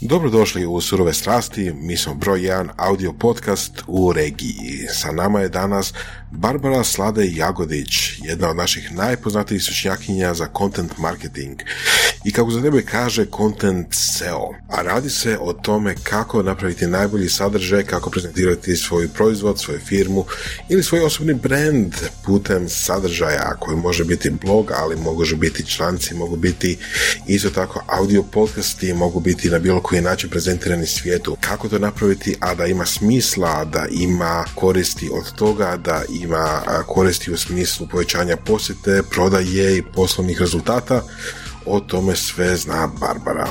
Dobrodošli u Surove strasti, mi smo broj 1 audio podcast u regiji. Sa nama je danas Barbara Slade Jagodić, jedna od naših najpoznatijih stručnjakinja za content marketing i kako za tebe kaže content SEO. A radi se o tome kako napraviti najbolji sadržaj, kako prezentirati svoj proizvod, svoju firmu ili svoj osobni brand putem sadržaja koji može biti blog, ali može biti članci, mogu biti isto tako audio podcasti, mogu biti na bilo koji način prezentirani svijetu. Kako to napraviti, a da ima smisla, da ima koristi od toga, da ima koristi u smislu povećanja posjete, prodaje i poslovnih rezultata, o tome sve zna Barbara.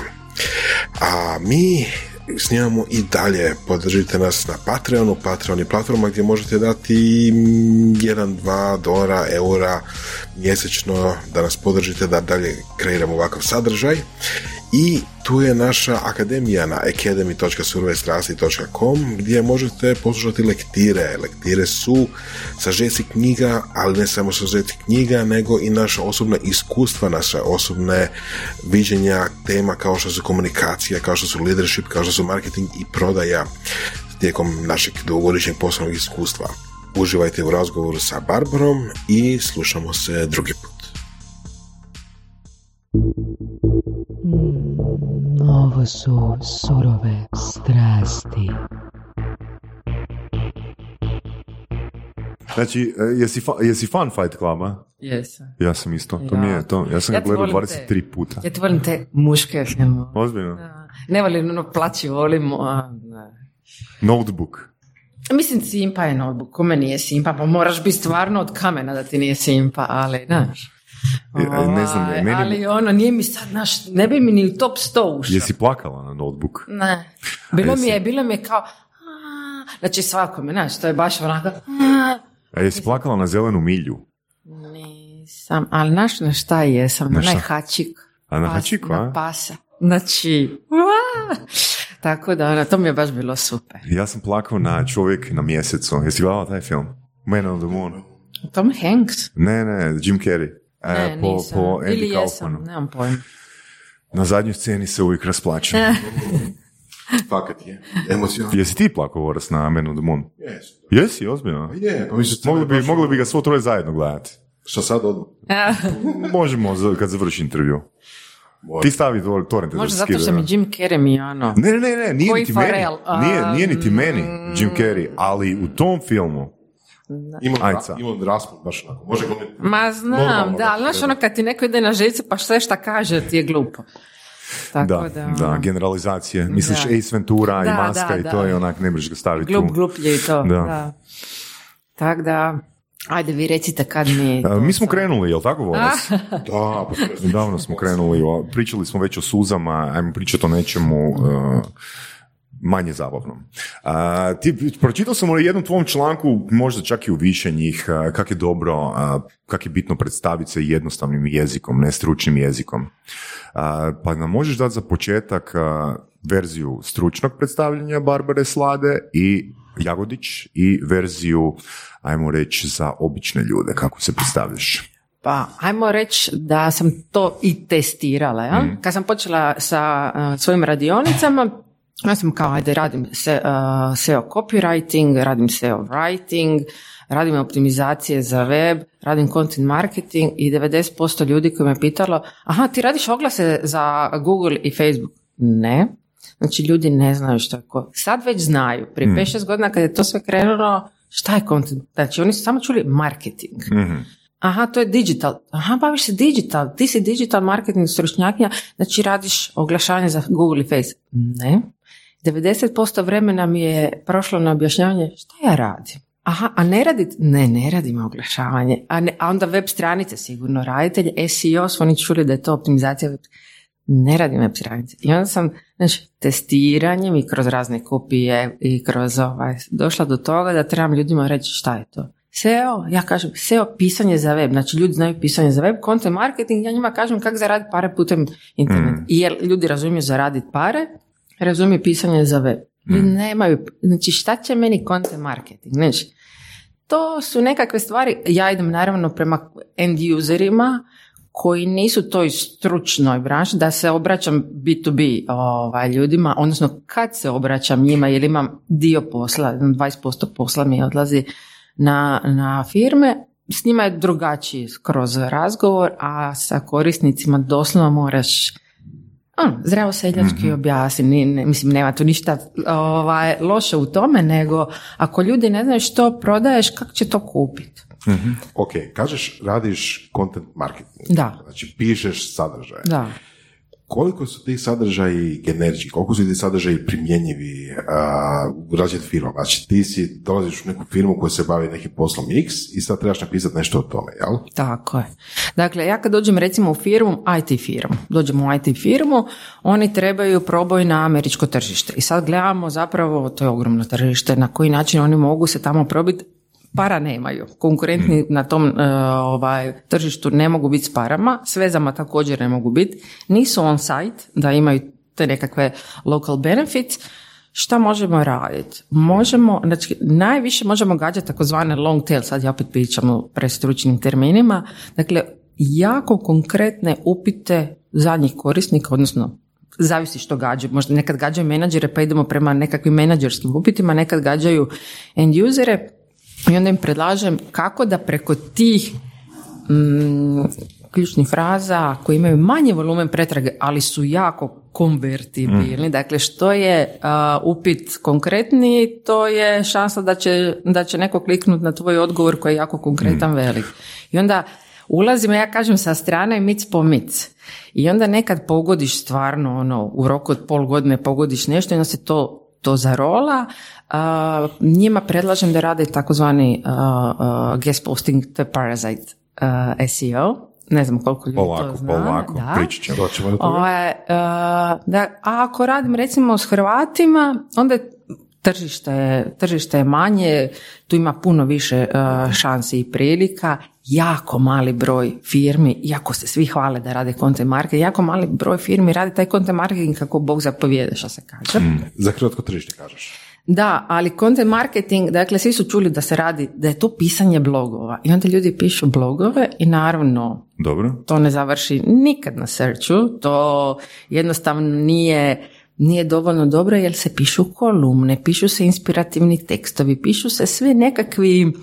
A mi snimamo i dalje. Podržite nas na Patreonu, Patreon i platforma gdje možete dati 1, 2 dolara, eura mjesečno da nas podržite da dalje kreiramo ovakav sadržaj. I tu je naša akademija na academy.survestrasti.com gdje možete poslušati lektire. Lektire su sažeci knjiga, ali ne samo sažeci knjiga, nego i naša osobna iskustva, naše osobne viđenja tema kao što su komunikacija, kao što su leadership, kao što su marketing i prodaja tijekom našeg dugogodišnjeg poslovnog iskustva. Uživajte u razgovoru sa Barbarom i slušamo se drugi put. Ovo su surove strasti. Znači, e, jesi, fa, jesi fan Fight Cluba? Jesam. Ja sam isto. To mi je to. Ja sam Ja ga gledao volim 23 te- puta. Ja ti volim te muške filmove. Ozbiljno? Da. Ne volim ono plaći, volim... a. Notebook. Mislim, simpa je notebook. Kome nije simpa? Pa moraš biti stvarno od kamena da ti nije simpa, ali, znaš. E, ne znam, Ovaj, meni- Ali ono, nije mi sad, znaš, ne bi mi ni u top 100 ušao. Jesi plakala na Notebook? Ne. Bilo A mi jesi? je, bilo mi je kao... a, Znači svakome, znaš, to je baš onako... a, A jesi plakala na zelenu milju? Nisam, ali znaš na šta jesam? Na Na hačik. A na hačiku, a? Na pasa. Znači, tako da, ono, to mi je baš bilo super. Ja sam plakao na čovjek na mjesecu. Jesi gledala taj film? Man on the Moon. Tom Hanks? Ne, ne, Jim Carrey. E, Ne, po, nisam. po Andy Ili jesam, Kaufmanu. nemam pojma. Na zadnjoj sceni se uvijek rasplačem. Fakat je. Emocionalno. Jesi ti plakao Voras na Man on the Moon? Yes. Jesi, ozbiljno? Je, pa mislim, Mogli bi, mogli bi ga svo troje zajedno gledati. Što sad odmah? Možemo za- kad završi intervju. Ti stavi to, torrente Možda da zato što mi Jim Carrey mi ono... Ne, ne, ne, ne, nije Koji niti meni. Farrell, a, Nije, nije niti meni Jim. Carrey, ali u tom filmu Imam, sad. imam raspad baš onako. Može glumiti. Ma znam, da, ali znaš ono kad ti neko ide na živce pa sve šta kaže ti je glupo. Tako da, da, da, ono, generalizacije. Misliš Da. Ace Ventura i Da, maska da, i da. to je onak, ne možeš ga staviti glup, tu. gluplje i to. Da. Da. Tako da, ajde vi recite kad mi... A, Mi smo krenuli, jel tako, Voras? Da, pa Davno smo krenuli, pričali smo već o suzama, ajmo pričati o nečemu uh, manje zabavnom. A, ti, pročitao sam u jednom tvom članku, možda čak i u više njih, a, kak je dobro, a, kak je bitno predstaviti se jednostavnim jezikom, ne stručnim jezikom. A, pa nam možeš dati za početak a, verziju stručnog predstavljanja Barbare Slade i Jagodić i verziju, ajmo reći, za obične ljude, kako se predstavljaš. Pa, ajmo reći da sam to i testirala. Ja? Mhm. Kad sam počela sa uh, svojim radionicama, ja sam kao, ajde, radim se, uh, SEO copywriting, radim SEO writing, radim optimizacije za web, radim content marketing i 90% ljudi koji me pitalo, aha, ti radiš oglase za Google i Facebook? Ne. Znači, ljudi ne znaju što je ko. Sad već znaju. Prije 5-6 godina kad je to sve krenulo, šta je content? Znači, oni su samo čuli marketing. Mhm. Aha, to je digital. Aha, baviš se digital. Ti si digital marketing stručnjakinja, znači radiš oglašavanje za Google i Face. Ne. 90% vremena mi je prošlo na objašnjavanje šta ja radim. Aha, a ne radit? Ne, ne radim oglašavanje. A, ne, a onda web stranice sigurno raditelj, SEO, su oni čuli da je to optimizacija web ne radim web stranice. I onda sam, znači, testiranjem i kroz razne kopije i kroz ovaj, došla do toga da trebam ljudima reći šta je to. SEO, ja kažem, SEO pisanje za web, znači ljudi znaju pisanje za web, content marketing, ja njima kažem kako zaraditi pare putem interneta. I jer ljudi razumiju zaraditi pare, razumiju pisanje za web. Ljudi nemaju, znači šta će meni content marketing, znači, to su nekakve stvari, ja idem naravno prema end userima koji nisu toj stručnoj branši, da se obraćam B2B ovaj, ljudima, odnosno kad se obraćam njima, jer imam dio posla, 20% posla mi odlazi na, na firme, s njima je drugačiji kroz razgovor, a sa korisnicima doslovno moraš on, zdravo seljački mm objasni, ne, mislim nema tu ništa ovaj, loše u tome, nego ako ljudi ne znaju što prodaješ, kako će to kupiti? mm Ok, kažeš radiš content marketing. Da. Znači pišeš sadržaj. Da koliko su ti sadržaji generički, koliko su ti sadržaji primjenjivi uh, u različitim firmama? Znači ti si dolaziš u neku firmu koja se bavi nekim poslom X i sad trebaš napisati nešto o tome, jel? Tako je. Dakle, ja kad dođem recimo u firmu, IT firmu, dođem u IT firmu, oni trebaju proboj na američko tržište. I sad gledamo zapravo, to je ogromno tržište, na koji način oni mogu se tamo probiti para nemaju. Konkurentni mm. na tom e, ovaj, tržištu ne mogu biti s parama, s vezama također ne mogu biti, nisu on site da imaju te nekakve local benefits. Šta možemo raditi? Možemo, znači najviše možemo gađati takozvane long tail, sad ja opet pričam o prestručnim terminima, dakle jako konkretne upite zadnjih korisnika, odnosno zavisi što gađaju. Možda nekad gađaju menadžere pa idemo prema nekakvim menadžerskim upitima, nekad gađaju end usere i onda im predlažem kako da preko tih mm, ključnih fraza koji imaju manje volumen pretrage, ali su jako konvertibilni. Mm. Dakle, što je upit konkretni, to je šansa da će, da će neko kliknuti na tvoj odgovor koji je jako konkretan mm. velik. I onda ulazimo, ja kažem, sa strane mic po mic. I onda nekad pogodiš stvarno, ono, u roku od pol godine pogodiš nešto i onda se to to zarola. Uh, njima predlažem da rade takozvani uh, guest posting, to je parasite SEO. Ne znam koliko ljudi to zna. Polako, da. pričat ćemo. do toga. da, a ako radim recimo s Hrvatima, onda tržište je, tržište je manje, tu ima puno više šansi i prilika, jako mali broj firmi, iako se svi hvale da rade content marketing, jako mali broj firmi radi taj content marketing kako Bog zapovijede, što se kaže. Mm, za hrvatsko tržište kažeš. Da, ali content marketing, dakle svi su čuli da se radi, da je to pisanje blogova i onda ljudi pišu blogove i naravno Dobro. to ne završi nikad na searchu, to jednostavno nije nije dovoljno dobro jer se pišu kolumne, pišu se inspirativni tekstovi, pišu se sve nekakvi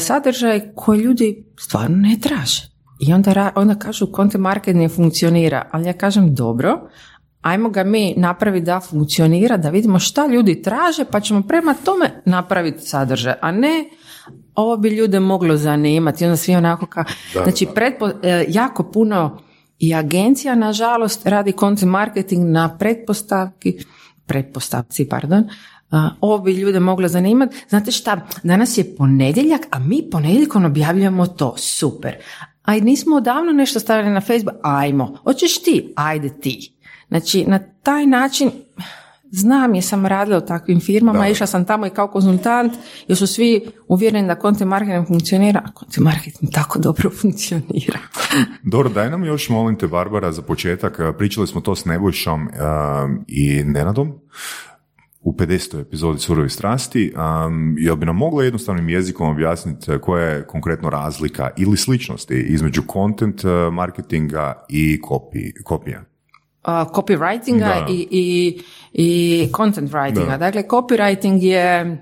sadržaj koji ljudi stvarno ne traže. I onda, onda kažu content marketing ne funkcionira, ali ja kažem dobro, ajmo ga mi napraviti da funkcionira, da vidimo šta ljudi traže, pa ćemo prema tome napraviti sadržaj, a ne ovo bi ljude moglo zanimati. I onda svi onako ka... znači, Pretpo, e, jako puno i agencija, nažalost, radi content marketing na pretpostavki, pretpostavci, pardon, ovo bi ljude moglo zanimati. Znate šta, danas je ponedjeljak, a mi ponedjeljkom objavljujemo to. Super. A nismo odavno nešto stavili na Facebook. Ajmo. Hoćeš ti? Ajde ti. Znači, na taj način Znam jer sam radila u takvim firmama, da. išla sam tamo i kao konzultant, jer su svi uvjereni da content marketing funkcionira, a content marketing tako dobro funkcionira. Dobro, daj nam još, molim te, Barbara, za početak. Pričali smo to s Nebojšom i Nenadom u 50. epizodi Surovi strasti. Um, jel bi nam mogla jednostavnim jezikom objasniti koja je konkretno razlika ili sličnosti između content marketinga i kopija? copywritinga i, i, i content writinga. Dakle, copywriting je,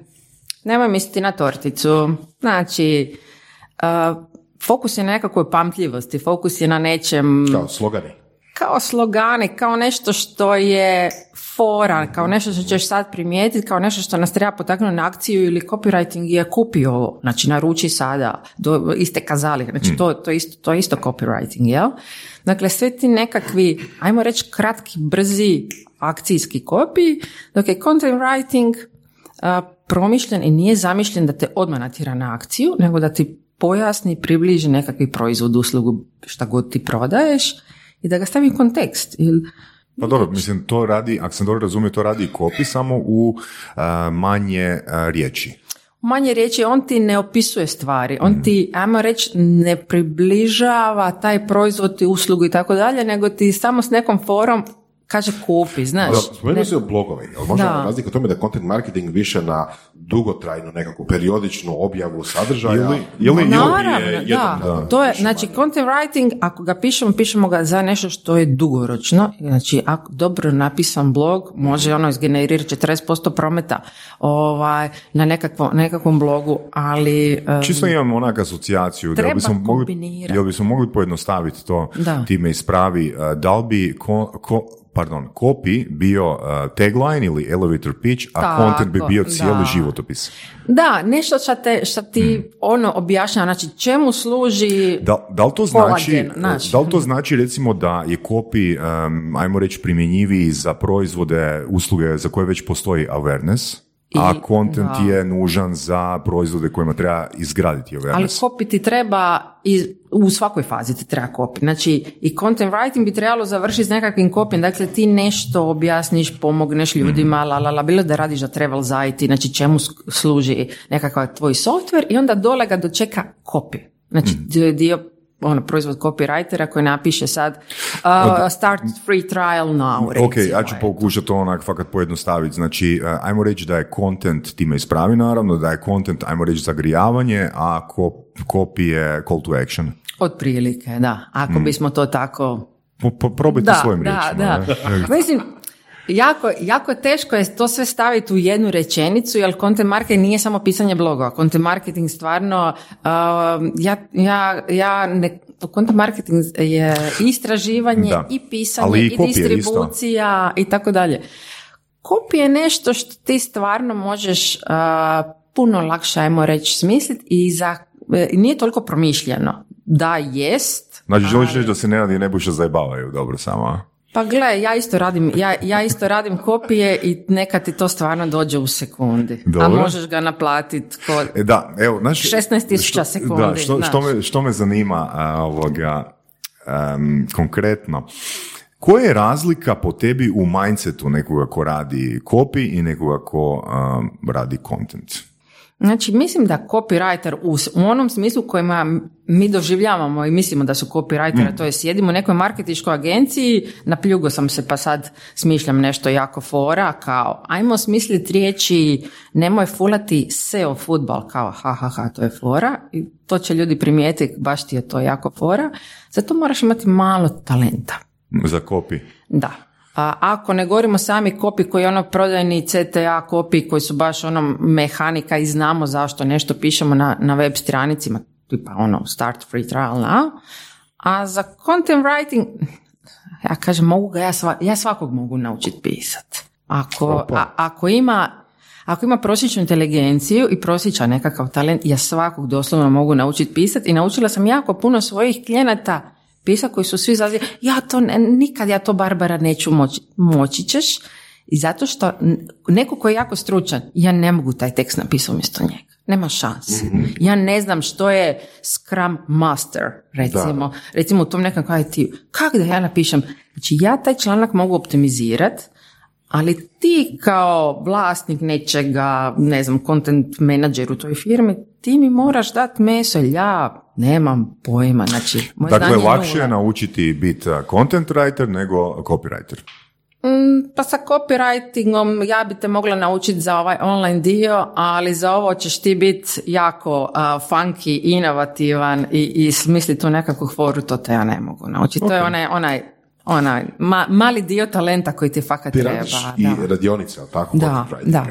nemoj misliti na torticu, znači, fokus je na nekakvoj pamtljivosti, fokus je na nečem... Kao slogani. Kao slogani, kao nešto što je fora, kao nešto što ćeš sad primijetiti, kao nešto što nas treba potaknuti na akciju ili copywriting je kupi ovo, znači naruči sada, do, iste kazali, znači mm. to, to, isto, to je isto copywriting, jel? Dakle, sve ti nekakvi, ajmo reći, kratki, brzi akcijski kopiji, dok je content writing promišljen i nije zamišljen da te odmah natjera na akciju, nego da ti pojasni, približi nekakvi proizvod, uslugu, šta god ti prodaješ i da ga stavi u kontekst. Ili, pa dobro, mislim, to radi, ako sam dobro razumio, to radi kopi samo u manje riječi. Manje riječi, on ti ne opisuje stvari, on ti, ajmo reći, ne približava taj proizvod i uslugu i tako dalje, nego ti samo s nekom forom kaže kupi, znaš. Da, spomenuo si o blogove, možda Da. razlika u tome da je content marketing više na dugotrajnu nekakvu periodičnu objavu sadržaja Ili- ili- ili- Naravno, je da. jednom To je, znači, manje. content writing, ako ga pišemo, pišemo ga za nešto što je dugoročno. Znači, ako dobro napisan blog, može ono izgenerirati 40% prometa ovaj, na nekakvom, nekakvom blogu, ali... um, Čisto imam onak asocijaciju, da Treba bismo mogli, kombinirati. jel bismo mogli pojednostaviti to, Da. ti me ispravi, uh, da li bi ko, ko- pardon, copy bio uh, tagline ili elevator pitch, a Tako, content bi bio cijeli da. životopis. Da, nešto što, te, što ti ono objašnjava, znači čemu služi... Da, da li to znači, Kolagen, znaš. da li to znači recimo da je copy, um, ajmo reći, primjenjiviji za proizvode, usluge za koje već postoji awareness, a I- content da. je nužan za proizvode kojima treba izgraditi Ali awareness. copy ti treba iz, u svakoj fazi ti treba copy. Znači i content writing bi trebalo završiti s nekakvim copyjem. Dakle ti nešto objasniš, pomogneš ljudima, la la la, bilo da radiš za travel zajti, znači čemu služi nekakav tvoj software i onda dole ga dočeka copy. Znači dio, dio ono, proizvod copywritera koji napiše sad uh, start free trial now, recimo. Ok, ja ću pokušati to onak fakat pojednostaviti. Znači, uh, ajmo reći da je content, time ispravi naravno, da je content, ajmo reći, zagrijavanje, a ko- copy je call to action. Otprilike, da. Ako bismo to tako Po, probajte da, svojim da, riječima. da. Mislim, jako, jako teško je to sve staviti u jednu rečenicu, jer content marketing nije samo pisanje blogova. Content marketing stvarno, um, ja, ja, ja ne, content marketing je istraživanje Da. i pisanje Ali i i, je isto. distribucija i tako dalje. Copy je nešto što ti stvarno možeš uh, puno lakše, ajmo reći, smisliti i za, e, nije toliko promišljeno. Da, jest, Znači, želiš reći da se Nenad i Nebuša zajebavaju, dobro samo, a? pa gle, ja isto radim, ja, ja isto radim kopije i neka ti to stvarno dođe u sekundi. A Dobro. možeš ga naplatiti kod... E da, evo, znači... 16.000 što- sekundi, Da, što, što, znaš. me, što me zanima a, ovoga, em, konkretno, koja je razlika po tebi u mindsetu nekoga ko radi copy i nekoga ko um, radi content? Znači, mislim da copywriter u, onom smislu kojima mi doživljavamo i mislimo da su copywriteri, to je sjedimo u nekoj marketičkoj agenciji, napljugo sam se pa sad smišljam nešto jako fora, kao ajmo smisliti riječi, nemoj fulati SEO futbal, kao ha ha ha, to je fora i to će ljudi primijetiti, baš ti je to jako fora, zato moraš imati malo talenta. Za copy. Da. A ako ne govorimo sami kopi koji je ono prodajni CTA kopi koji su baš ono mehanika i znamo zašto nešto pišemo na, na web stranicima, tipa ono start free trial now, a za content writing, ja kažem mogu ga, ja, sva, ja svakog mogu naučiti pisat. Ako, a, ako ima ako ima prosječnu inteligenciju i prosječan nekakav talent, ja svakog doslovno mogu naučiti pisati i naučila sam jako puno svojih klijenata pisa koji su svi zazivali, ja to ne, nikad ja to Barbara neću moći, moći ćeš i zato što neko ko je jako stručan, ja ne mogu taj tekst napisati umjesto njega. Nema šanse. Ja ne znam što je Scrum Master, recimo. Recimo u tom nekom IT. Kako da ja napišem? Znači ja taj članak mogu optimizirati, ali ti kao vlasnik nečega, ne znam, content manager u toj firmi, ti mi moraš dati meso, ja nemam pojma. Znači, moje Dakle, znanje je lakše je naučiti biti uh, content writer nego copywriter. Mm, Pa sa copywritingom ja bi te mogla naučiti za ovaj online dio, ali za ovo ćeš ti biti jako a, funky, inovativan i, i smisliti tu nekakvu foru, to te ja ne mogu naučiti. To je onaj, onaj, onaj ma- mali dio talenta koji ti fakat Ti treba. da. i radionice, ali tako? Da, da.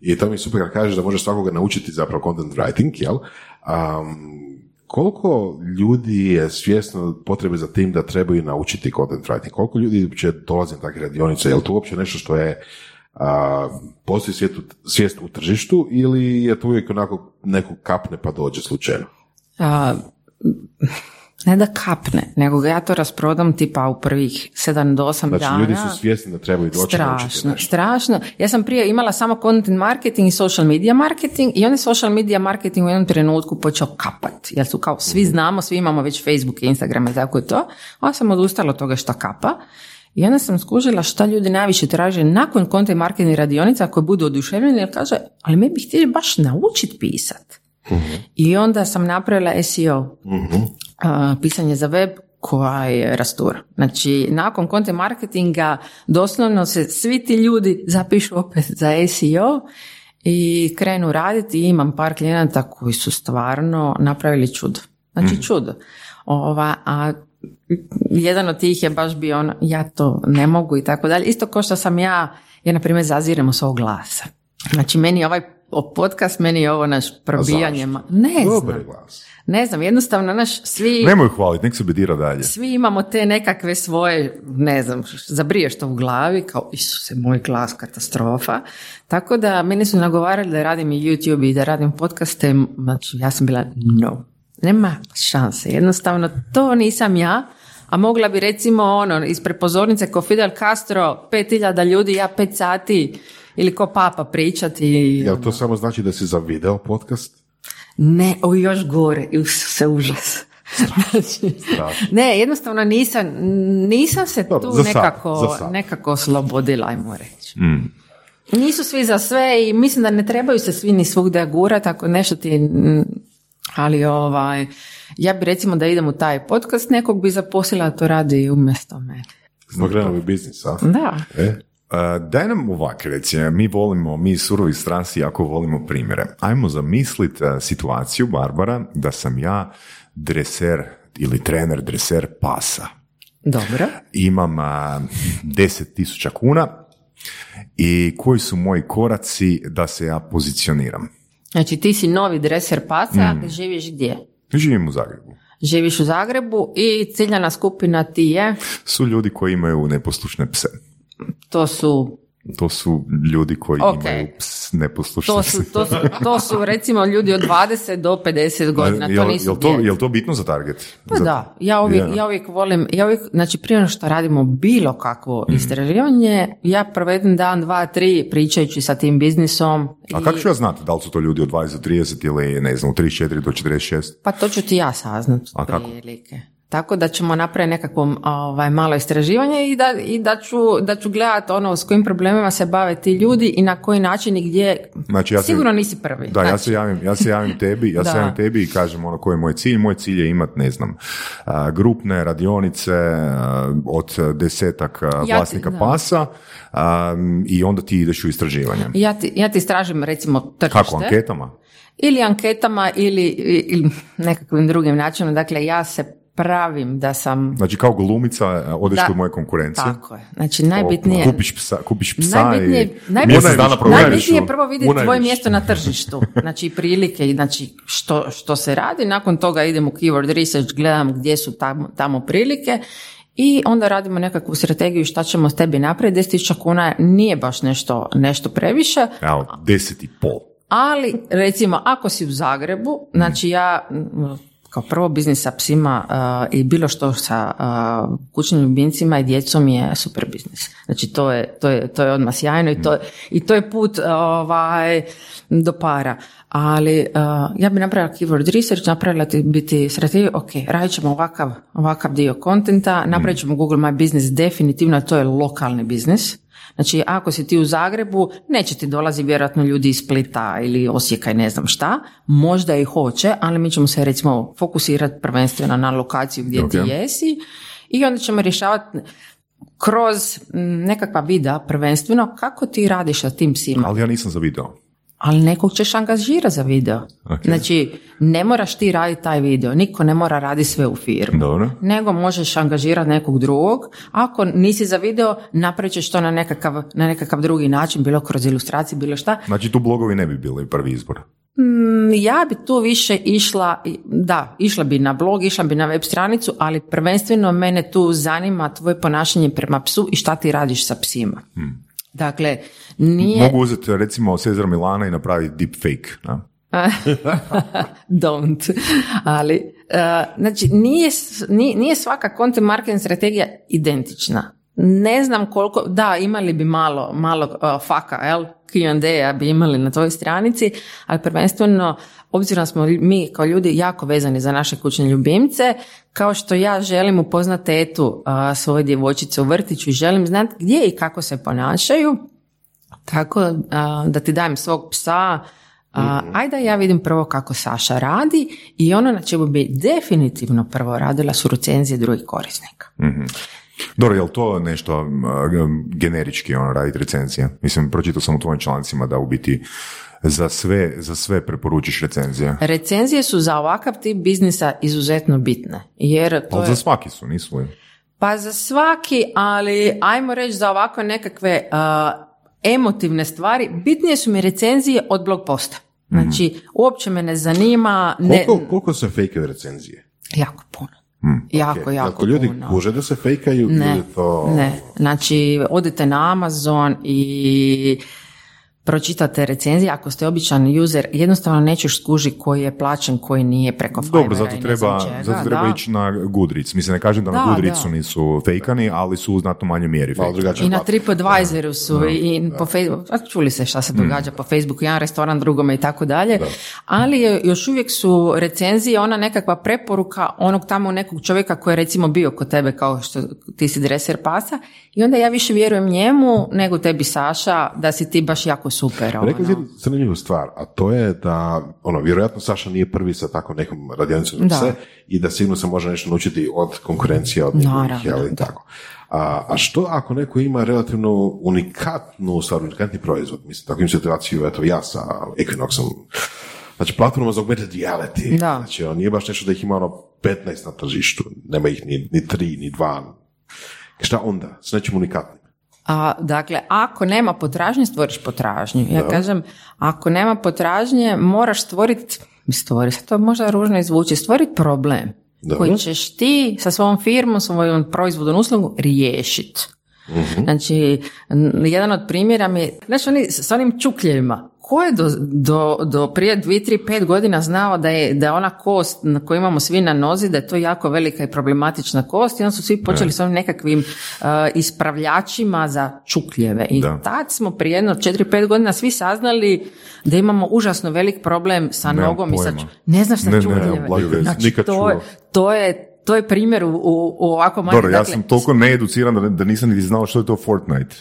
I to mi je super kad kažeš da možeš svakoga naučiti zapravo content writing, jel? Um, koliko ljudi je svjesno potrebe za tim da trebaju naučiti content writing? Koliko ljudi uopće dolazi na takve radionice? Je li to uopće nešto što je a, postoji svijet u- svijest u tržištu ili je to uvijek onako neko kapne pa dođe slučajno? A, ne da kapne, nego ga ja to rasprodam tipa u prvih 7 do 8 Znači, dana. ljudi su svjesni da trebaju doći Strašno, nešto. strašno. Ja sam prije imala samo content marketing i social media marketing i onda je social media marketing u jednom trenutku počeo kapat. Jer su kao svi znamo, svi imamo već Facebook i Instagram i tako je to. Onda sam odustala od toga što kapa. I onda sam skužila šta ljudi najviše traže nakon content marketing radionica koji budu oduševljeni jer kaže, ali mi bi htjeli baš naučiti pisat. I onda sam napravila SEO, a, pisanje za web, koja je rastura. Znači, nakon content marketinga doslovno se svi ti ljudi zapišu opet za SEO i krenu raditi i imam par klijenata koji su stvarno napravili čudo. Znači čudo. Ova, a jedan od tih je baš bio ono, ja to ne mogu i tako dalje. Isto kao što sam ja, ja na primjer zazirem u svog glasa. Znači meni je ovaj podcast, meni je ovo naš probijanje. ma- Ne Dobar znam. glas. Ne znam, jednostavno naš svi... Nemoj hvaliti, nek se bedira dalje. Svi imamo te nekakve svoje, ne znam, zabriješ to u glavi, kao Isuse, moj glas, katastrofa. Tako da meni su nagovarali da radim i YouTube i da radim podcaste, znači ja sam bila no, nema šanse, jednostavno to nisam ja, a mogla bi recimo ono, ispred pozornice ko Fidel Castro, 5000 ljudi, ja 5 sati, ili ko papa pričati. Jel to samo znači da si za video podcast? Ne, o još gore, se užas. Znači, ne, jednostavno nisam, nisam se Dobro, tu sad, nekako, za sad. nekako oslobodila, ajmo reći. Nisu svi za sve i mislim da ne trebaju se svi ni svugdje gurati ako nešto ti... mm, Ali ovaj, ja bi recimo da idem u taj podcast, nekog bi zaposlila da to radi umjesto mene. Krenuli biznis, a? Da. E? Uh, daj nam ovak, recimo, mi volimo, mi surovi strasti jako volimo primjere. Ajmo zamislit uh, situaciju, Barbara, da sam ja dreser ili trener dreser pasa. Dobro. Imam uh, 10.000 kuna i koji su moji koraci da se ja pozicioniram. Znači ti si novi dreser pasa, Mm. živiš gdje? Živim u Zagrebu. Živiš u Zagrebu i ciljana skupina ti je, Su ljudi koji imaju neposlušne pse. To su To su ljudi koji Ok. imaju ps, neposlušne To su, to, su, to su recimo ljudi od 20 do 50 godina, to jel, nisu jel, to, jel to bitno za target? Pa Za- da, ja uvijek, Je. ja uvijek volim, ja uvijek, znači prije nego što radimo bilo kakvo Mhm. istraživanje, ja provedem dan, dva, tri pričajući sa tim biznisom. A i- kako ću ja znati da li su to ljudi od 20 do 30 ili ne znam, od 34 do 46? Pa to ću ti ja saznat A kako? prilike. Tako da ćemo napraviti nekakvo ovaj, malo istraživanje i da, i da ću, da ću gledati ono s kojim problemima se bave ti ljudi i na koji način i gdje. Znači, ja se- Sigurno nisi prvi. Da, ja Znači, se javim, ja se javim tebi, ja se javim tebi i kažem ono koji je moj cilj. Moj cilj je imat, ne znam, grupne radionice od desetak Ja ti- vlasnika pasa i onda ti ideš u istraživanje. Ja ti, ja ti istražim recimo tržište. Kako, anketama? Ili anketama ili, ili nekakvim drugim načinom. Dakle, ja se pravim da sam... Znači kao glumica a, odeš Da. kod moje konkurencije. Tako je. Znači, najbitnije... Kupiš psa, kupiš psa Najbitnije, i najbitnije, mjesec dana najbitnije je prvo vidjeti tvoje mjesto na tržištu. Znači i prilike, i znači što, što se radi. Nakon toga idem u keyword research, gledam gdje su tamo, tamo prilike i onda radimo nekakvu strategiju šta ćemo s tebi napraviti. 10.000 kuna nije baš nešto, nešto previše, Evo, deset i pol. ali recimo ako si u Zagrebu, znači ja kao prvo biznis sa psima uh, i bilo što sa uh, kućnim ljubimcima i djecom je super biznis. Znači to je, to je, to je odmah sjajno i to, i to je put uh, ovaj, do para. Ali uh, ja bi napravila keyword research, napravila ti biti strategiju, ok, radit ćemo ovakav, ovakav dio kontenta, napravit ćemo Google My Business definitivno, to je lokalni biznis. Znači, ako si ti u Zagrebu, neće ti dolazi vjerojatno ljudi iz Splita ili Osijeka i ne znam šta, možda i hoće, ali mi ćemo se recimo fokusirati prvenstveno na lokaciju gdje ti Ok. jesi i onda ćemo rješavati kroz nekakva videa prvenstveno kako ti radiš sa tim psima. Ali ja nisam za video. Ali nekog ćeš angažirati za video. Ok. Znači, ne moraš ti raditi taj video, niko ne mora raditi sve u firmi Dobro. nego možeš angažirati nekog drugog. Ako nisi za video, napravit ćeš to na nekakav, na nekakav drugi način, bilo kroz ilustraciju, bilo šta. Znači tu blogovi ne bi bili prvi izbor. Mm, Ja bi tu više išla, da, išla bi na blog, išla bi na web stranicu, ali prvenstveno mene tu zanima tvoje ponašanje prema psu i šta ti radiš sa psima. Dakle, nije... Mogu uzeti recimo Cezar Milana i napraviti deepfake. Da? Don't. Ali, uh, znači, nije, nije svaka content marketing strategija identična. Ne znam koliko, da, imali bi malo, malo uh, faka, jel? Q&A bi imali na tvojoj stranici, ali prvenstveno, obzirom smo mi kao ljudi jako vezani za naše kućne ljubimce, kao što ja želim upoznati tetu svoje djevojčice u vrtiću i želim znati gdje i kako se ponašaju, tako a, da ti dajem svog psa, A, ajde da ja vidim prvo kako Saša radi i ono na čemu bi definitivno prvo radila su recenzije drugih korisnika. Dobro, je li to nešto generički ono, raditi recenzije? Mislim, pročitao sam u tvojim člancima da u biti za sve, za sve preporučiš recenzije. Recenzije su za ovakav tip biznisa izuzetno bitne. Jer to Ali je... za svaki su, nisu li? Pa za svaki, ali ajmo reći za ovako nekakve uh, emotivne stvari, bitnije su mi recenzije od blog posta. Znači, uopće me ne zanima, ne, Koliko, koliko se fejkaju recenzije? jako puno. Jako, Ok, jako Ako ljudi puno. kuže da se fejkaju Ne, ili to... ne. Znači, odite na Amazon i pročitate recenzije, ako ste običan user, jednostavno nećeš skuži koji je plaćen, koji nije preko Fivera Dobro, zato treba, zato treba da. ići na Goodreads. Mislim, ne kažem da, na Da, Goodreadsu da. nisu fejkani, ali su u znatno manjoj mjeri fejkani. I na. TripAdvisoru su i po Facebooku, čuli se šta se događa po Facebooku, jedan restoran drugome i tako dalje, ali je- još uvijek su recenzije ona nekakva preporuka onog tamo nekog čovjeka koji je recimo bio kod tebe kao što ti si dreser pasa i onda ja više vjerujem njemu nego tebi Saša da si ti baš jako super. Rekli ono. jednu zanimljivu stvar, a to je da, ono, vjerojatno Saša nije prvi sa tako nekom radionicom Da. se i da sigurno se može nešto naučiti od konkurencije, od njegovih, jel, tako. A, a što ako neko ima relativno unikatnu stvar, unikatni proizvod? Mislim, tako im situaciju, eto, ja sa Equinoxom, znači platforma za augmented reality, Da. znači ono, nije baš nešto da ih ima ono 15 na tržištu, nema ih ni, ni tri, ni dva. Šta onda? S nečim unikatnim. A, dakle, ako nema potražnje, stvoriš potražnju. Ja kažem, ako nema potražnje, moraš stvoriti, stvoriti, to možda ružno izvuči, stvoriti problem Dobro. koji ćeš ti sa svojom firmom, svojom proizvodom, uslugom riješiti. Znači, n- jedan od primjera mi je, znači oni s onim čukljevima, ko je do, do, do prije dvije, tri, pet godina znao da je, da je ona kost na koju imamo svi na nozi, da je to jako velika i problematična kost i onda su svi počeli s ovim nekakvim uh, ispravljačima za čukljeve. I Da. tad smo prije jedno četiri, pet godina svi saznali da imamo užasno velik problem sa Nemam nogom i sa pojma. ču- Ne znaš šta Ne, ne, čukljeve. veze. Znači, Nikad to, je, to je to je primjer u, u, u ovako manjem... Dobro, ja dakle, sam toliko needuciran da, da nisam niti znao što je to Fortnite.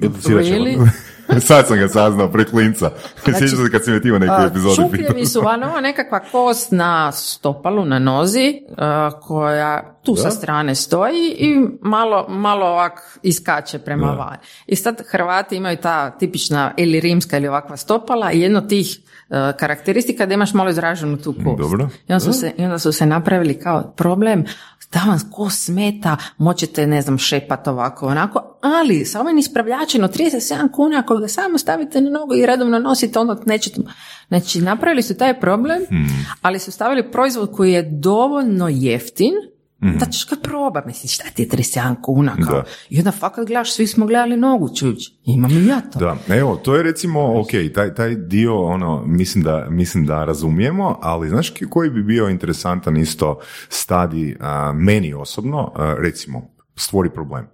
Really? Sad sam ga saznao, preklinca. Sjećam se kad si me ti u nekoj epizodi. Čukljevi su van ovo nekakva kost na stopalu, na nozi, a, koja tu sa strane stoji i malo, malo ovak iskače prema van. I sad Hrvati imaju ta tipična ili rimska ili ovakva stopala i jedno tih a, karakteristika da imaš malo izraženu tu kost. Dobro. I onda su se, i onda su se napravili kao problem da vam kost smeta, moćete, ne znam, šepat ovako, onako, ali sa ovim ispravljačem od 37 kuna, ako ga samo stavite na nogu i redovno nosite, onda nećete... Znači, napravili su taj problem, ali su stavili proizvod koji je dovoljno jeftin, da ćeš ga proba, mislim, šta ti je 37 kuna, kao, Da. i onda fakat gledaš, svi smo gledali nogu, čuć, imam i ja to. Da, evo, to je recimo, ok, taj, taj dio, ono, mislim da, mislim da razumijemo, ali znaš koji bi bio interesantan isto stadi a, meni osobno, a, recimo, stvori problem.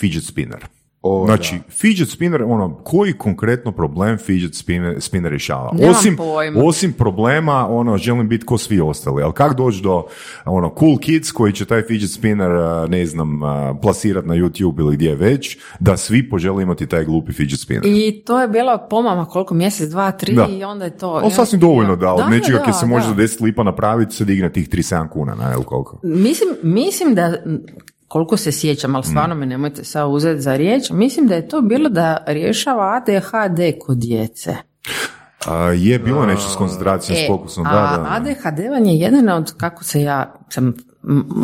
Fidget spinner. O, znači, fidget spinner, ono, koji konkretno problem fidget spinner, spinner rješava? Nemam osim, pojma. osim problema, ono, želim biti ko svi ostali, ali kako doći do, ono, cool kids koji će taj fidget spinner, ne znam, plasirat na YouTube ili gdje već, da svi požele imati taj glupi fidget spinner. I to je bilo pomama koliko, mjesec, dva, tri Da. i onda je to... Ali sasvim dovoljno da od nečega da, ki se može da. za 10 lipa napraviti se digne tih 37 kuna, na ili koliko. Mislim, mislim da, koliko se sjećam, ali stvarno me nemojte sad uzeti za riječ, mislim da je to bilo da rješava ADHD kod djece. A, je bilo nešto s koncentracijom, s fokusom, da, E, da. ADHD vam je jedan od, kako se ja, sam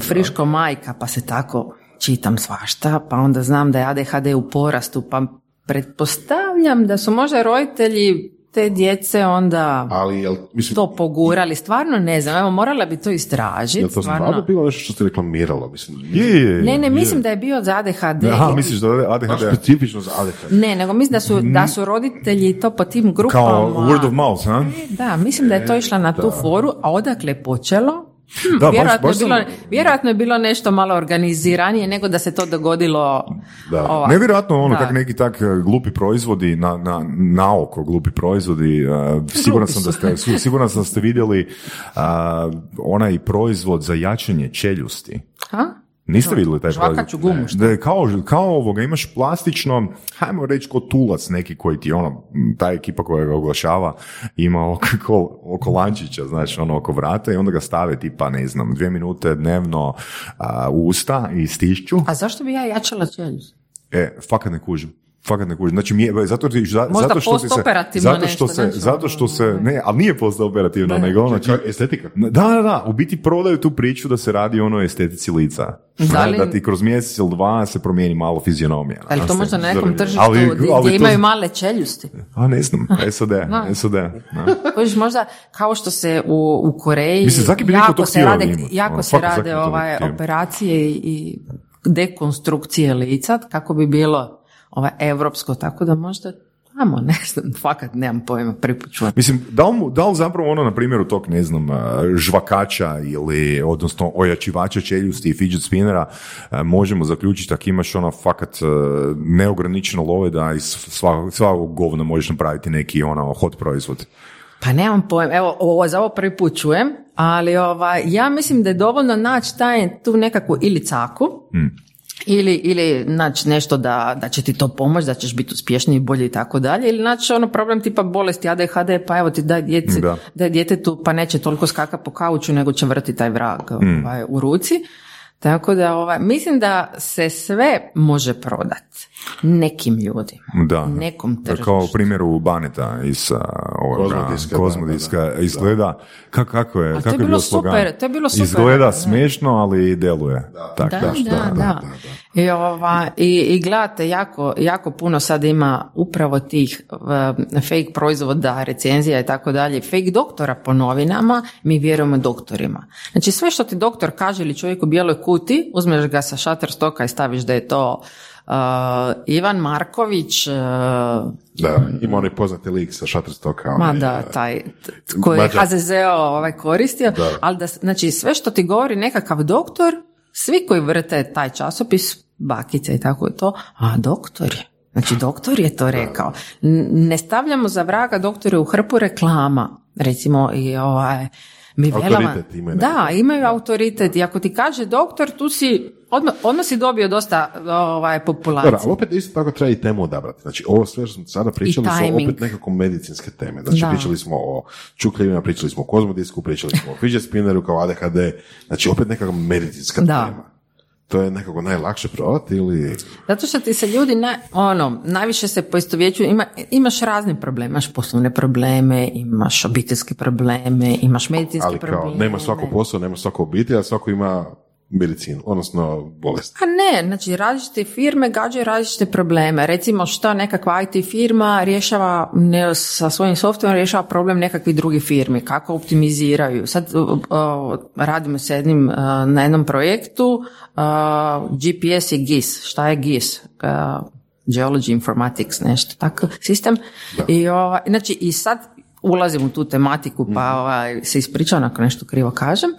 friško majka, pa se tako čitam svašta, pa onda znam da je ADHD u porastu, pa pretpostavljam da su možda roditelji te djece onda Ali, jel, mislim, to pogurali, stvarno ne znam, evo morala bi to istražiti. jel to stvarno. stvarno bilo nešto što ste reklamiralo? Mislim, Je, je, je, Ne, ne, je. mislim da je bio za ADHD. Aha, misliš da je ADHD specifično za ADHD. Ne, nego mislim da su, da su roditelji to po tim grupama. kao word of mouth, ha? Da, mislim da je to išla na tu foru, a odakle je počelo? Hm, Da, baš- vjerojatno, baš je bilo, sam- vjerojatno je bilo nešto malo organiziranije nego da se to dogodilo Da. ovako. Nevjerojatno ono Da. kak neki tak e, glupi proizvodi na, na, na oko glupi proizvodi e, siguran sam da ste siguran sam da ste vidjeli a, onaj proizvod za jačanje čeljusti A? Niste vidjeli taj Žvakaću proizvod? gumu? Da je kao, kao ovoga, imaš plastično, hajmo reći ko tulac neki koji ti, ono, ta ekipa koja ga oglašava ima oko, oko lančića, znači, ono, oko vrata i onda ga stave tipa, ne znam, dvije minute dnevno a, u usta i stišću. A zašto bi ja jačala čeljust? E, fakat ne kužim. Fakat ne kužim. Znači, mi je, zato, ti- za- Možda zato što se... postoperativno Zato što nešto, se, znači, zato što se, ne, ali nije postoperativno, Da. nego ono, Čekaj, estetika? da, da, da, u biti prodaju tu priču da se radi o onoj estetici lica. Da li- Da ti kroz mjesec ili dva se promijeni malo fizionomija. Ali to možda na nekom tržištu Ali- gdje, ali gdje to- imaju male čeljusti. A ne znam, SAD, SAD. da. Kojiš možda kao što se u, u Koreji Mislim, svaki bi neko jako to se rade, jako Ono, se rade ovaj, operacije i dekonstrukcije lica kako bi bilo ovaj, evropsko, tako da možda tamo, ne znam, fakat nemam pojma, prvi. Mislim, da li, da li zapravo ono na primjeru tog, ne znam, žvakača ili, odnosno, ojačivača čeljusti i fidget spinnera, možemo zaključiti ako imaš ono fakat neograničeno love da iz svakog, svakog govna možeš napraviti neki ono hot proizvod. Pa nemam pojma, evo ovo, za ovo prvi put čujem, ali ovaj, ja mislim da je dovoljno naći taj, tu nekakvu ili caku, ili, ili naći nešto da, da će ti to pomoći, da ćeš biti uspješniji, bolji i tako dalje, ili naći ono problem tipa bolesti ADHD, pa evo ti daj, djeci, Da. daj djetetu, pa neće toliko skaka po kauču, nego će vrti taj vrag ovaj, u ruci. Tako da ovaj, mislim da se sve može prodati nekim ljudima, Da. nekom tržištu. Kao u primjeru Baneta iz ovoga, Kozmodiska, Kozmodiska, da, da, da. izgleda, kako, kako je, kako je bilo slogan? super, to je bilo super. Izgleda Da. smiješno, ali deluje. Tak, Da, tak, da, da, I, ova, i, i gledate, jako, jako puno sad ima upravo tih uh, fake proizvoda, recenzija i tako dalje, fake doktora po novinama, mi vjerujemo doktorima. Znači sve što ti doktor kaže ili čovjek u bijeloj kuti, uzmeš ga sa Shutterstocka i staviš da je to uh, Ivan Marković, uh, Da, ima onaj poznati lik sa Shutterstocka. Ma da, eh, taj koji je. HZZO ovaj koristio, Da. ali da, znači sve što ti govori nekakav doktor, svi koji vrte taj časopis, bakice i tako je to, a doktor je. Znači doktor je to rekao. Ne stavljamo za vraga doktore u hrpu reklama. Recimo i ovaj mi velama- Autoritet imaju Da, imaju autoritet i ako ti kaže doktor, tu si odmah, odmah si dobio dosta ovaj, populacije. Dobro, ali opet isto tako treba i temu odabrati. Znači, ovo sve što smo sada pričali su opet nekako medicinske teme. Znači, Da. pričali smo o čukljivima, pričali smo o kozmodisku, pričali smo o fidget spinneru kao ADHD. Znači, opet nekako medicinska Da. tema. To je nekako najlakše prodati ili... Zato što ti se ljudi, na, ono, najviše se poistovjećuju, ima, imaš razne probleme, imaš poslovne probleme, imaš obiteljske probleme, imaš medicinske Ali kao, probleme. nema svako posao, nema svako obitelj, a svako ima medicinu, odnosno bolest. A ne, znači različite firme gađaju različite probleme. Recimo šta nekakva IT firma rješava ne, sa svojim softverom rješava problem nekakvih drugih firmi, kako optimiziraju. Sad uh, uh, radimo s jednim uh, na jednom projektu uh, GPS i GIS. Šta je GIS? Uh, Geology Informatics, nešto tako, sistem. I, ovaj, znači, i sad ulazim u tu tematiku pa ovaj, se ispričavam ako nešto krivo kažem,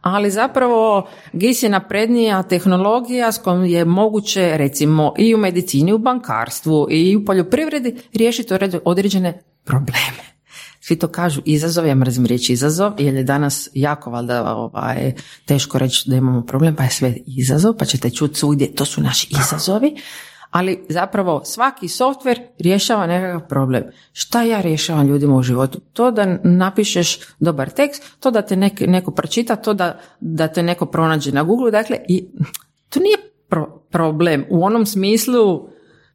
ali zapravo GIS je naprednija tehnologija s kojom je moguće recimo i u medicini, i u bankarstvu i u poljoprivredi riješiti određ- određene probleme. Svi to kažu izazov, ja mrzim riječ izazov, jer je danas jako valjda ovaj, teško reći da imamo problem, pa je sve izazov, pa ćete čuti svugdje, to su naši izazovi, ali zapravo svaki softver rješava nekakav problem. Šta ja rješavam ljudima u životu? To da napišeš dobar tekst, to da te nek, neko pročita, to da, da te neko pronađe na Google, dakle, i to nije pro- problem u onom smislu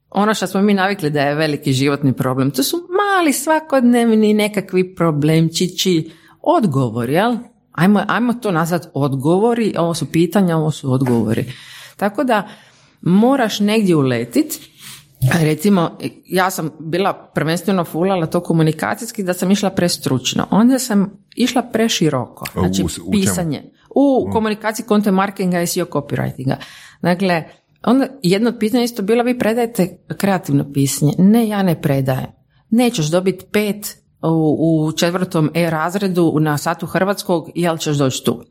ono što smo mi navikli da je veliki životni problem. To su mali svakodnevni nekakvi problemčići, odgovori, jel? Ajmo, ajmo to nazvati odgovori, ovo su pitanja, ovo su odgovori. Tako da moraš negdje uletit, Recimo, ja sam bila prvenstveno fulala to komunikacijski da sam išla prestručno. Onda sam išla preširoko. Znači, u- u pisanje. U komunikaciji content marketinga i SEO copywritinga. Dakle, onda jedno od pitanja isto bilo vi predajete kreativno pisanje. Ne, ja ne predajem. Nećeš dobiti pet u, u četvrtom E razredu na satu hrvatskog, jel ćeš doći tu?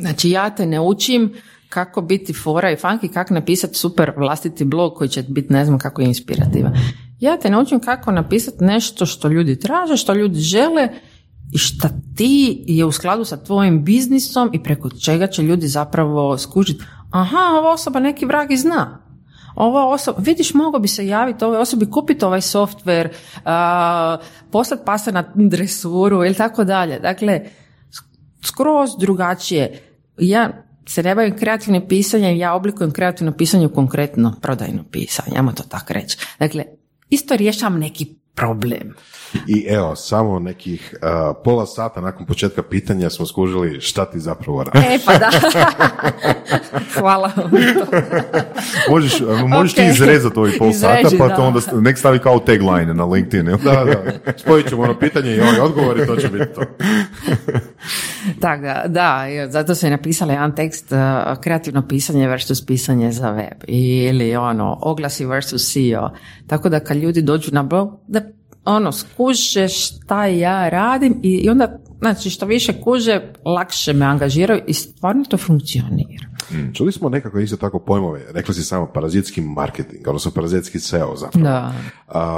Znači ja te ne učim kako biti fora i funky, kako napisati super vlastiti blog koji će biti ne znam kako inspirativan. Ja te naučim kako napisati nešto što ljudi traže, što ljudi žele i šta ti je u skladu sa tvojim biznisom i preko čega će ljudi zapravo skužiti aha, ova osoba neki vrag i zna. Ova osoba, vidiš, mogao bi se javiti ovoj osobi, kupiti ovaj softver, uh, poslati pasa na dresuru ili tako dalje. Dakle, skroz drugačije. Ja se ne bavim kreativnim pisanjem, ja oblikujem kreativno pisanje u konkretno prodajno pisanje, ajmo to tako reći. Dakle, isto rješavam neki problem. I evo, samo nekih uh, pola sata nakon početka pitanja smo skužili šta ti zapravo radiš. E, pa da. Hvala vam. možeš, možeš ti Ok. izrezati ovih pol sata, Izreži, pa da. to onda nek stavi kao tagline na LinkedIn. Da, da, spojit ćemo ono pitanje i ovaj odgovor i to će biti to. Tako da, da, zato sam i napisala jedan tekst uh, kreativno pisanje versus pisanje za web ili ono oglasi versus SEO. Tako da kad ljudi dođu na blog, da ono skuže šta ja radim i, onda znači što više kuže, lakše me angažiraju i stvarno to funkcionira. Čuli smo nekako isto tako pojmove, rekli si samo parazitski marketing, odnosno parazitski SEO zapravo. Da.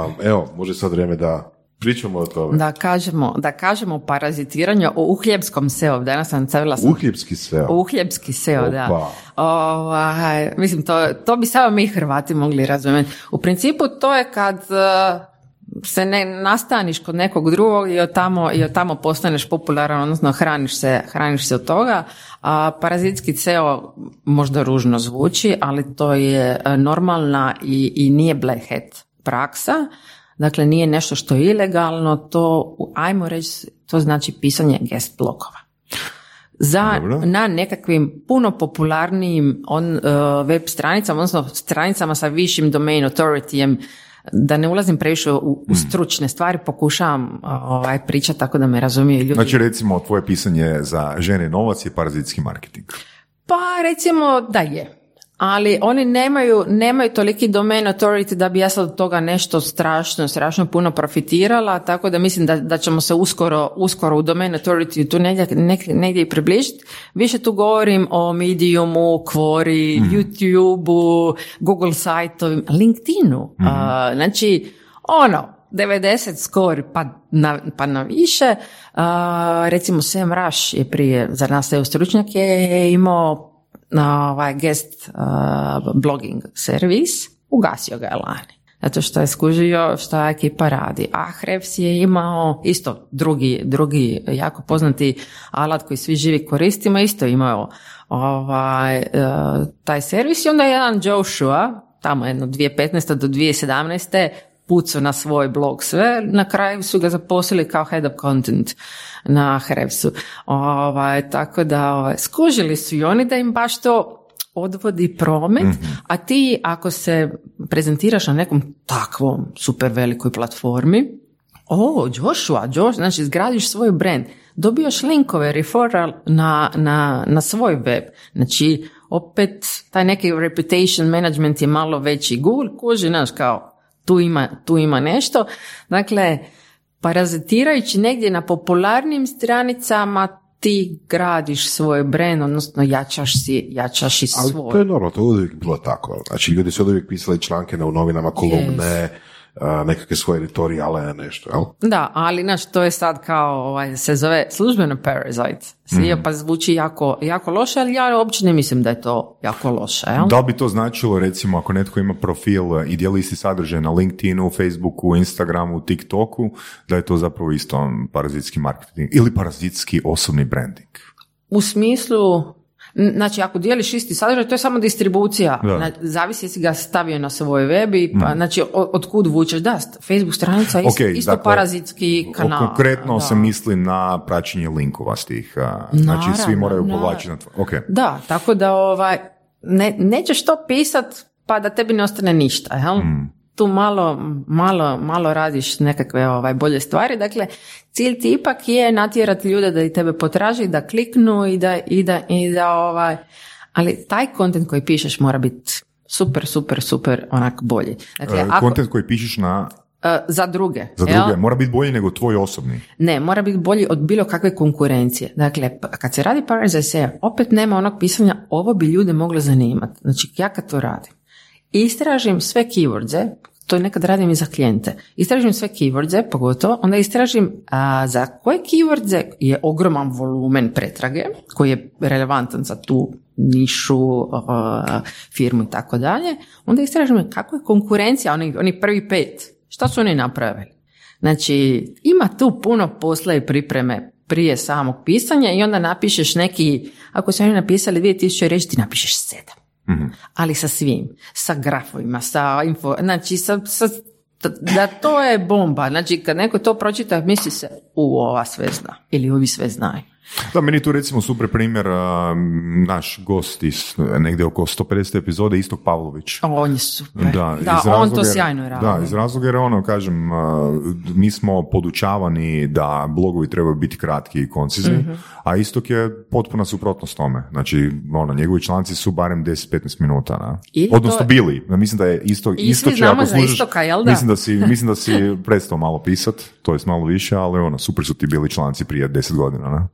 Um, evo, može sad vrijeme da pričamo o tome. Da kažemo, da kažemo o parazitiranju, o uhljebskom SEO. Danas sam stavila sam Uhljebski SEO. Uhljebski SEO, da. Opa. Ovaj, mislim, to, to bi samo mi Hrvati mogli razumjeti. U principu to je kad eh, se ne nastaniš kod nekog drugog i od tamo, i od tamo postaneš popularan, odnosno hraniš se, hraniš se od toga. A parazitski SEO možda ružno zvuči, ali to je eh, normalna i, i nije black hat praksa. Dakle, nije nešto što je ilegalno, to, ajmo reći, to znači pisanje guest blogova za Dobro. na nekakvim puno popularnijim on, uh, web stranicama, odnosno stranicama sa višim domain authorityjem, da ne ulazim previše u, u stručne stvari, pokušavam ovaj, pričati tako da me razumiju ljudi. Znači recimo tvoje pisanje za žene novac je parazitski marketing. Pa recimo da je. Ali oni nemaju, nemaju toliki domain authority da bi ja sad od toga nešto strašno, strašno puno profitirala, tako da mislim da, da ćemo se uskoro, uskoro u domain authority tu negdje, negdje i približiti. Više tu govorim o Mediumu, Quori, YouTubeu, Google sajtovima, LinkedInu. A, znači, ono, 90 skor pa na, pa na više. A, recimo Sam Rush je prije, za nas EU stručnjak je imao ovaj guest a, blogging servis, ugasio ga je lani. Zato što je skužio šta ekipa radi. A Hrevs je imao isto drugi, drugi jako poznati alat koji svi živi koristimo, isto imao ovaj, e, taj servis i onda je jedan Joshua, tamo jedno 2015. do 2017. pucao na svoj blog sve, na kraju su ga zaposlili kao head of content na Hrevsu. Ovaj, tako da ovaj, skužili su i oni da im baš to odvodi promet, a ti ako se prezentiraš na nekom takvom super velikoj platformi, o, Joshua, Josh, znači izgradiš svoj brand, dobijaš linkove, referral na, na, na svoj web. Znači, opet, taj neki reputation management je malo veći. Google kuži, znaš, kao, tu ima, tu ima nešto. Dakle, parazitirajući negdje na popularnim stranicama, ti gradiš svoj brand, odnosno jačaš si, jačaš i Ali svoj. to je normalno, to je uvijek bilo tako. Znači, ljudi su uvijek pisali članke na, u novinama, kolumne, a, nekakve svoje editorijale, nešto, jel? Da, ali znaš, to je sad kao, ovaj, se zove službeno parasite. Svi pa zvuči jako, jako loše, ali ja uopće ne mislim da je to jako loše. Jel? Da bi to značilo recimo ako netko ima profil i dijeli isti sadržaj na LinkedInu, Facebooku, Instagramu, TikToku, da je to zapravo isto parazitski marketing ili parazitski osobni branding? U smislu, znači ako dijeliš isti sadržaj, to je samo distribucija. Da. Zavisi jesi ga stavio na svoj web i pa, znači o- od kud vučeš. Da, Facebook stranica je isto, Ok, isto dakle, parazitski kanal. Konkretno Da. se misli na praćenje linkova s tih, znači svi Naravno, moraju naravno. povlačiti na tvo- Ok. Da, tako da ovaj, ne, nećeš to pisat pa da tebi ne ostane ništa, jel? Tu malo, malo, malo radiš nekakve ovaj, bolje stvari. Dakle, cilj ti ipak je natjerati ljude da i tebe potraži, da kliknu i da, i da, i da ovaj, ali taj kontent koji pišeš mora biti super, super, super onak bolji. Dakle, E, ako, Kontent koji pišeš na, e, za druge. za jel? druge mora biti bolji nego tvoj osobni. Ne, mora biti bolji od bilo kakve konkurencije. Dakle, pa- kad se radi SEO, opet nema onog pisanja, ovo bi ljude moglo zanimati. Znači, ja kad to radim, istražim sve keywordse to nekad radim i za klijente. Istražim sve keywordse, pogotovo, onda istražim a, za koje keywordse je ogroman volumen pretrage, koji je relevantan za tu nišu, a, firmu i tako dalje. Onda istražim kako je konkurencija, oni, oni prvi pet, šta su oni napravili? Znači, ima tu puno posla i pripreme prije samog pisanja i onda napišeš neki, ako su oni napisali 2000 reći, ti napišeš sedam. Ali sa svim, sa grafovima, sa info, znači sa, sa da to je bomba. Znači kad neko to pročita misli se u ova sve zna ili ovi sve znaju. Da, meni tu recimo super primjer naš gost iz negdje oko 150 epizode, Istok Pavlović. on je super. Da, da on to sjajno radi. Da, iz razloga jer ono, kažem, mi smo podučavani da blogovi trebaju biti kratki i koncizni, mhm. a Istok je potpuna suprotnost tome. Znači, ono, njegovi članci su barem 10-15 minuta. Na? Odnosno to... bili. Mislim da je Istok, I Istok svi znamo za Istoka, jel da? Mislim da si, mislim da si prestao malo pisat, to je malo više, ali ono, super su ti bili članci prije 10 godina. Na?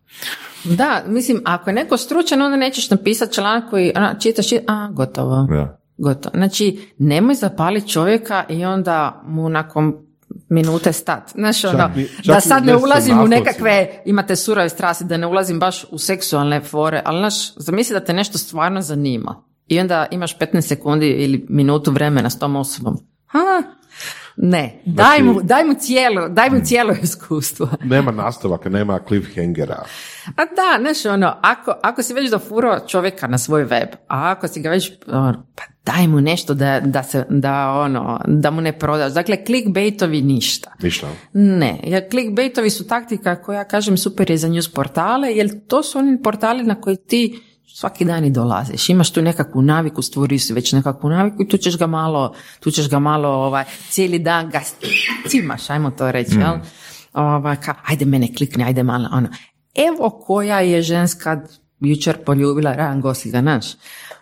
Da, mislim, ako je neko stručan, onda nećeš napisati članak koji ona, čitaš, čitaš, a, gotovo. Da. Gotovo. Znači, nemoj zapaliti čovjeka i onda mu nakon minute stat. Znaš, ono, da sad ne ulazim u nekakve, imate surove strasti, da ne ulazim baš u seksualne fore, ali znaš, zamisli da te nešto stvarno zanima. I onda imaš 15 sekundi ili minutu vremena s tom osobom. Ha, ne, daj, mu, znači- daj mu cijelo, daj mu cijelo iskustvo. Nema nastavaka, nema cliffhangera. A da, znaš ono, ako, ako si već dofuro čovjeka na svoj web, a ako si ga već, ono, pa daj mu nešto da, da, se, da, ono, da mu ne prodaš. Dakle, clickbaitovi ništa. Ništa? Ne, jer clickbaitovi su taktika koja, kažem, super je za news portale, jer to su oni portali na koji ti svaki dan i dolaziš. Imaš tu nekakvu naviku, stvoriš već nekakvu naviku i tu ćeš ga malo, tu ćeš ga malo ovaj, cijeli dan ga cimaš, ajmo to reći, mm. jel? Ovaj, ka, ajde mene klikni, ajde malo, ono. Evo koja je ženska jučer poljubila Ryan Goslinga, naš.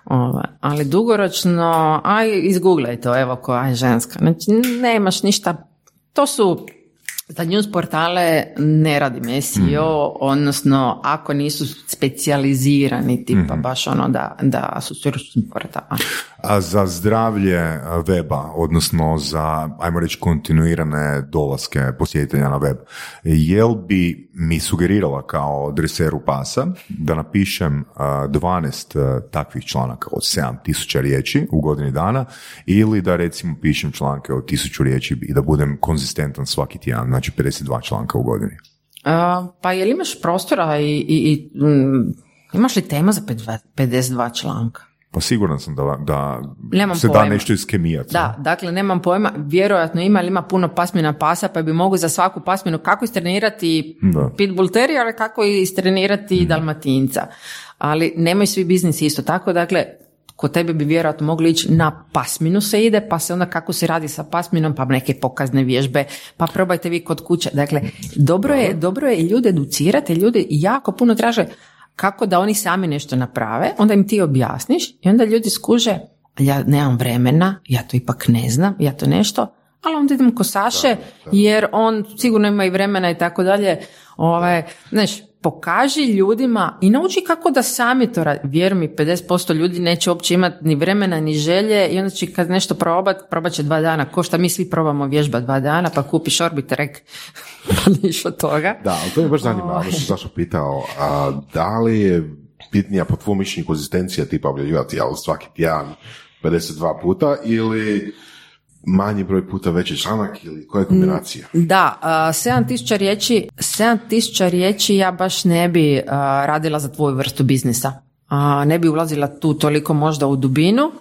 Ovaj, ali dugoročno, aj izgooglaj to, evo koja je ženska. Znači, nemaš ništa, to su za news portale ne radim SEO, mm. odnosno ako nisu specijalizirani tipa mm. baš ono da, da su stručni portali. A za zdravlje weba, odnosno za, ajmo reći, kontinuirane dolaske posjetitelja na web, jel bi mi sugerirala kao dreseru pasa da napišem 12 takvih članaka od 7000 riječi u godini dana ili da recimo pišem članke od 1000 riječi i da budem konzistentan svaki tjedan, znači 52 članka u godini? Uh, pa jel imaš prostora i, i, i mm, imaš li tema za 52 članka? Pa siguran sam da, da se da nešto iskemijati. Da, dakle, nemam pojma, vjerojatno ima, ali ima puno pasmina pasa, pa bi mogu za svaku pasminu kako istrenirati pitbull terrier, kako istrenirati mm. dalmatinca. Ali nemaju svi biznisi isto tako, dakle, kod tebe bi vjerojatno mogli ići na pasminu se ide, pa se onda kako se radi sa pasminom, pa neke pokazne vježbe, pa probajte vi kod kuće. Dakle, dobro je, dobro je ljude educirati, ljudi jako puno traže kako da oni sami nešto naprave, onda im ti objasniš i onda ljudi skuže, ja nemam vremena, ja to ipak ne znam, ja to nešto, ali onda idem kosaše jer on sigurno ima i vremena i tako dalje. Ovaj, znaš, pokaži ljudima i nauči kako da sami to radi. Vjeruj mi, 50% ljudi neće uopće imati ni vremena ni želje i onda će kad nešto probat, probat će dva dana. Ko šta mi svi probamo vježba dva dana, pa kupiš Orbitrek, pa niš od toga. Da, ali to je baš zanimljivo. Ono što zašto pitao, a da li je bitnija po tvom mišljenju konzistencija tipa objavljivati jel, svaki tjedan 52 puta ili manji broj puta veći članak ili koja je kombinacija? Mm, da, uh, 7000 riječi, 7000 riječi ja baš ne bi radila za tvoju vrstu biznisa. ne bi ulazila tu toliko možda u dubinu,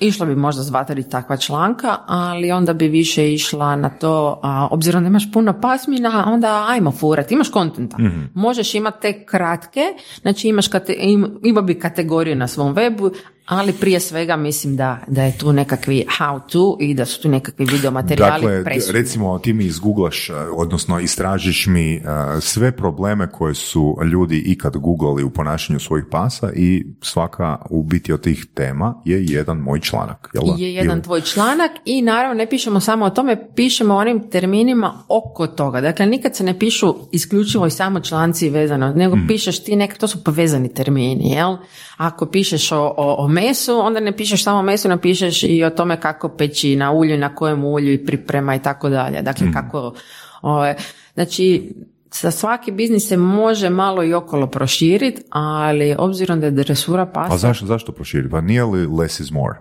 Išla bi možda zvatati takva članka, ali onda bi više išla na to, a, obzirom da imaš puno pasmina, onda ajmo furati, imaš kontenta. mm Možeš imati te kratke, znači imaš kate, ima bi kategoriju na svom webu, ali prije svega mislim da, da je tu nekakvi how to i da su tu nekakvi video materijali Dakle, recimo ti mi izguglaš, e, odnosno istražiš mi e, sve probleme koje su ljudi ikad googlali u ponašanju svojih pasa i svaka u biti od tih tema je jedan moj članak. Jel Je jedan tvoj članak i naravno ne pišemo samo o tome, pišemo o onim terminima oko toga. Dakle, nikad se ne pišu isključivo i samo članci vezano, nego mm. pišeš ti neka, to su povezani termini, jel? Ako pišeš o, o, o mesu, onda ne pišeš samo o mesu, napišeš i o tome kako peći na ulju, na kojem ulju i priprema i tako dalje. Dakle, kako... Ovaj, znači, za svaki biznis se može malo i okolo proširiti, ali obzirom da je dresura pasa... A zašto, zašto proširiti? Pa nije li less is more?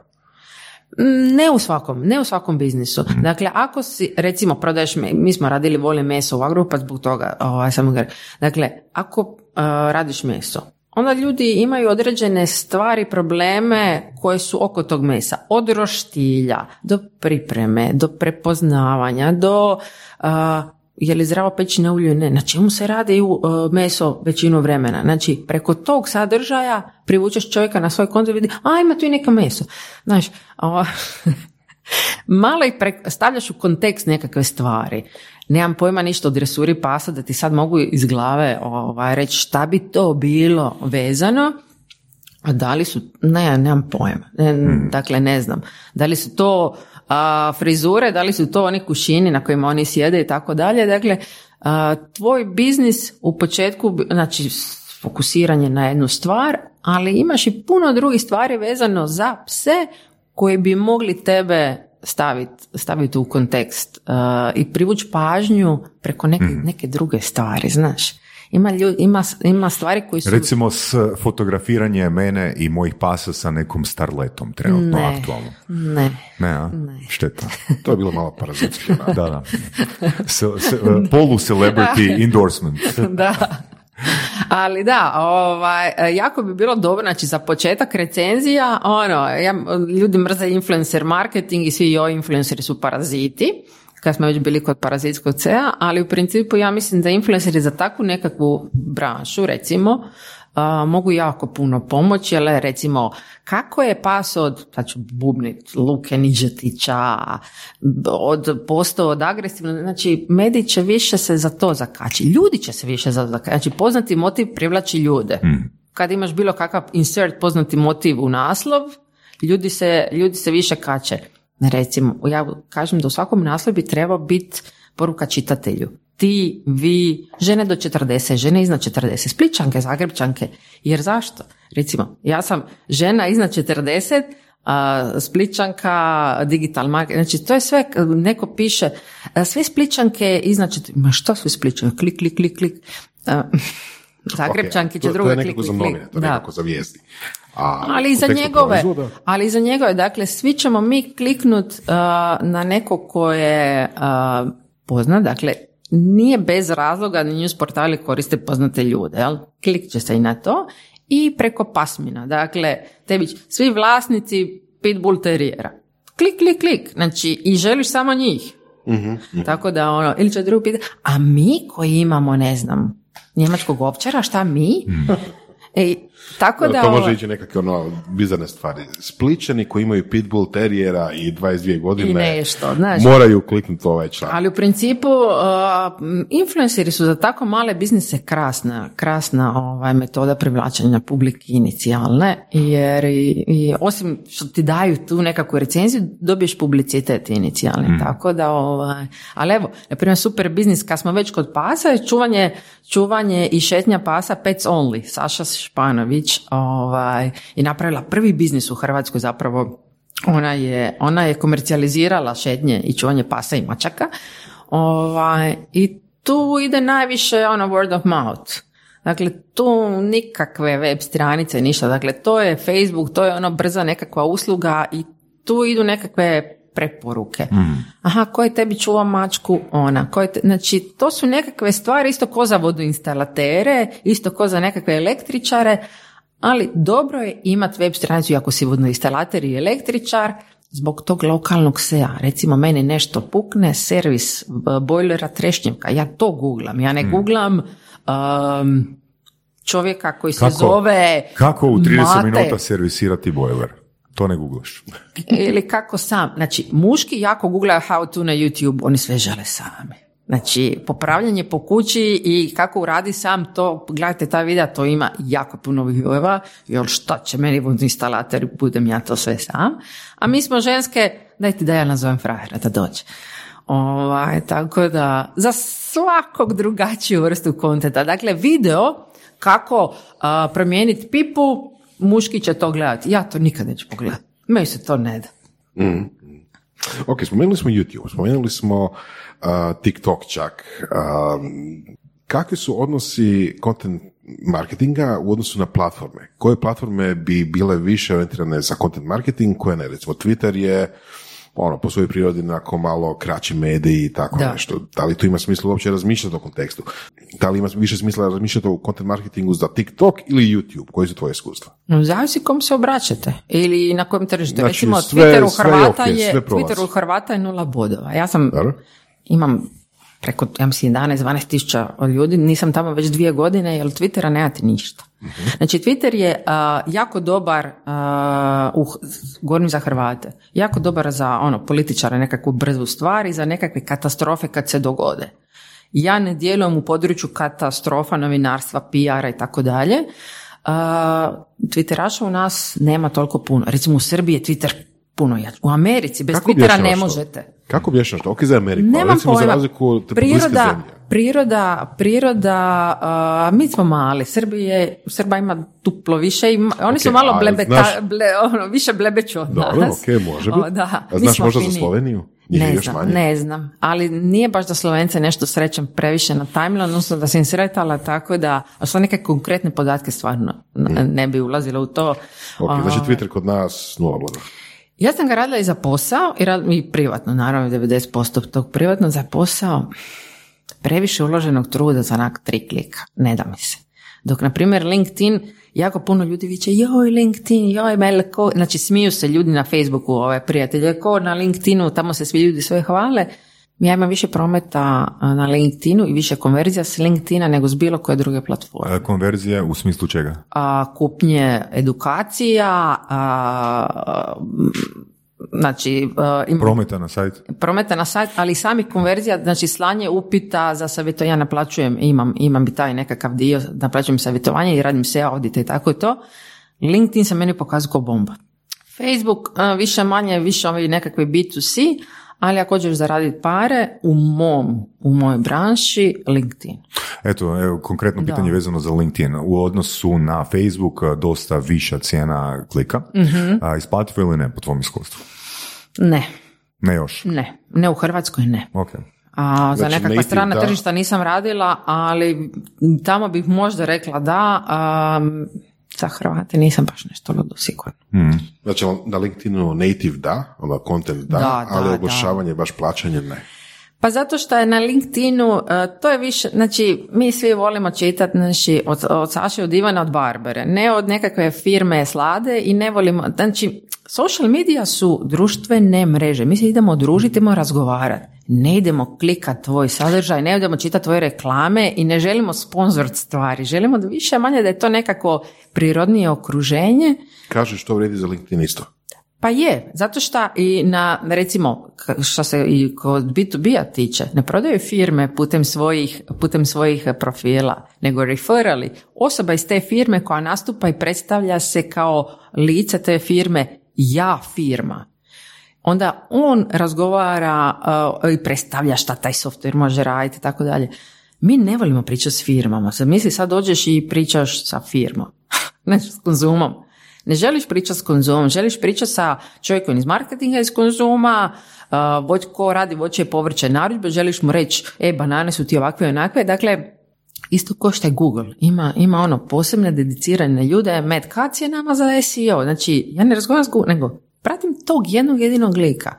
Mm, Ne u svakom, ne u svakom biznisu. Dakle, ako si, recimo, prodaješ, mi smo radili volje meso u Agru, pa zbog toga, ovaj, samo ga- dakle, ako uh, radiš meso, onda ljudi imaju određene stvari, probleme koje su oko tog mesa. Od roštilja, do pripreme, do prepoznavanja, do uh, je li zdravo peći na ulju ne, na čemu se radi u, uh, meso većinu vremena. Znači, preko tog sadržaja privučeš čovjeka na svoj konto i vidi, a ima tu i neka meso. Znaš, o, malo i pre, stavljaš u kontekst nekakve stvari. Nemam pojma ništa o dresuri pasa da ti sad mogu iz glave ovaj, reći šta bi to bilo vezano, a da li su, ne, nemam pojma, Ne, dakle ne znam, da li su to a, frizure, da li su to oni kušini na kojima oni sjede i tako dalje, dakle a, tvoj biznis u početku, znači fokusiranje na jednu stvar, ali imaš i puno drugih stvari vezano za pse koji bi mogli tebe staviti stavit u kontekst a, i privući pažnju preko neke, neke druge stvari, znaš. Ima, lju- ima, ima stvari koji su... Recimo s fotografiranje mene i mojih pasa sa nekom starletom trenutno ne, aktualno. ne. Ne, a? Šteta. To je bilo malo parazitski. da. Da, da. Se, se, polu celebrity endorsement. da. Ali da, ovaj, jako bi bilo dobro, znači za početak recenzija, ono, ja, ljudi mrze influencer marketing i svi joj influenceri su paraziti, kad smo već bili kod parazitskog CEA, ali u principu ja mislim da influenceri za takvu nekakvu branšu, recimo, a, mogu jako puno pomoći, ali recimo, kako je pas od, sad ću bubnit, Luke Niđetića, od postao od agresivno, znači mediji će više se za to zakači, ljudi će se više za zakači, znači poznati motiv privlači ljude. Kad imaš bilo kakav insert poznati motiv u naslov, ljudi se, ljudi se više kače. Recimo, ja kažem da u svakom naslovu bi trebao biti poruka čitatelju. Ti, vi, žene do 40, žene iznad 40, spličanke, zagrebčanke. Jer zašto? Recimo, ja sam žena iznad 40, a, spličanka, digital market, znači to je sve, neko piše, a, sve spličanke iznad 40, ma što su spličanke, klik, klik, klik, klik. A, Zagrebčanke će to, drugo to je klik, nekako za klik, klik. novine, to je Da. nekako za vijesti. A Ali i za njegove, proizvoda- ali i za njegove, dakle, svi ćemo mi kliknut uh, na neko ko je uh, poznat, dakle, nije bez razloga da news portali koriste poznate ljude, jel? Klik će se i na to i preko pasmina, dakle, tebi svi vlasnici pitbull terijera. Klik, klik, klik, znači, i želiš samo njih. Tako da, ono, ili će drugo pitati, a mi koji imamo, ne znam, njemačkog ovčara, šta mi? E, tako da, to može ići nekakve ono bizarne stvari. Spličani koji imaju pitbull terijera i 22 godine I nešto, znaš. moraju kliknuti ovaj članak. Ali u principu uh, influenceri su za tako male biznise krasna, krasna ovaj, metoda privlačenja publike inicijalne, jer i, i osim što ti daju tu nekakvu recenziju, dobiješ publicitet inicijalni, tako da, ovaj, ali evo, na primjer super biznis, kad smo već kod pasa, je čuvanje, čuvanje i šetnja pasa Pets Only, Saša Španović, ovaj, je napravila prvi biznis u Hrvatskoj zapravo ona je, ona je komercijalizirala šetnje i čuvanje pasa i mačaka ovaj, i tu ide najviše ono word of mouth. Dakle, tu nikakve web stranice, ništa. Dakle, to je Facebook, to je ono brza nekakva usluga i tu idu nekakve preporuke. Aha, ko je tebi čuva mačku? Ona. Ko je te- znači, to su nekakve stvari isto ko za vodoinstalatere, isto ko za nekakve električare, ali dobro je imati web stranicu ako si vodoinstalater i električar, zbog tog lokalnog SEA. Recimo, meni nešto pukne, servis b- bojlera Trešnjevka, ja to googlam, ja ne googlam um, čovjeka koji se Kako? zove Kako u 30 Mate minuta servisirati bojler? To ne googlaš. ili kako sam. Znači, muški jako googlaju how to na YouTube, oni sve žele sami. Znači, popravljanje po kući i kako uradi sam to, gledajte ta videa, to ima jako puno vieweva, jer šta će meni instalator, budem ja to sve sam. A mi smo ženske, dajte da ja nazovem frajera da dođe. Ovaj, tako da, za svakog drugačiju vrstu kontenta. Dakle, video kako a, promijeniti pipu muški će to gledati. Ja to nikad neću pogledati. Meni se to ne da. Ok, spomenuli smo YouTube, spomenuli smo uh, TikTok čak. Um, kakvi su odnosi content marketinga u odnosu na platforme? Koje platforme bi bile više orijentirane za content marketing, koje ne? Recimo Twitter je ono, po svojoj prirodi onako malo kraći mediji i tako Da. nešto. Da li tu ima smisla uopće razmišljati o kontekstu? Da li ima više smisla razmišljati o content marketingu za TikTok ili YouTube? Koji su tvoje iskustva? No, Zavisi kom se obraćate ili na kojem tržištu. Znači, Recimo, sve- Twitter u sve Hrvata ok, je, sve prolazi. Twitter u Hrvata je nula bodova. Ja sam, Dobro? imam preko, ja mislim, 11-12 tisuća ljudi, nisam tamo već dvije godine, jer Twittera nemate ništa. Znači, Twitter je a, jako dobar, a, u, govorim za Hrvate, jako dobar za ono, političare, nekakvu brzu stvar i za nekakve katastrofe kad se dogode. Ja ne djelujem u području katastrofa, novinarstva, PR-a i tako dalje. Twitteraša u nas nema toliko puno. Recimo u Srbiji je Twitter puno jači. U Americi bez Kako Twittera ne možete. Kako objašnjavaš to? Ok, za Ameriku, ali Nemam recimo za pojma. razliku od priroda, zemlje. priroda, priroda, a, mi smo mali, Srbije, Srba ima duplo više, i ma- oni su Ok, malo blebeta, znaš- ble, ono, više blebeću od Dobro, nas. ok, može biti. O, da, A znaš možda za finiji. Sloveniju? Njih Ne znam, manje. ne znam, ali nije baš da Slovence nešto srećem previše na timeline, odnosno da sam im sretala tako da, a što neke konkretne podatke stvarno n- ne bi ulazila u to. Ok, znači Twitter kod nas nula bodova. Ja sam ga radila i za posao i, rad, i privatno, naravno 90% tog privatno za posao. Previše uloženog truda za onak tri klika, ne da mi se. Dok, na primjer, LinkedIn, jako puno ljudi viće, joj, LinkedIn, joj, Melko, znači smiju se ljudi na Facebooku, ove prijatelje, ko na LinkedInu, tamo se svi ljudi sve hvale. Ja imam više prometa na LinkedInu i više konverzija s LinkedIna nego s bilo koje druge platforme. E, Konverzije u smislu čega? a, kupnje edukacija, a, znači a, im- Prometa na sajt? prometa na sajt, ali i sami konverzija, znači slanje upita za savjetovanje, ja naplaćujem, imam, imam i taj nekakav dio, naplaćujem savjetovanje i radim se audite i tako i to. LinkedIn se meni pokazuje kao bomba. Facebook, a, više manje, više ovi nekakvi B2C, ali ako hoćeš zaraditi pare, u mom, u mojoj branši, LinkedIn. Eto, evo, konkretno Da. pitanje vezano za LinkedIn. U odnosu na Facebook dosta viša cijena klika. Mhm. A, isplativo ili ne po tvom iskustvu? Ne, Ne još. ne, ne u Hrvatskoj ne. Ok. A, za Znači, nekakva native, strana da. tržišta nisam radila, ali tamo bih možda rekla da, a, za Hrvate nisam baš nešto ludo sigurno. Hmm. Znači na LinkedInu native da, onda content da, Da, da, ali da. oglašavanje, baš plaćanje ne. Pa zato što je na LinkedInu, e, to je više, znači mi svi volimo čitati znači, od, od Saše, od Ivana, od Barbere, ne od nekakve firme slade i ne volimo, znači social media su društvene mreže, mi se idemo družiti, idemo razgovarati, ne idemo klikati tvoj sadržaj, ne idemo čitati tvoje reklame i ne želimo sponzort stvari, želimo da više manje da je to nekako prirodnije okruženje, Kažeš što vrijedi za LinkedIn isto. Pa je, zato što i na, recimo, što se i kod B2B-a tiče, ne prodaju firme putem svojih, putem svojih profila, nego referali. Osoba iz te firme koja nastupa i predstavlja se kao lice te firme, ja firma. Onda on razgovara uh, i predstavlja šta taj software može raditi i tako dalje. Mi ne volimo pričati s firmama. Sad misli, sad dođeš i pričaš sa firmom, znači s konzumom. Ne želiš pričati s konzumom, želiš pričati sa čovjekom iz marketinga iz konzuma, uh, ko radi voće i povrće narudžbe, želiš mu reći, e, banane su ti ovakve i onakve. Dakle, isto ko što je Google. Ima, ima ono posebne dedicirane ljude, Matt Katz je nama za SEO. Znači, ja ne razgovaram s Google, nego pratim tog jednog jedinog lika.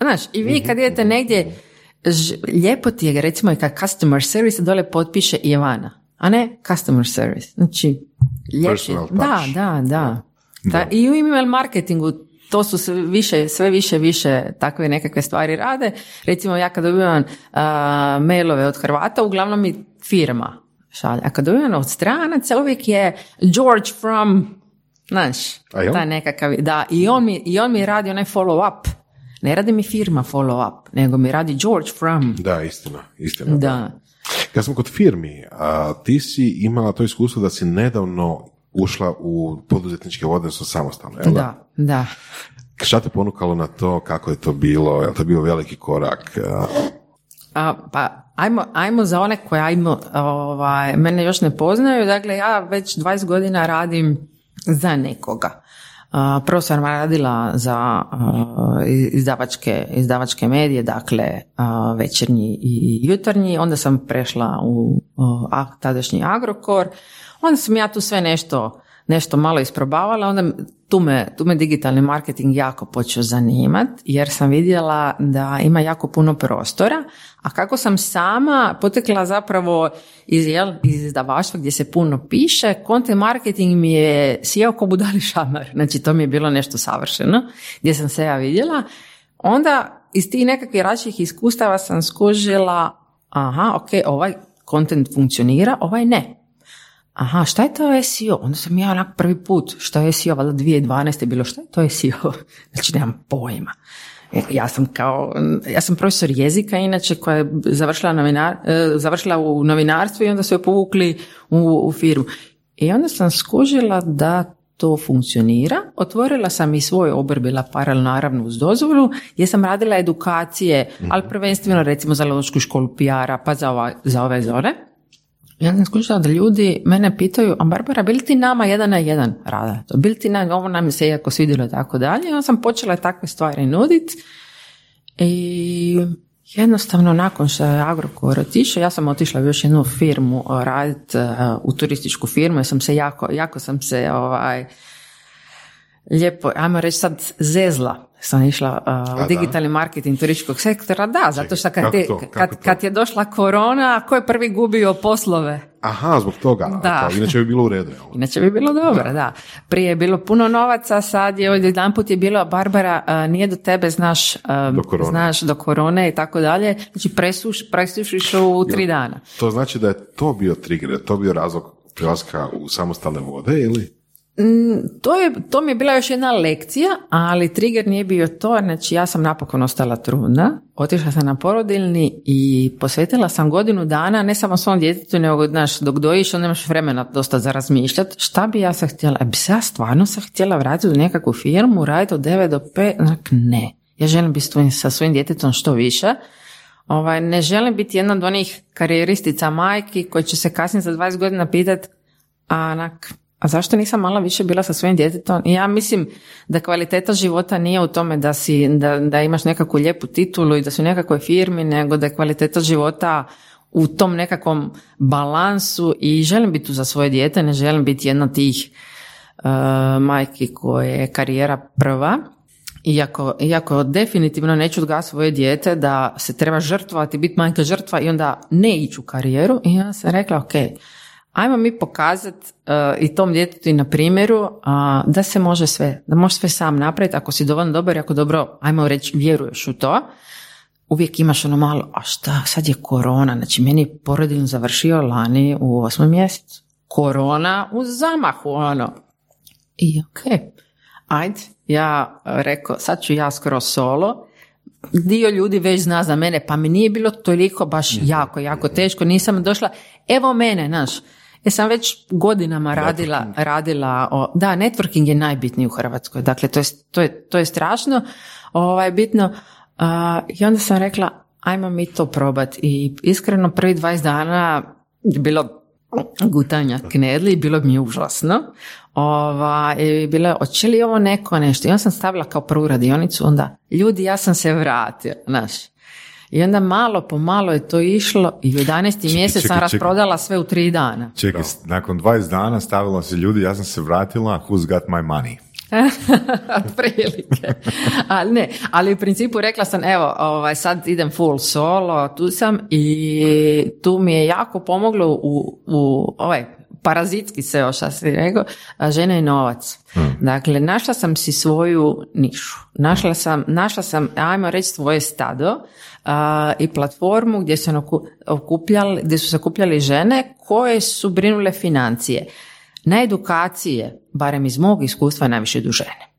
Znaš, i vi kad idete negdje, ž- lijepo ti je, recimo i kad customer service dole potpiše Ivana, a ne customer service. Znači. Personal touch. Da, da, da. Ta, I u email marketingu to su sve više, sve više, više takve nekakve stvari rade. Recimo ja kad dobivam a, mailove od Hrvata, uglavnom mi firma šalje. A kad dobivam od stranaca, uvijek je George from, znaš, A jel? taj nekakav, da, i on mi, i on mi radi onaj follow up. Ne radi mi firma follow up, nego mi radi George from. Da, istina, istina. Da. Kad smo kod firmi, a, ti si imala to iskustvo da si nedavno ušla u poduzetničke odnose samostalno, jel da? Da, da. Šta te ponukalo na to, kako je to bilo, je li to bio veliki korak? A, pa, ajmo, ajmo za one koje ajmo, ovaj, mene još ne poznaju. Dakle, ja već 20 godina radim za nekoga. Uh, prvo sam radila za uh, izdavačke, izdavačke medije, dakle uh, večernji i jutarnji, onda sam prešla u tadašnji Agrokor, onda sam ja tu sve nešto nešto malo isprobavala, onda tu me, tu me digitalni marketing jako počeo zanimati jer sam vidjela da ima jako puno prostora, a kako sam sama potekla zapravo iz, jel, iz izdavaštva gdje se puno piše, content marketing mi je sjeo ko budali šamar, znači to mi je bilo nešto savršeno, gdje sam se ja vidjela. Onda iz tih nekakvih različitih iskustava sam skužila, aha, ok, ovaj kontent funkcionira, ovaj ne aha, šta je to SEO? Onda sam ja onak prvi put, što je SEO, valjda 2012. bilo, šta je to SEO? Znači, nemam pojma. E, ja sam kao, ja sam profesor jezika, inače, koja je završila, novinar, e, završila u novinarstvu i onda su je povukli u, u firmu. I onda sam skužila da to funkcionira. Otvorila sam i svoj obr, bila paralelno naravno uz dozvolu, gdje sam radila edukacije, ali prvenstveno recimo za lošku školu PR-a, pa za, ova, za ove zone. Ja sam skušala da ljudi mene pitaju, a Barbara, bili ti nama jedan na jedan rada? Bili ti na, ovo nam se jako svidjelo i tako dalje. Ja sam počela takve stvari nuditi i jednostavno nakon što je Agrokor otišao, ja sam otišla u još jednu firmu raditi u turističku firmu, ja sam se jako, jako sam se ovaj, lijepo, ajmo reći sad zezla sam išla uh, u digitalni marketing turističkog sektora, da, zato što kad, kad, kad, je došla korona, ko je prvi gubio poslove? Aha, zbog toga, da. inače bi bilo u redu. Inače bi bilo dobro, da. Prije je bilo puno novaca, sad je jedan put je bilo, Barbara, uh, nije do tebe, znaš, do korone. znaš, do korone i tako dalje, znači presuš, presušiš u tri dana. To znači da je to bio trigger, to bio razlog prilaska u samostalne vode ili? Mm, to, je, to mi je bila još jedna lekcija, ali trigger nije bio to, znači ja sam napokon ostala trudna, otišla sam na porodilni i posvetila sam godinu dana, ne samo svom djetetu, nego znaš, dok dojiš, onda nemaš vremena dosta za razmišljati, šta bi ja se htjela, bi se ja stvarno se htjela vratiti u nekakvu firmu, raditi od 9 do 5, znak, ne, ja želim biti sa svojim djetetom što više, ovaj, ne želim biti jedna od onih karijeristica majki koji će se kasnije za 20 godina pitati, a onak, a zašto nisam malo više bila sa svojim djetetom? Ja mislim da kvaliteta života nije u tome da, si, da, da imaš nekakvu lijepu titulu i da si u nekakvoj firmi, nego da je kvaliteta života u tom nekakvom balansu i želim biti tu za svoje dijete, ne želim biti jedna tih uh, majki koje je karijera prva. Iako, iako definitivno neću odgasiti svoje dijete da se treba žrtvovati, biti majka žrtva i onda ne ići u karijeru. I ja sam rekla, ok, ajmo mi pokazati uh, i tom djetetu i na primjeru uh, da se može sve, da možeš sve sam napraviti ako si dovoljno dobar i ako dobro, ajmo reći, vjeruješ u to. Uvijek imaš ono malo, a šta, sad je korona, znači meni je porodilno završio lani u osmom mjesecu. Korona u zamahu, ono. I ok, ajde, ja rekao, sad ću ja skoro solo, dio ljudi već zna za mene, pa mi nije bilo toliko baš jako, jako teško, nisam došla, evo mene, znaš, ja sam već godinama radila, radila o, da, networking je najbitniji u Hrvatskoj, dakle to je, to je, to je strašno, ovaj, bitno, i onda sam rekla, ajmo mi to probati i iskreno prvi 20 dana je bilo gutanja knedli, bilo mi je užasno. Ova, i bilo je, hoće li ovo neko nešto? I onda sam stavila kao prvu radionicu, onda, ljudi, ja sam se vratio, znaš. I onda malo po malo je to išlo i u 11. mjesec sam rasprodala sve u tri dana. Čekaj, nakon 20 dana stavila se ljudi, ja sam se vratila, who's got my money? prilike. ali ne, ali u principu rekla sam, evo, ovaj, sad idem full solo, tu sam i tu mi je jako pomoglo u, u ovaj, parazitski se još si rekao, žena i novac. Hmm. Dakle, našla sam si svoju nišu. Našla sam, našla sam ajmo reći, svoje stado i platformu gdje, se okupljali, gdje su se okupljali žene koje su brinule financije. Na edukacije, barem iz mog iskustva, najviše idu žene.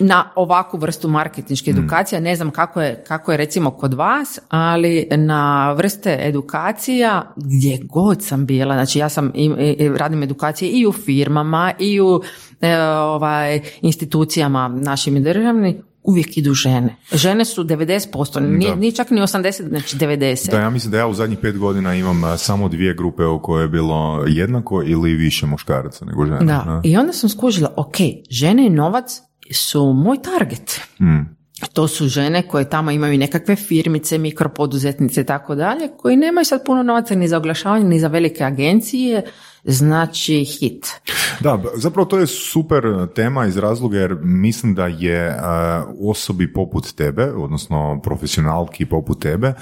Na ovakvu vrstu marketinške hmm. edukacije, ne znam kako je, kako je recimo kod vas, ali na vrste edukacija gdje god sam bila, znači ja sam radim edukacije i u firmama i u e, ovaj, institucijama našim i državnim, uvijek idu žene. Žene su 90%, nije, nije čak ni 80, znači 90. Da, ja mislim da ja u zadnjih pet godina imam samo dvije grupe u koje je bilo jednako ili više muškaraca nego žena. Da, i onda sam skužila, ok, žene i novac su moj target. Mm. To su žene koje tamo imaju nekakve firmice, mikropoduzetnice i tako dalje, koji nemaju sad puno novaca ni za oglašavanje, ni za velike agencije, znači hit. Da, zapravo to je super tema iz razloga jer mislim da je uh, osobi poput tebe, odnosno profesionalki poput tebe,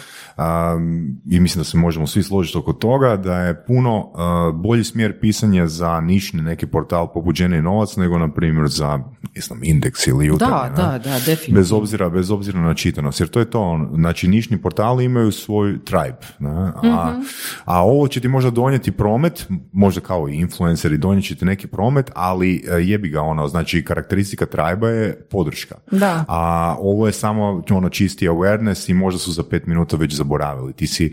i mislim da se možemo svi složiti oko toga, da je puno uh, bolji smjer pisanja za nišni neki portal poput Žene i novac nego na primjer za ne znam, indeks ili jutarnji. Da, da, da, definitivno. Bez obzira, bez obzira na čitanost, jer to je to, ono, znači nišni portali imaju svoj tribe, ne? A, Mhm. a ovo će ti možda donijeti promet, možda kao i influenceri donijet će ti neki promet, ali e, jebi ga ono, znači karakteristika tribe je podrška. Da. A ovo je samo ono čisti awareness i možda su za pet minuta već zaboravili. Ti si,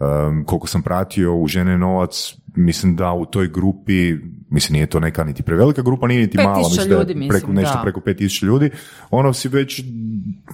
um, koliko sam pratio u Žene i novac, mislim da u toj grupi, mislim nije to neka niti prevelika grupa, nije niti mala, mislim da je preko, nešto da. preko 5000 ljudi, ono si već,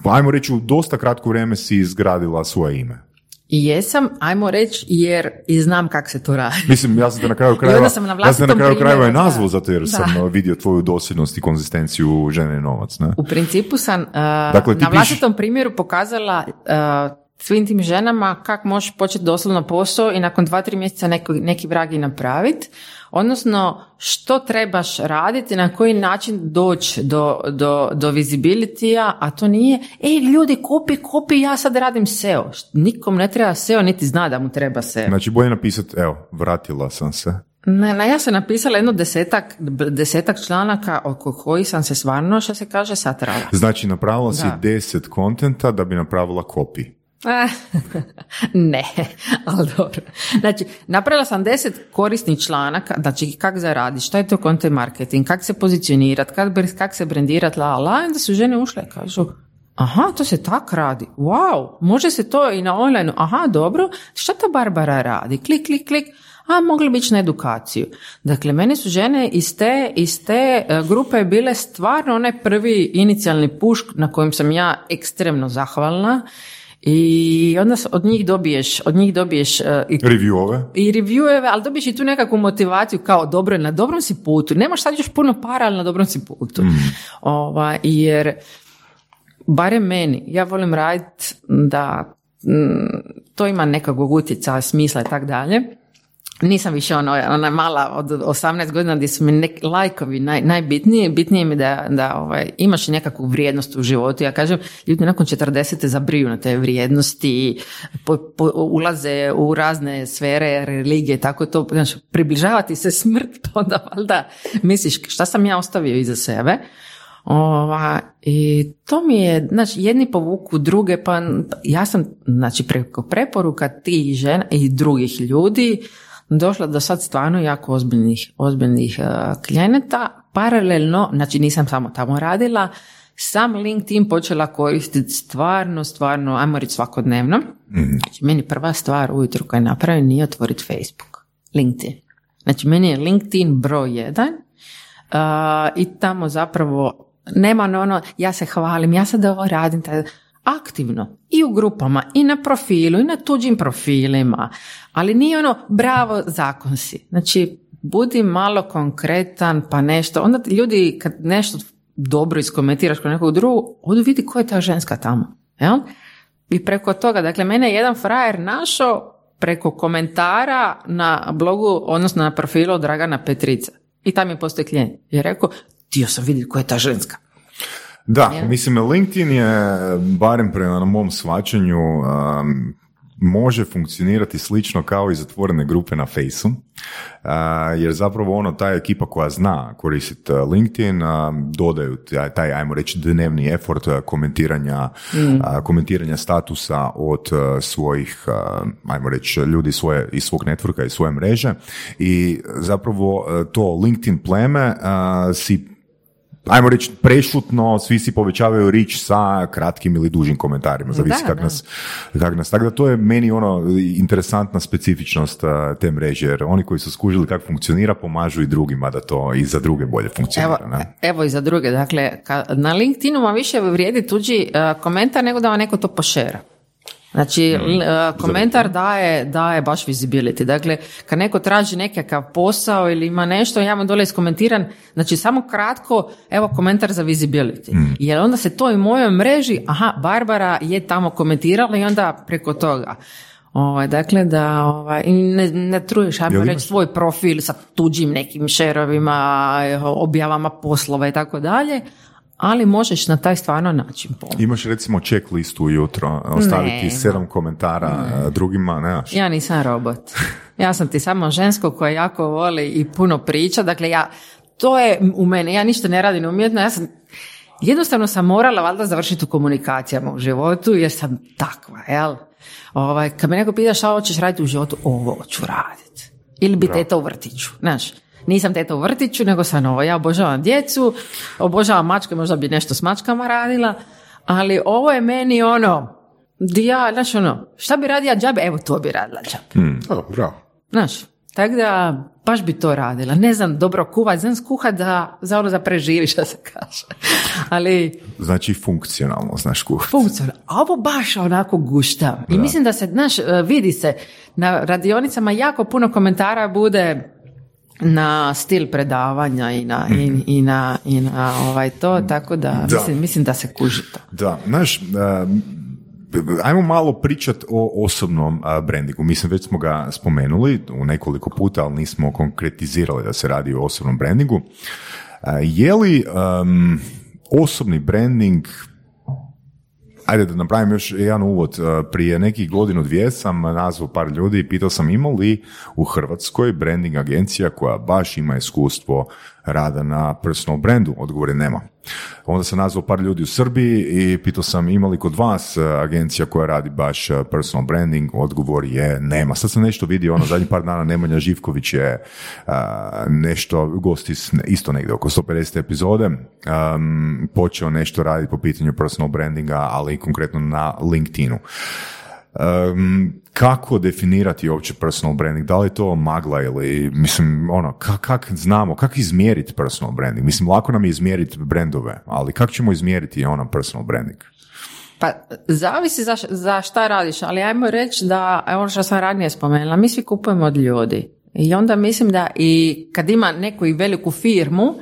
ajmo reći, u dosta kratko vrijeme si izgradila svoje ime. I jesam, ajmo reći, jer i znam kako se to radi. Mislim, ja sam te na kraju krajeva, sam na ja sam te na kraju krajeva i nazvao zato jer Da. sam uh, vidio tvoju dosljednost i konzistenciju žene i novac, ne? U principu sam uh, Dakle, na vlastitom primjeru pokazala uh, svim tim ženama kako možeš početi doslovno posao i nakon dva, tri mjeseca neki, neki vrag i napraviti. Odnosno, što trebaš raditi, na koji način doći do, do, do visibility a to nije, ej ljudi, kupi, kupi, ja sad radim SEO. Nikom ne treba SEO, niti zna da mu treba SEO. Znači, bolje napisati, evo, vratila sam se. Ne, ne, ja sam napisala jedno desetak, desetak članaka oko kojih sam se stvarno, što se kaže, satrala. Znači, napravila si Da. deset kontenta da bi napravila kopi. Ne, ali dobro. Znači, napravila sam deset korisnih članaka, znači kak zaradiš, šta je to content marketing, kak se pozicionirat, kak, kak se brendirat, la, la, onda su žene ušle i kažu, aha, to se tak radi, wow, može se to i na online, aha, dobro, šta ta Barbara radi, klik, klik, klik, a mogli bi na edukaciju. Dakle, mene su žene iz te, iz te e, grupe bile stvarno onaj prvi inicijalni pušk na kojem sam ja ekstremno zahvalna i onda od njih dobiješ, od njih dobiješ e, i, Reviewove. i revieweve, ali dobiješ i tu nekakvu motivaciju kao dobro, na dobrom si putu. Nemaš sad još puno para, ali na dobrom si putu. Ova, jer barem meni, ja volim raditi da mm, to ima nekakvog utjecaja, smisla i tak dalje. Nisam više ono, ona mala od 18 godina gdje su mi neki lajkovi naj, najbitniji, bitnije mi da, da ovaj, imaš nekakvu vrijednost u životu. Ja kažem, ljudi nakon 40. zabriju na te vrijednosti, po, po- ulaze u razne sfere, religije, tako to, znaš, približavati se smrt, onda valjda misliš šta sam ja ostavio iza sebe. Ova, I to mi je, znači, jedni povuku druge, pa ja sam, znači, preko preporuka tih žena i drugih ljudi došla do sad stvarno jako ozbiljnih, ozbiljnih uh, klijenata. Paralelno, znači nisam samo tamo radila, sam LinkedIn počela koristiti stvarno, stvarno, ajmo reći svakodnevno. Znači, meni prva stvar ujutro koju napravim nije otvoriti Facebook. LinkedIn. Znači, meni je LinkedIn broj jedan Uh, i tamo zapravo nema ono, ono, ja se hvalim, ja sad ovo radim, taj- aktivno i u grupama i na profilu i na tuđim profilima, ali nije ono bravo zakon si. Znači, budi malo konkretan pa nešto, onda ljudi kad nešto dobro iskomentiraš kod nekog drugog, odu vidi ko je ta ženska tamo. Jel? I preko toga, dakle, mene je jedan frajer našao preko komentara na blogu, odnosno na profilu Dragana Petrica. I tam je postoji klijent. I je rekao, htio sam vidjeti ko je ta ženska. Da, Jel? mislim, LinkedIn je, barem prema na mom shvaćanju, um, može funkcionirati slično kao i zatvorene grupe na Faceu, uh, jer zapravo ono, ta ekipa koja zna koristiti uh, LinkedIn, um, dodaju taj, ajmo reći, dnevni effort uh, komentiranja, uh, komentiranja statusa od svojih, ajmo reći, ljudi svoje, iz svog networka i svoje mreže. I zapravo to LinkedIn pleme si ajmo reći, prešutno, svi si povećavaju rič sa kratkim ili dužim komentarima, zavisi kak nas, kak nas. Tako da to je meni ono interesantna specifičnost a, te mreže, jer oni koji su skužili kako funkcionira, pomažu i drugima da to i za druge bolje Evo, funkcionira. ne? evo i za druge, dakle, ka, na LinkedInu vam više vrijedi tuđi e, komentar nego da vam neko to pošera. Znači, Mm. komentar daje, daje baš visibility. Dakle, kad neko traži nekakav posao ili ima nešto, ja vam dole iskomentiram, znači samo kratko, evo komentar za visibility. Mm. Jer onda se to i mojoj mreži, aha, Barbara je tamo komentirala i onda preko toga. Ovaj, dakle, da ovaj, ne, ne truješ, ajmo reći, svoj profil sa tuđim nekim šerovima, objavama poslova i tako dalje, ali možeš na taj stvarno način pomoći. Imaš recimo checklistu ujutro, ostaviti Nema. sedam komentara a, drugima, nemaš? Ja nisam robot. Ja sam ti samo žensko koje jako voli i puno priča. Dakle, ja, to je u mene. Ja ništa ne radim umjetno. Ja sam, jednostavno sam morala valjda završiti u komunikacijama u životu jer sam takva, jel? Ovaj, kad me neko pita šta hoćeš raditi u životu, ovo hoću raditi. Ili bi teta u vrtiću, znaš. Nisam teta u vrtiću, nego sam ovo. Ja obožavam djecu, obožavam mačke, možda bi nešto s mačkama radila, ali ovo je meni ono, di ja, znaš ono, šta bi radila džabe? Evo to bi radila džabe. O, bravo. Znaš, tako da baš bi to radila. Ne znam dobro kuhat, znam skuhat da za ono da preživi što se kaže. Ali Znači funkcionalno, znaš kuh. funkcionalno. A ovo baš onako gušta. I mislim da se, znaš, vidi se, na radionicama jako puno komentara bude na stil predavanja i na, i, i na, i na ovaj to, tako da, Mislim, mislim da se kuži to. Da, znaš, um, ajmo malo pričat o osobnom a, brandingu. Mislim, već smo ga spomenuli u nekoliko puta, ali nismo konkretizirali da se radi o osobnom brandingu. A, je li um, osobni branding Ajde da napravim još jedan uvod. Uh, Prije nekih godinu dvije sam nazvao par ljudi i pitao sam ima li u Hrvatskoj branding agencija koja baš ima iskustvo rada na personal brandu. Odgovor je nema. Onda sam nazvao par ljudi u Srbiji i pitao sam ima li kod vas uh, agencija koja radi baš uh, personal branding. Odgovor je nema. Sad sam nešto vidio, ono zadnjih par dana Nemanja Živković je uh, nešto, gost isto negdje oko 150 epizode, um, počeo nešto raditi po pitanju personal brandinga, ali konkretno na LinkedInu. Um, kako definirati uopće personal branding? Da li je to magla ili, mislim, ono, kak, kak znamo, kako izmjeriti personal branding? Mislim, lako nam je izmjeriti brandove, ali kako ćemo izmjeriti ono personal branding? Pa zavisi za, za šta radiš, ali ajmo reći da, evo što sam ranije spomenula, mi svi kupujemo od ljudi. I onda mislim da i kad ima neku i veliku firmu,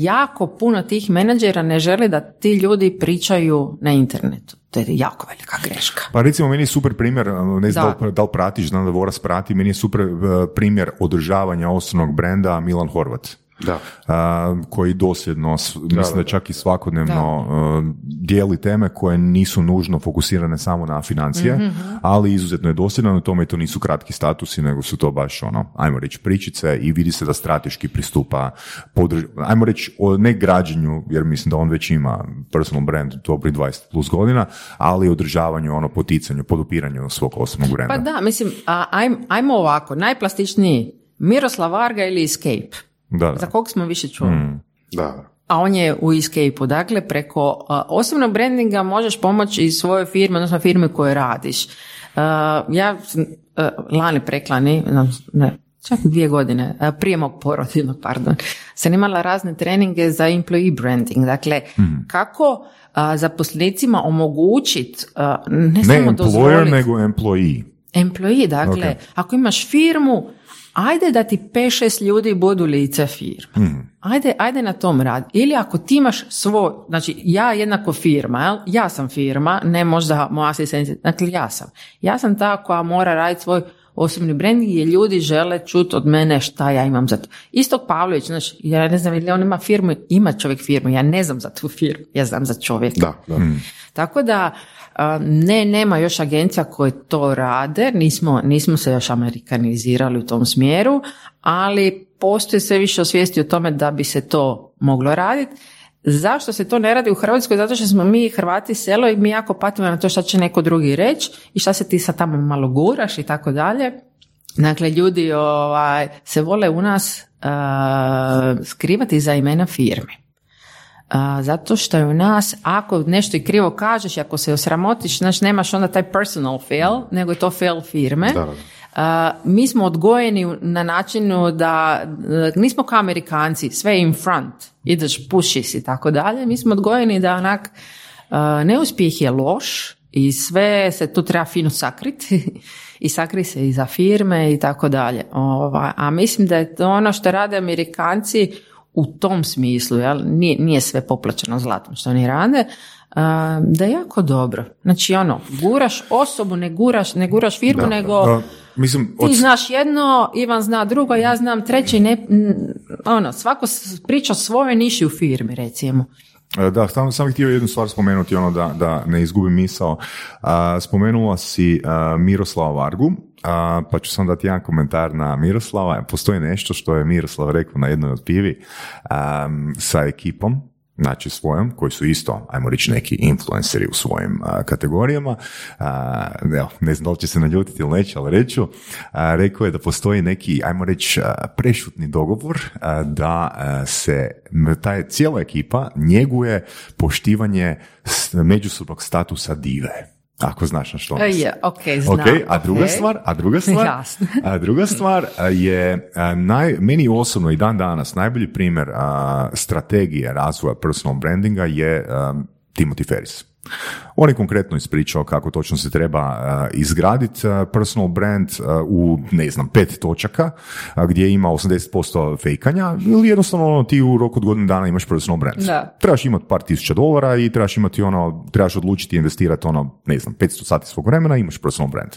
jako puno tih menadžera ne želi da ti ljudi pričaju na internetu. To je jako velika greška. Pa recimo, meni je super primjer, ne znam da, Da. li, pratiš, znam da Voras prati, meni je super uh, primjer održavanja osnovnog brenda Milan Horvat. Da. a, koji dosljedno, s- mislim da, da. čak i svakodnevno uh, dijeli teme koje nisu nužno fokusirane samo na financije, Mhm, ali izuzetno je dosljedan u tome i to nisu kratki statusi, nego su to baš ono, ajmo reći pričice i vidi se da strateški pristupa, podrž, ajmo reći o ne građenju, jer mislim da on već ima personal brand dobri 20 plus godina, ali održavanju, ono, poticanju, podupiranju svog osobnog brenda. Pa da, mislim, a, ajmo, ajmo ovako, najplastičniji, Miroslav Varga ili Escape. Da, da. Za kog smo više čuli? Da. a on je u Escape-u. Dakle, preko a, osobnog brandinga možeš pomoći i svojoj firmi, odnosno firmi koje radiš. A, ja sam a, lani preklani, ne, čak dvije godine, prije mog porodiljnog, pardon, sam imala razne treninge za employee branding. Dakle, kako a, zaposlenicima omogućiti, ne, Ne samo employer, dozvoliti, nego employee. Employee, dakle, Ok. ako imaš firmu, ajde da ti 5-6 ljudi budu lice firme. Ajde, ajde na tom rad. Ili ako ti imaš svoj, znači ja jednako firma, jel? ja sam firma, ne možda moja asistencija, dakle ja sam. Ja sam ta koja mora raditi svoj osobni branding jer ljudi žele čuti od mene šta ja imam za to. Istog Pavlović, znaš, ja ne znam ili on ima firmu, ima čovjek firmu, ja ne znam za tu firmu, ja znam za čovjeka. Da, da. Tako da ne, nema još agencija koje to rade, nismo, nismo se još amerikanizirali u tom smjeru, ali postoji sve više osvijesti o tome da bi se to moglo raditi. Zašto se to ne radi u Hrvatskoj? Zato što smo mi Hrvati selo i mi jako patimo na to šta će neko drugi reći i šta se ti sad tamo malo guraš i tako dalje. Dakle, ljudi ovaj, se vole u nas a, skrivati za imena firme. A, zato što je u nas, ako nešto i krivo kažeš, ako se osramotiš, znači nemaš onda taj personal fail, nego je to fail firme. Da, mi smo odgojeni na načinu da e, nismo kao Amerikanci, sve in front, ideš, pušiš i tako dalje. Mi smo odgojeni da onak a, neuspjeh je loš i sve se tu treba fino sakriti i sakri se i za firme i tako dalje. Ovaj, A mislim da je to ono što rade Amerikanci u tom smislu, jel? Nije, nije sve poplaćeno zlatom što oni rade, a, da je jako dobro. Znači ono, guraš osobu, ne guraš, ne guraš firmu, nego A, mislim, od, ti znaš jedno, Ivan zna drugo, ja znam treće i ne, ono, svako priča o svojoj niši u firmi, recimo. E, Da, sam, sam htio jednu stvar spomenuti, ono da, da ne izgubim misao. Spomenula si Miroslava Vargu, pa ću sam dati jedan komentar na Miroslava. Postoji nešto što je Miroslav rekao na jednoj od pivi sa ekipom, znači svojom, koji su isto, ajmo reći, neki influenceri u svojim a, kategorijama. A, evo, ne znam da li će se naljutiti ili neće, ali reću. A, rekao je da postoji neki, ajmo reći, prešutni dogovor da se ta cijela ekipa njeguje poštivanje međusobnog statusa dive. Ako znaš na što E, mislim. je, ok, znam. Ok, a druga ok. stvar, a druga stvar, a druga stvar a, je naj, meni osobno i dan danas najbolji primjer a, strategije razvoja personal brandinga je a, Timothy Ferris. On je konkretno ispričao kako točno se treba izgraditi personal brand a, u, ne znam, pet točaka gdje ima 80% fejkanja ili jednostavno ono, ti u roku od godine dana imaš personal brand. Da. Trebaš imati par tisuća dolara i trebaš imati ono, trebaš odlučiti investirati ono, ne znam, 500 sati svog vremena i imaš personal brand.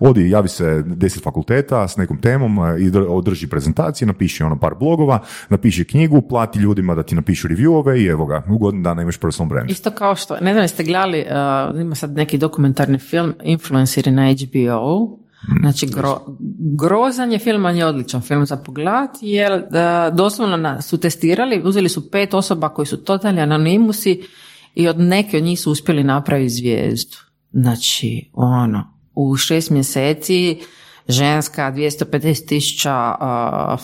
Odi, javi se deset fakulteta s nekom temom i dr- održi prezentacije, napiši ono par blogova, napiši knjigu, plati ljudima da ti napišu reviewove i evo ga, u godinu dana imaš personal brand. Isto kao što, ne znam jeste gledali, uh, ima sad neki dokumentarni film, Influenceri na HBO, Znači, gro, grozan je film, on je odličan film za pogled, jer uh, doslovno na, su testirali, uzeli su pet osoba koji su totalni anonimusi i od neke od njih su uspjeli napraviti zvijezdu. Znači, ono, u šest mjeseci ženska 250 tisuća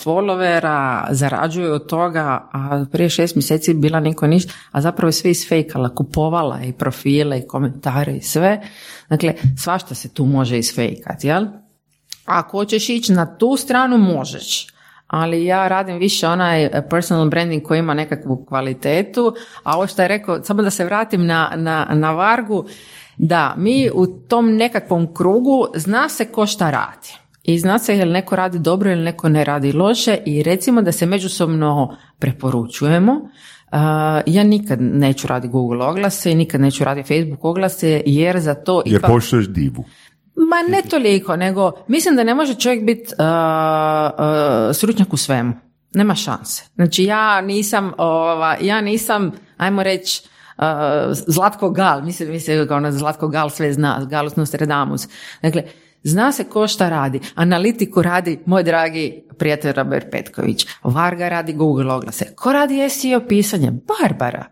followera, zarađuje od toga, a prije šest mjeseci bila niko ništa, a zapravo je sve isfejkala, kupovala i profile i komentare i sve. Dakle, svašta se tu može isfejkati, jel? Ako hoćeš ići na tu stranu, možeš. Ali ja radim više onaj personal branding koji ima nekakvu kvalitetu, a ovo što je rekao, samo da se vratim na, na, na Vargu, da, mi u tom nekakvom krugu zna se ko šta radi. I zna se jel neko radi dobro ili neko ne radi loše i recimo da se međusobno preporučujemo. Uh, ja nikad neću raditi Google oglase i nikad neću raditi Facebook oglase jer za to Jer ipak... poštuješ divu. Ma ne toliko, nego mislim da ne može čovjek biti uh, uh, stručnjak u svemu. Nema šanse. Znači ja nisam, ova, ja nisam, ajmo reći, Zlatko Gal, mislim, mislim kao ono Zlatko Gal sve zna, Galus Nostradamus. Dakle, zna se ko šta radi. Analitiku radi moj dragi prijatelj Robert Petković. Varga radi Google oglase. Ko radi SEO pisanje? Barbara.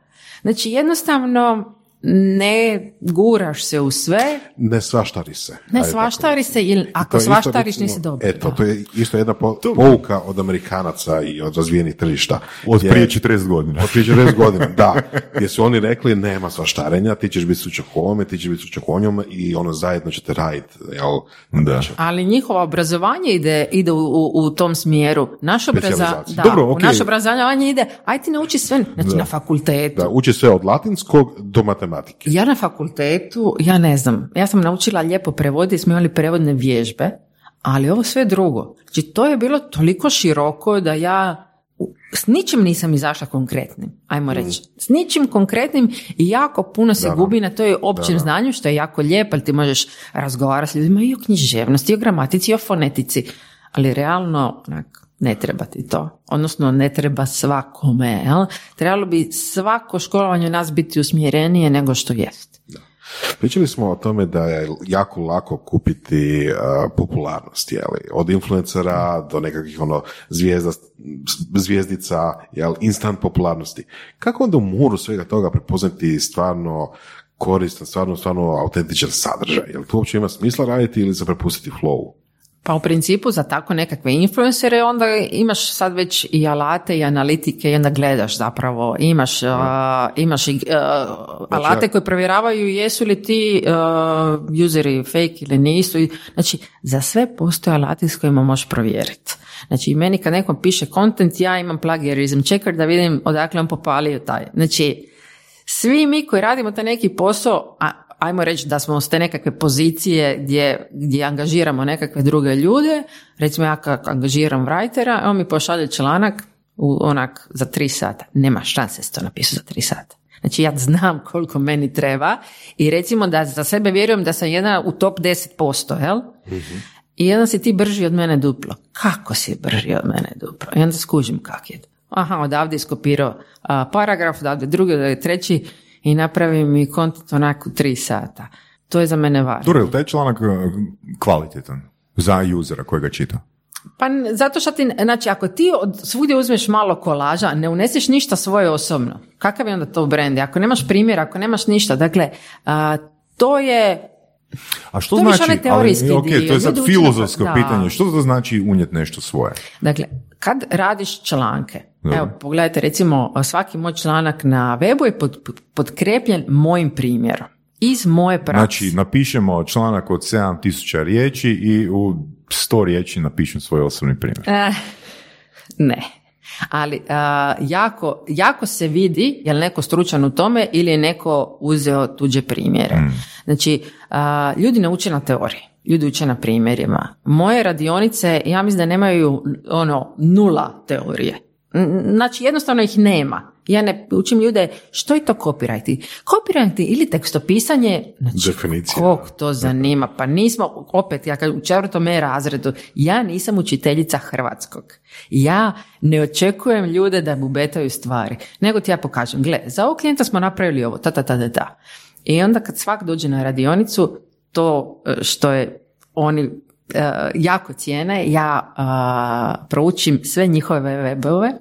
Znači jednostavno ne guraš se u sve, Ne svaštari se. ne Ajde svaštari se ili ako svaštariš recimo, nisi dobar. Eto, da. to je isto jedna po- pouka od Amerikanaca i od razvijenih tržišta. Od prije 40 godina. Od prije 40 godina, da. Gdje su oni rekli nema svaštarenja, ti ćeš biti sučak ovome, ti ćeš biti sučak onjome i ono zajedno ćete raditi. Jel, Da. Ali njihovo obrazovanje ide, ide u, u, u tom smjeru. Naš obrazovanje, Specijalizacija. da, Dobro, u ok. naše obrazovanje ide, aj ti nauči sve, znači na fakultetu. Da, uči sve od latinskog do matematike. Ja na fakultetu, ja ne znam, ja sam naučila lijepo prevoditi, smo imali prevodne vježbe, ali ovo sve drugo. Znači to je bilo toliko široko da ja s ničim nisam izašla konkretnim, ajmo reći. S ničim konkretnim i jako puno se Da, da. gubi na toj općem znanju, što je jako lijepo, ali ti možeš razgovarati s ljudima i o književnosti, i o gramatici, i o fonetici, ali realno onak, ne treba ti to. Odnosno ne treba svakome. Jel? Trebalo bi svako školovanje nas biti usmjerenije nego što jest. Pričali smo o tome da je jako lako kupiti uh, popularnost, jeli, od influencera do nekakvih ono zvijezda, zvijezdica, jel, instant popularnosti. Kako onda u muru svega toga prepoznati stvarno koristan, stvarno, stvarno autentičan sadržaj? Jel to uopće ima smisla raditi ili se prepustiti flowu? Pa u principu za tako nekakve influencere onda imaš sad već i alate i analitike i onda gledaš zapravo, imaš, uh, imaš i uh, alate koji provjeravaju jesu li ti uh, useri fake ili nisu. Znači, za sve postoje alati s kojima možeš provjeriti. Znači, meni kad nekom piše content, ja imam plagiarism checker da vidim odakle on popalio taj. Znači, svi mi koji radimo taj neki posao, a, ajmo reći da smo s te nekakve pozicije gdje, gdje angažiramo nekakve druge ljude, recimo ja kako angažiram writera, on mi pošalje članak u onak za tri sata. Nema šanse se to napisao za tri sata. Znači ja znam koliko meni treba i recimo da za sebe vjerujem da sam jedna u top 10%, jel? I onda si ti brži od mene duplo. Kako si brži od mene duplo? I onda skužim kak je. Aha, odavde iskopirao paragraf, odavde drugi, odavde treći i napravi mi kontent onako tri sata. To je za mene važno. Dobro, je li taj članak uh, kvalitetan za usera koji ga čita? Pa zato što ti, znači ako ti od svugdje uzmeš malo kolaža, ne uneseš ništa svoje osobno, kakav je onda to brand? Ako nemaš primjera, ako nemaš ništa, dakle, a, to je A što To znači, teorijski ali, ok, dio, to je sad ljudi filozofsko da. pitanje, što to znači unijeti nešto svoje? Dakle, kad radiš članke, Dobro. evo pogledajte recimo svaki moj članak na webu je pod, podkrepljen mojim primjerom. Iz moje prakse. Znači, napišemo članak od 7000 riječi i u 100 riječi napišem svoj osobni primjer. Eh, ne. Ali a, jako, jako se vidi je li neko stručan u tome ili je neko uzeo tuđe primjere. Znači, a, ljudi ne uče na teoriji, ljudi uče na primjerima. Moje radionice, ja mislim da nemaju ono nula teorije. Znači, jednostavno ih nema. Ja ne učim ljude što je to copywriting. Copywriting ili tekstopisanje, znači, Definicija. kog to zanima? Pa nismo, opet, ja kažem, u četvrtom E razredu, ja nisam učiteljica hrvatskog. Ja ne očekujem ljude da bubetaju stvari, nego ti ja pokažem, gle, za ovog klijenta smo napravili ovo, ta, ta, ta, ta, ta. I onda kad svak dođe na radionicu, to e, što je oni e, jako cijene, ja a, proučim sve njihove webove,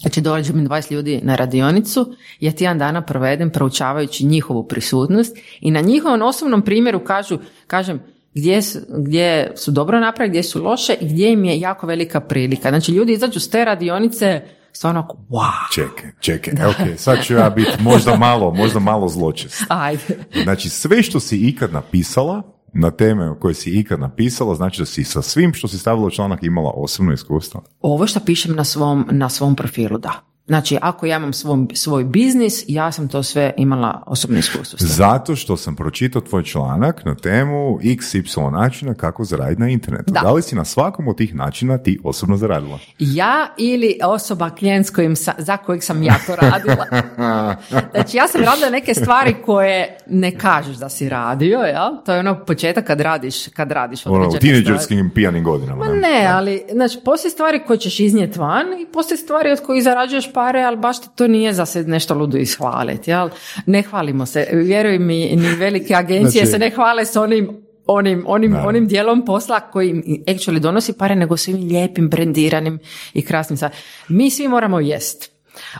Znači dođe mi 20 ljudi na radionicu, ja tjedan dana provedem proučavajući njihovu prisutnost i na njihovom osobnom primjeru kažu, kažem gdje su, gdje su dobro napravili, gdje su loše i gdje im je jako velika prilika. Znači ljudi izađu s te radionice stvarno ako, wow, Čekaj, čekaj, ok, sad ću ja biti možda malo, možda malo zločest. ajde. Znači, sve što si ikad napisala, na teme koje si ikad napisala, znači da si sa svim što si stavila u članak imala osobno iskustvo. Ovo što pišem na svom, na svom profilu, da. Znači, ako ja imam svoj, svoj biznis, ja sam to sve imala osobno iskustvo. Zato što sam pročitao tvoj članak na temu XY načina kako zaraditi na internetu. Da. Da li si na svakom od tih načina ti osobno zaradila? Ja ili osoba klijent s kojim sa- za kojeg sam ja to radila. Znači ja sam radila neke stvari koje ne kažeš da si radio, jel? To je ono početak kad radiš, kad radiš Ono, u tineđerskim pijanim godinama. Ma ne, ali znači, postoje stvari koje ćeš iznijeti van i postoje stvari od kojih zarađuješ pare, ali baš ti to nije za se nešto ludo ishvaliti, jel? Ne hvalimo se, vjeruj mi, ni velike agencije Znači- se ne hvale s onim onim, onim, onim dijelom posla koji actually donosi pare, nego svim lijepim, brandiranim i krasnim. Mi svi moramo jest.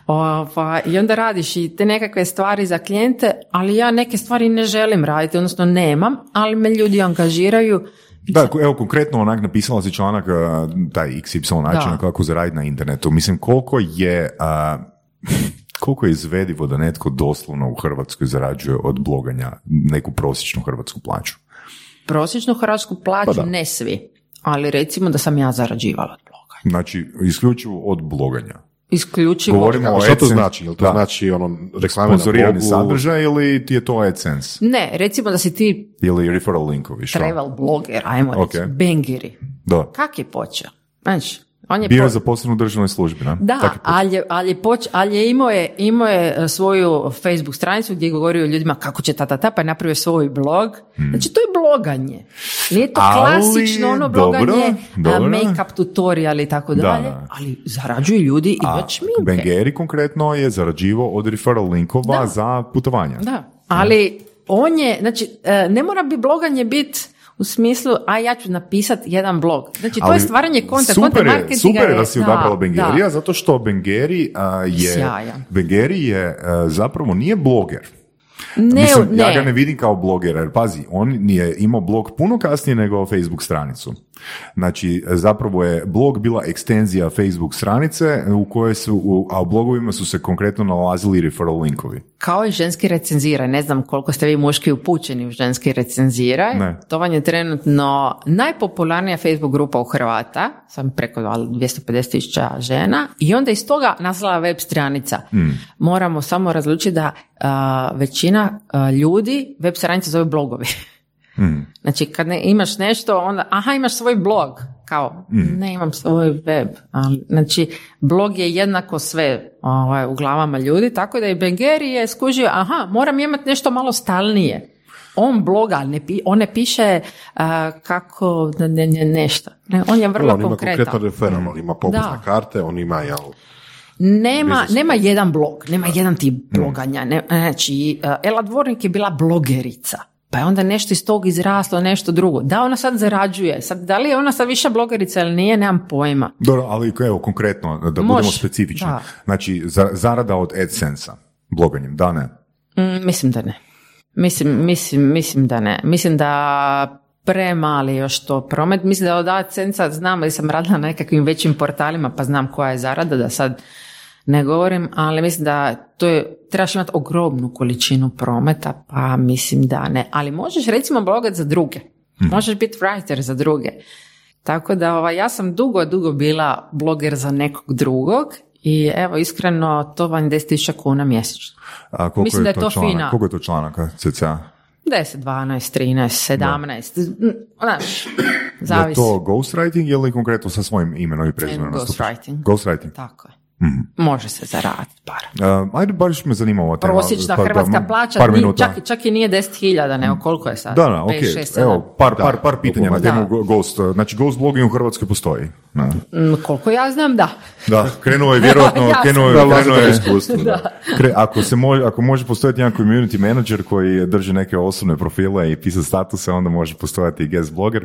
Ova, I onda radiš i te nekakve stvari za klijente, ali ja neke stvari ne želim raditi, odnosno nemam, ali me ljudi angažiraju Da, evo konkretno onak napisala si članak uh, taj XY način Da. kako zaraditi na internetu. Mislim koliko je uh, koliko je izvedivo da netko doslovno u Hrvatskoj zarađuje od bloganja neku prosječnu hrvatsku plaću. prosječnu hrvatsku plaću, Pa ne svi, ali recimo da sam ja zarađivala od bloga. Znači, isključivo od bloganja. Isključivo. Govorimo o što to znači? Jel to Da. znači ono reklame na Sponzorirani blogu? sadržaj ili ti je to AdSense? Ne, recimo da si ti Ili referral linkovi? Što? travel bloger, ajmo reći, Ok. bengiri. Da. Kak je počeo? Znači, on je Bio je po- zaposlen u državnoj službi, ne? Da, ali je, ali, poč- ali je imao je, imao je e, svoju Facebook stranicu gdje je govorio ljudima kako će ta, ta, ta, pa je napravio svoj blog. Znači, to je bloganje. Nije to Hmm. Ali, klasično ono dobro, bloganje, dobro. a, make-up tutorial i tako Da, dalje, da. ali zarađuju ljudi i A od šminke. Bengeri konkretno je zarađivao od referral linkova Da. za putovanja. Da, ali on je, znači, e, ne mora bi bloganje biti u smislu, a ja ću napisati jedan blog. Znači, to Ali je stvaranje konta, super je, marketinga super je da si odabrala Bengerija, da. zato što Bengeri a, je, Sjajan. Bengeri je a, zapravo nije bloger. Ne, Mislim, ne. ja ga ne vidim kao bloger, jer pazi, on je imao blog puno kasnije nego Facebook stranicu. Znači, zapravo je blog bila ekstenzija Facebook stranice u kojoj su, a u blogovima su se konkretno nalazili referral linkovi. Kao i ženski recenziraj, ne znam koliko ste vi muški upućeni u ženski recenziraj. Ne. To vam je trenutno najpopularnija Facebook grupa u Hrvata, sam preko 250 tisuća žena i onda iz toga nastala web stranica. Moramo samo razlučiti da a, većina a, ljudi web stranice zove blogovi. Znači kad ne, imaš nešto, onda aha imaš svoj blog, kao ne imam svoj web. Ali, znači blog je jednako sve ovaj, u glavama ljudi, tako da i Bengeri je skužio, aha moram imati nešto malo stalnije. On bloga, ne pi, on ne piše a, kako ne, ne, ne, nešto. Ne, on je vrlo on ima konkretan. konkretan referal, on ima popusne Da. karte, on ima, jel, Nema, nema jedan blog, nema jedan tip bloganja. Ne, znači, uh, Ela Dvornik je bila blogerica. Pa je onda nešto iz tog izraslo, nešto drugo. Da, ona sad zarađuje. Sad, da li je ona sad više blogerica ili nije, nemam pojma. Dobro, ali evo, konkretno, da budemo Može, specifični. da. Znači, za- zarada od AdSense-a, bloganjem, da ne? Mm, mislim da ne. Mislim, mislim, mislim da ne. Mislim da premali još to promet. Mislim da od AdSense znam jer sam radila na nekakvim većim portalima pa znam koja je zarada da sad ne govorim, ali mislim da to je, trebaš imati ogromnu količinu prometa, pa mislim da ne. Ali možeš recimo blogat za druge. Možeš biti writer za druge. Tako da ovaj, ja sam dugo, dugo bila bloger za nekog drugog i evo iskreno to vam je 10.000 kuna mjesečno. A koliko Mislim da je to članak? fina. Koliko je to članaka, cca? 10, 12, 13, 17, mm, znaš, Je zavisi. to ghostwriting ili konkretno sa svojim imenom i prezimenom? Ghostwriting. Ghostwriting. Tako je. Mhm. Može se zaraditi par. Uh, ajde, baš me zanima ova tema. Prosječna Pa- pa- hrvatska plaća, par minuta. čak, čak i nije 10.000, nego koliko je sad? Da, da, ok. 5, 6, 7. Evo, par, par, par pitanja na Da. temu Ghost. Znači, Ghost blogging u Hrvatskoj postoji. Da, Mm, koliko ja znam, da. da krenuo je vjerojatno, krenuo je, da, krenuo je, iskustvo, da. Kre- ako, se može, ako može postojati jedan community manager koji drži neke osobne profile i pisa statuse, onda može postojati i guest blogger,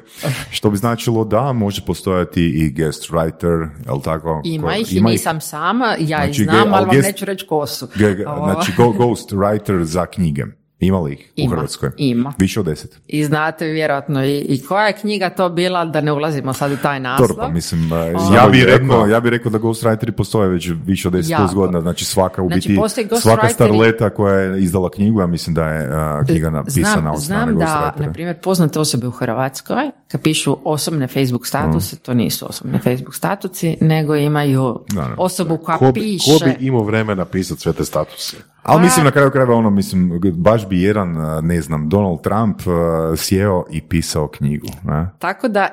što bi značilo da može postojati i guest writer, jel tako? Ima Ko- ih i nisam sama, ja Znači, ih znam, ge- ali vam gest- neću reći ko su. Ge- Znači, go, ghost writer za knjige. Ima li ih u Ima, Hrvatskoj? ima. Više od deset. I znate vjerojatno i, i koja je knjiga to bila, da ne ulazimo sad u taj naslov. Dobro, pa mislim, uh, Samo ja bih rekao, ja bih rekao da ghostwriteri postoje već više od 10 plus Jako. godina, znači svaka u Znači, biti, svaka starleta koja je izdala knjigu, ja mislim da je uh, knjiga napisana znam, od strane znam da, na primjer, poznate osobe u Hrvatskoj, kad pišu osobne Facebook statuse, to nisu osobne Facebook statusi, nego imaju Da, da. osobu koja Ko bi, piše. ko bi imao vremena pisati sve te statuse? Ali Pa- mislim na kraju krajeva ono, mislim, baš bi jedan, ne znam, Donald Trump uh, sjeo i pisao knjigu. Ne? Tako da,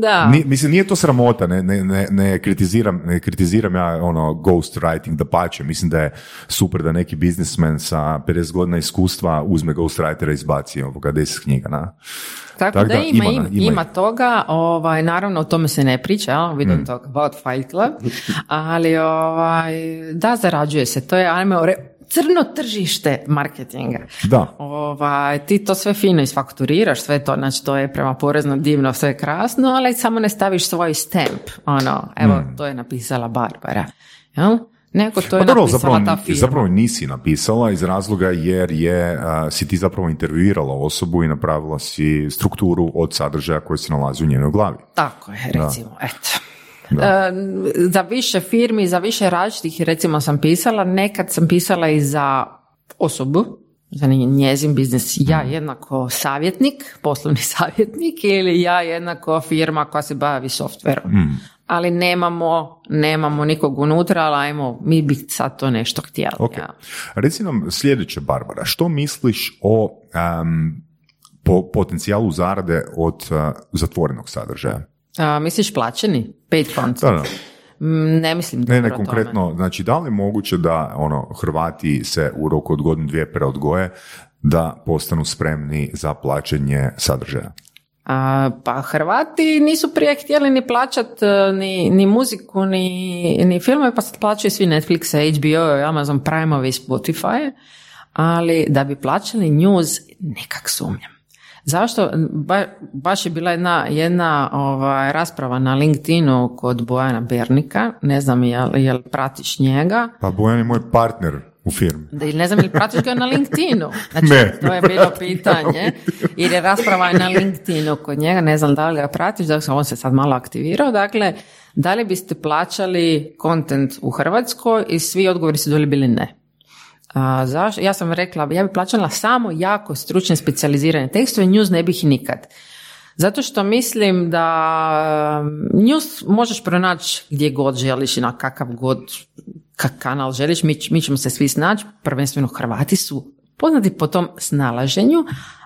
da. Ni- mislim, nije to sramota, ne, ne, ne, ne kritiziram, ne kritiziram ja ono ghost writing da pače, mislim da je super da neki biznismen sa 50 godina iskustva uzme ghostwritera i izbaci ovoga 10 knjiga, na. Tako Tak da, da, ima, ima, ima, ima toga, ovaj, naravno o tome se ne priča, jel? we Mm. don't talk about Fight Club, ali ovaj, da, zarađuje se, to je, ajmo, re- crno tržište marketinga. Da. Ovaj, ti to sve fino isfakturiraš, sve to, znači to je prema porezno divno, sve krasno, ali samo ne staviš svoj stamp, ono, evo, to je napisala Barbara, jel? Neko to je Pa dobro, napisala zapravo, ta firma. zapravo nisi napisala iz razloga jer je, a, si ti zapravo intervjuirala osobu i napravila si strukturu od sadržaja koji se nalazi u njenoj glavi. Tako je, recimo, eto. E, za više firmi, za više različitih, recimo sam pisala, nekad sam pisala i za osobu, za njezin biznis, ja jednako savjetnik, poslovni savjetnik ili ja jednako firma koja se bavi softverom. Ali nemamo, nemamo nikog unutra, ali ajmo, mi bi sad to nešto htjeli. Ok. ja. Reci nam sljedeće, Barbara, što misliš o am, po potencijalu zarade od a, zatvorenog sadržaja? A, misliš plaćeni? Paid content? Da, da. Mm, Ne mislim da Ne, ne, konkretno, znači da li je moguće da ono, Hrvati se u roku od godinu dvije preodgoje da postanu spremni za plaćanje sadržaja? A, pa Hrvati nisu prije htjeli ni plaćat e, ni, ni muziku, ni, ni filmove, pa sad plaćaju svi Netflixe, HBO, Amazon Prime i Spotify, ali da bi plaćali news, nekak sumnjam. Zašto? Ba, baš je bila jedna, jedna ovaj, rasprava na LinkedInu kod Bojana Bernika, ne znam jel, jel pratiš njega, Pa Bojan je moj partner u firmi. Da, ili ne znam, ili pratiš ga na LinkedInu? Znači, Ne. to je bilo pitanje. Jer je rasprava na LinkedInu kod njega, ne znam da li ga pratiš, dakle, on se sad malo aktivirao. Dakle, da li biste plaćali kontent u Hrvatskoj i svi odgovori su doli bili ne. A, zašto? Ja sam rekla, ja bi plaćala samo jako stručne specijalizirane tekstove, news ne bih nikad. Zato što mislim da news možeš pronaći gdje god želiš i na kakav god ka- kanal želiš, mi, mi ćemo se svi snaći, prvenstveno Hrvati su poznati po tom snalaženju,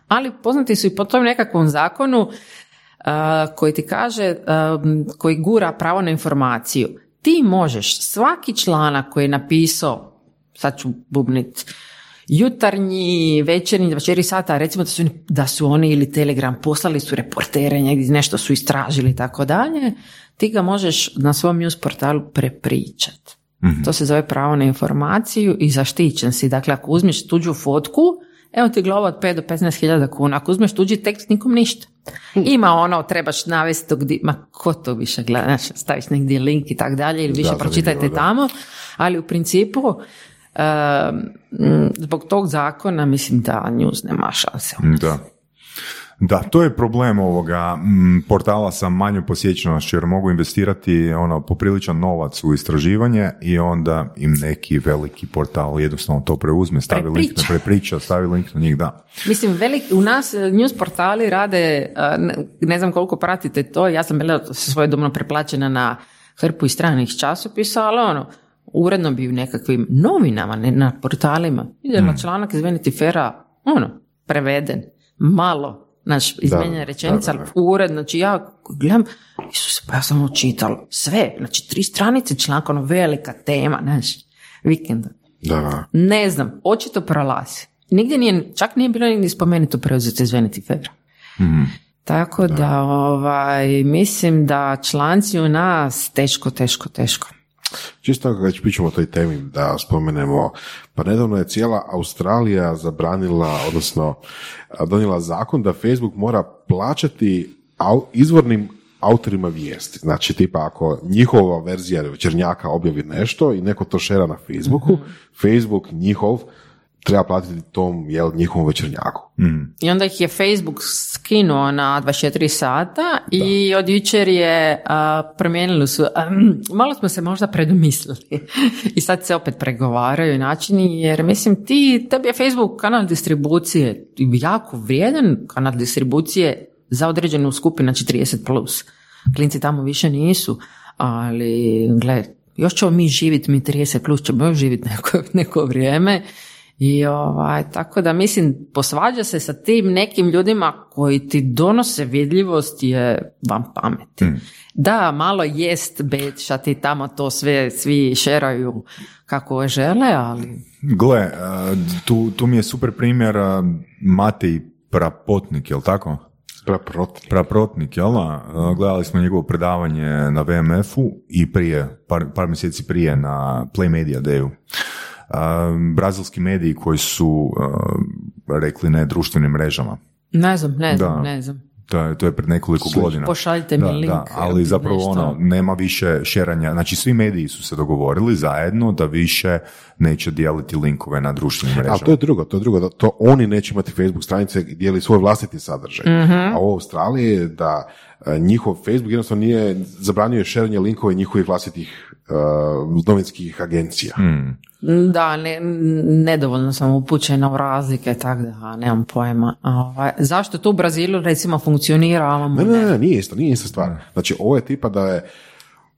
ali poznati su i po tom nekakvom zakonu uh, koji ti kaže, um, koji gura pravo na informaciju. Ti možeš svaki članak koji je napisao, sad ću bubnit, jutarnji, večernji, 24 sata, recimo da su, da su oni ili Telegram poslali su reportere, negdje nešto su istražili i tako dalje, ti ga možeš na svom news portalu prepričati. To se zove pravo na informaciju i zaštićen si. Dakle, ako uzmeš tuđu fotku, evo ti glava od 5 do 15 hiljada kuna. Ako uzmeš tuđi tekst, nikom ništa. Ima ono, trebaš navesti to gdje, ma ko to više gleda, staviš negdje link i tako dalje ili više Da, pročitajte tamo, ali u principu zbog tog zakona mislim da news nema šanse. Da. Da, to je problem ovoga portala sa manjom posjećenošću jer mogu investirati ono popriličan novac u istraživanje i onda im neki veliki portal jednostavno to preuzme, stavi link na Prepriča. stavi link na njih, da. Mislim, velik, u nas e, news portali rade, a, ne, ne znam koliko pratite to, ja sam bila svojedobno preplaćena na hrpu i stranih časopisa, ali ono, uredno bi u nekakvim novinama, ne na portalima, vidjela članak iz Faira, ono, preveden, malo, Znaš, izmijenjena rečenica, da, da, ali ured, znači ja gledam, Isus, pa ja sam učitala sve, znači tri stranice članka, ono velika tema, znaš, vikenda. Da. Ne znam, očito prolazi. Nigdje nije, čak nije bilo nigdje spomenuto preuzeti iz Vanity Faira. Tako da, ovaj, mislim da članci u nas teško, teško, teško. Čisto ako već pričamo o toj temi da spomenemo, pa nedavno je cijela Australija zabranila, odnosno donijela zakon da Facebook mora plaćati izvornim autorima vijesti. Znači, tipa ako njihova verzija večernjaka objavi nešto i neko to šera na Facebooku, Facebook njihov treba platiti tom jel, njihovom večernjaku. I onda ih je Facebook skinuo na 24 sata i od jučer je a, promijenili su, ahm, malo smo se možda predomislili i sad se opet pregovaraju načini jer mislim ti, tebi je Facebook kanal distribucije jako vrijedan kanal distribucije za određenu skupinu, znači 30+. Plus. Klinci tamo više nisu, ali gle, još ćemo mi živjeti, mi 30 plus ćemo još živjeti neko, neko vrijeme i ovaj, tako da mislim, posvađa se sa tim nekim ljudima koji ti donose vidljivost je vam pameti. Da, malo jest bet šta ti tamo to sve svi šeraju kako žele, ali Gle, eh, tu, tu mi je super primjer eh, Matej Prapotnik, jel tako? Pra protiv. Praprotnik, jel da? E, Gledali smo njegovo predavanje na VMF-u i prije, par, par mjeseci prije na Play Media Dayu. Brazilski mediji koji su rekli ne društvenim mrežama. ne znam, ne znam, Da. ne znam. To je, to je pred nekoliko godina. Pošaljite mi da, link, Da, ali zapravo nešto. ono, nema više šeranja. Znači, svi mediji su se dogovorili zajedno da više neće dijeliti linkove na društvenim mrežama. Ali to je drugo, to je drugo, da to oni neće imati Facebook stranice gdje dijeli svoj vlastiti sadržaj. Mhm. A u Australiji je da njihov Facebook jednostavno nije zabranio je šeranje linkova njihovih vlastitih e, novinskih agencija. Hmm. Da, ne, nedovoljno sam upućena u razlike, tako da nemam pojma. Ovaj, zašto to u Brazilu recimo funkcionira, a Ne, ne, ne? ne, nije isto, nije ista stvar. Znači, ovo je tipa da je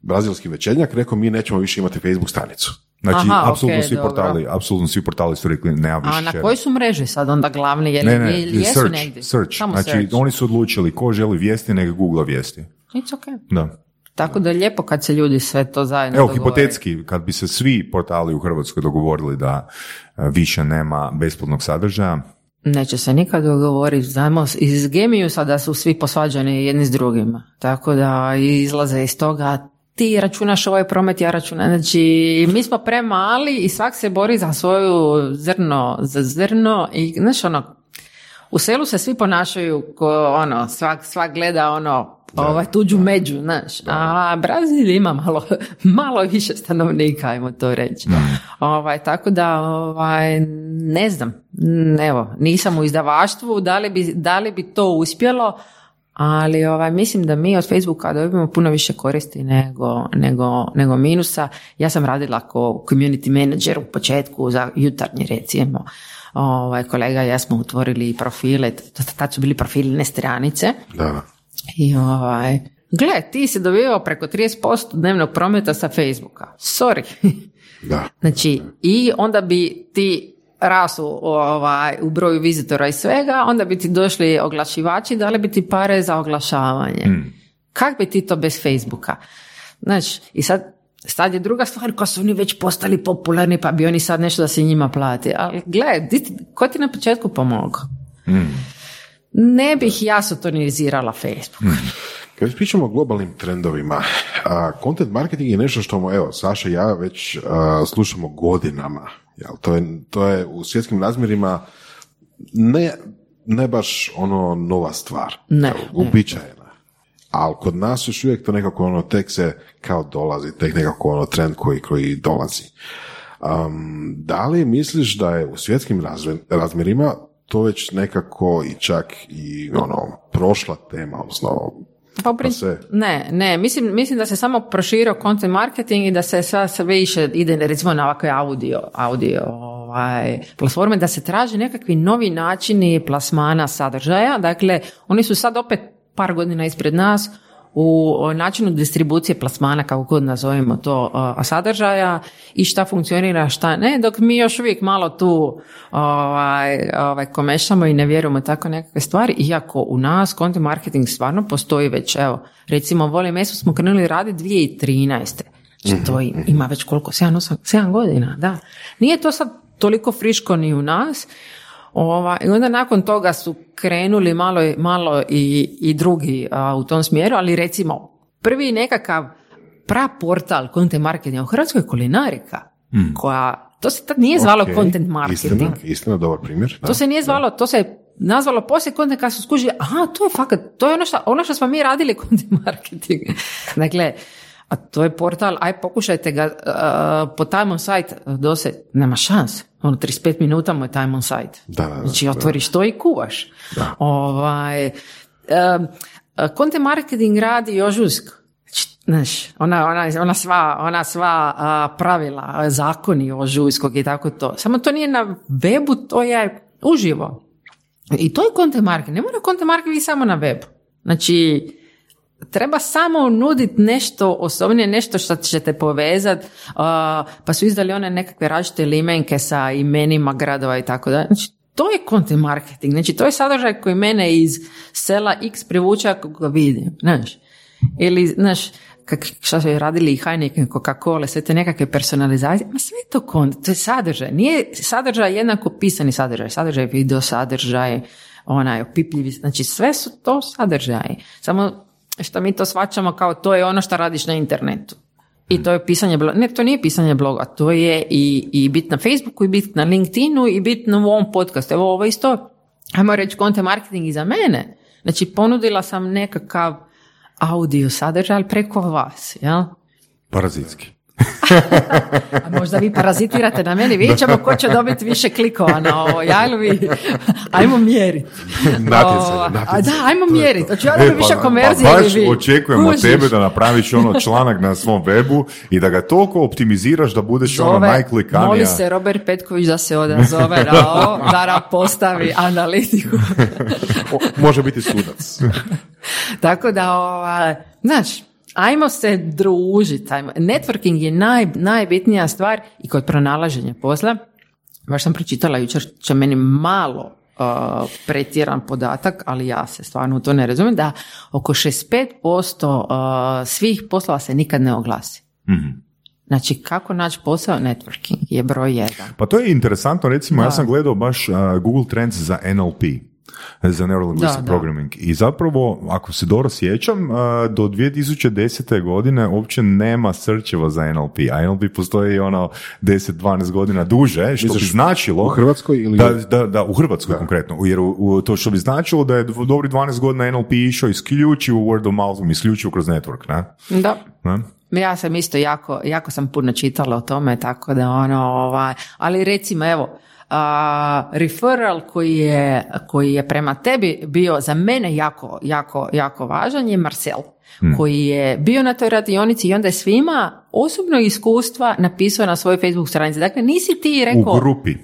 brazilski večernjak rekao mi nećemo više imati Facebook stranicu. Znači, Aha, apsolutno ok, svi dobro. portali, apsolutno svi portali su rekli nema više A na koji su mreži sad onda glavni? Je li, Ne, ne, je- jesu search, negdje? search. Samo Znači, search. oni su odlučili ko želi vijesti, nego Google vijesti. It's okay. Da. Tako da je lijepo kad se ljudi sve to zajedno Evo, dogovore. hipotetski, kad bi se svi portali u Hrvatskoj dogovorili da e, više nema besplatnog sadržaja, Neće se nikad dogovoriti. Znamo iz Gemiusa da su svi posvađani jedni s drugima. Tako da izlaze iz toga ti računaš ovaj promet, ja računam. Znači, mi smo premali i svak se bori za svoju zrno, za zrno i znaš ono, u selu se svi ponašaju ko ono, svak, svak gleda ono, ovaj, tuđu među, znaš. A Brazil ima malo, malo više stanovnika, ajmo to reći. Ovaj, tako da, ovaj, ne znam, evo, nisam u izdavaštvu, da li bi, da li bi to uspjelo, ali ovaj, mislim da mi od Facebooka dobijemo puno više koristi nego, nego, nego minusa. Ja sam radila kao community manager u početku za jutarnji recimo. Ovaj, kolega i ja smo otvorili profile, tad su bili profili ne stranice. Da. I ovaj, gle, ti si dobivao preko 30% dnevnog prometa sa Facebooka. Sorry. Da. Znači, i onda bi ti rasu ovaj, u broju vizitora i svega, onda bi ti došli oglašivači, dali bi ti pare za oglašavanje. Hmm. Kak bi ti to bez Facebooka? Znači, i sad, sad je druga stvar, ko su oni već postali popularni, pa bi oni sad nešto da se njima plati. Ali gledaj, ko ti na početku pomogao? Ne bih ja sotonizirala Facebook. Kad već pričamo o globalnim trendovima, a, content marketing je nešto što, evo, Saša i ja već a, slušamo godinama. Jel? To, je, to je u svjetskim razmjerima ne, ne baš ono nova stvar. Ne, Uobičajena. Ali kod nas još uvijek to nekako ono tek se kao dolazi, tek nekako ono trend koji, koji dolazi. Um, da li misliš da je u svjetskim razve- razmjerima to već nekako i čak i ono prošla tema, odnosno Pa u prin- se- Ne, ne, mislim, mislim da se samo proširio content marketing i da se sve, sve više ide recimo na ovakve audio, audio ovaj, platforme, da se traže nekakvi novi načini plasmana sadržaja. Dakle, oni su sad opet par godina ispred nas u načinu distribucije plasmana, kako god nazovemo to, sadržaja i šta funkcionira, šta ne, dok mi još uvijek malo tu ovaj, ovaj, komešamo i ne vjerujemo tako nekakve stvari, iako u nas content marketing stvarno postoji već, evo, recimo Voli meso smo krenuli raditi 2013. Znači to i- ima već koliko, 7, 7 godina, da. Nije to sad toliko friško ni u nas, Ova, I onda nakon toga su krenuli malo, malo i, i drugi a, u tom smjeru, ali recimo prvi nekakav praportal content marketinga u Hrvatskoj je kulinarika, koja, to se tad nije zvalo Ok, content marketing. Istina, istina, dobar primjer. da. To se nije zvalo, to se nazvalo poslije content kad su skužili, aha, to je fakat, to je ono što, ono što smo mi radili content marketing. dakle, a to je portal, aj pokušajte ga uh, po time on site dosad, nema šans. Ono, 35 minuta mu je time on site. Da, da, da, znači, da. otvoriš to i kuvaš. Ovaj, um, content marketing radi Jožusk. Znači, Znaš, ona, ona, ona sva, ona sva a, pravila, zakoni Ožujskog i tako to. Samo to nije na webu, to je uživo. I to je content marketing. Ne mora content marketing samo na webu. Znači, treba samo nuditi nešto osobnije, nešto što ćete povezati, pa su izdali one nekakve različite limenke sa imenima gradova i tako dalje. Znači, to je content marketing. Znači, to je sadržaj koji mene iz sela X privuče ako ga vidim. Znaš, ili, znaš, kak, su radili i Heineken, Coca-Cola, sve te nekakve personalizacije, ma sve to content, to je sadržaj. Nije sadržaj jednako pisani sadržaj, sadržaj video, sadržaj, onaj opipljivi, znači sve su to sadržaji. Samo što mi to shvaćamo kao to je ono što radiš na internetu. I to je pisanje bloga. Ne, to nije pisanje bloga, to je i, i bit na Facebooku, i bit na LinkedInu, i bit na ovom podcastu. Evo ovo isto, ajmo reći content marketing i za mene. Znači ponudila sam nekakav audio sadržaj, preko vas, jel? Parazitski. A možda vi parazitirate na meni, vidjet ćemo ko će dobiti više klikova na ovo, ja ili vi? Ajmo mjeriti. Natjecanje, A natjecanje. da, ajmo mjeriti. to. Hoću ja dobiti više konverzije pa baš vi? očekujemo tebe da napraviš ono članak na svom webu i da ga toliko optimiziraš da budeš ono Zove, najklikanija. Moli se Robert Petković da se odazove na ovo, da postavi analitiku. O, može biti sudac. Tako da, ovaj, znaš, ajmo se družiti. Ajmo. Networking je naj, najbitnija stvar i kod pronalaženja posla. Baš sam pročitala jučer, će meni malo uh, pretjeran podatak, ali ja se stvarno u to ne razumijem, da oko 65% uh, svih poslova se nikad ne oglasi. Znači, kako naći posao? Networking je broj jedan. Pa to je interesantno, recimo ja sam gledao baš uh, Google Trends za NLP. Za Neurolinguistic Da, da. Programming. I zapravo, ako se dobro sjećam, a, do 2010. godine uopće nema srčeva za NLP, a NLP postoji ono 10-12 godina duže, što bi Misliš značilo... u Hrvatskoj ili- Da, da, da, u Hrvatskoj konkretno, jer u, u- to što bi značilo da je dobri 12 godina NLP išao isključivo word of mouthom, isključivo kroz network, ne? Da. ne? Ja sam isto jako, jako sam puno čitala o tome, tako da ono, ovaj, ali recimo evo, a, referral koji je, koji je prema tebi bio za mene jako, jako, jako važan je Marcel, koji je bio na toj radionici i onda je svima osobno iskustva napisao na svojoj Facebook stranici. Dakle, nisi ti rekao, U grupi.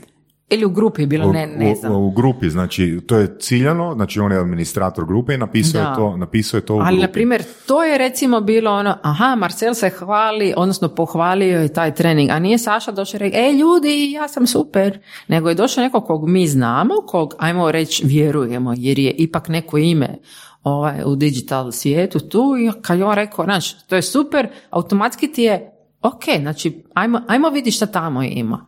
Ili u grupi bilo, ne, ne znam. u, u grupi, znači to je ciljano, znači on je administrator grupe i napisao je to, napisao je to u Ali, grupi. na primjer, to je recimo bilo ono, aha, Marcel se hvali, odnosno pohvalio je taj trening, a nije Saša došao i rekao, e ljudi, ja sam super, nego je došao neko kog mi znamo, kog, ajmo reći, vjerujemo, jer je ipak neko ime ovaj, u digital svijetu tu i kad je on rekao, znaš, to je super, automatski ti je Ok, znači, ajmo, ajmo vidjeti šta tamo ima.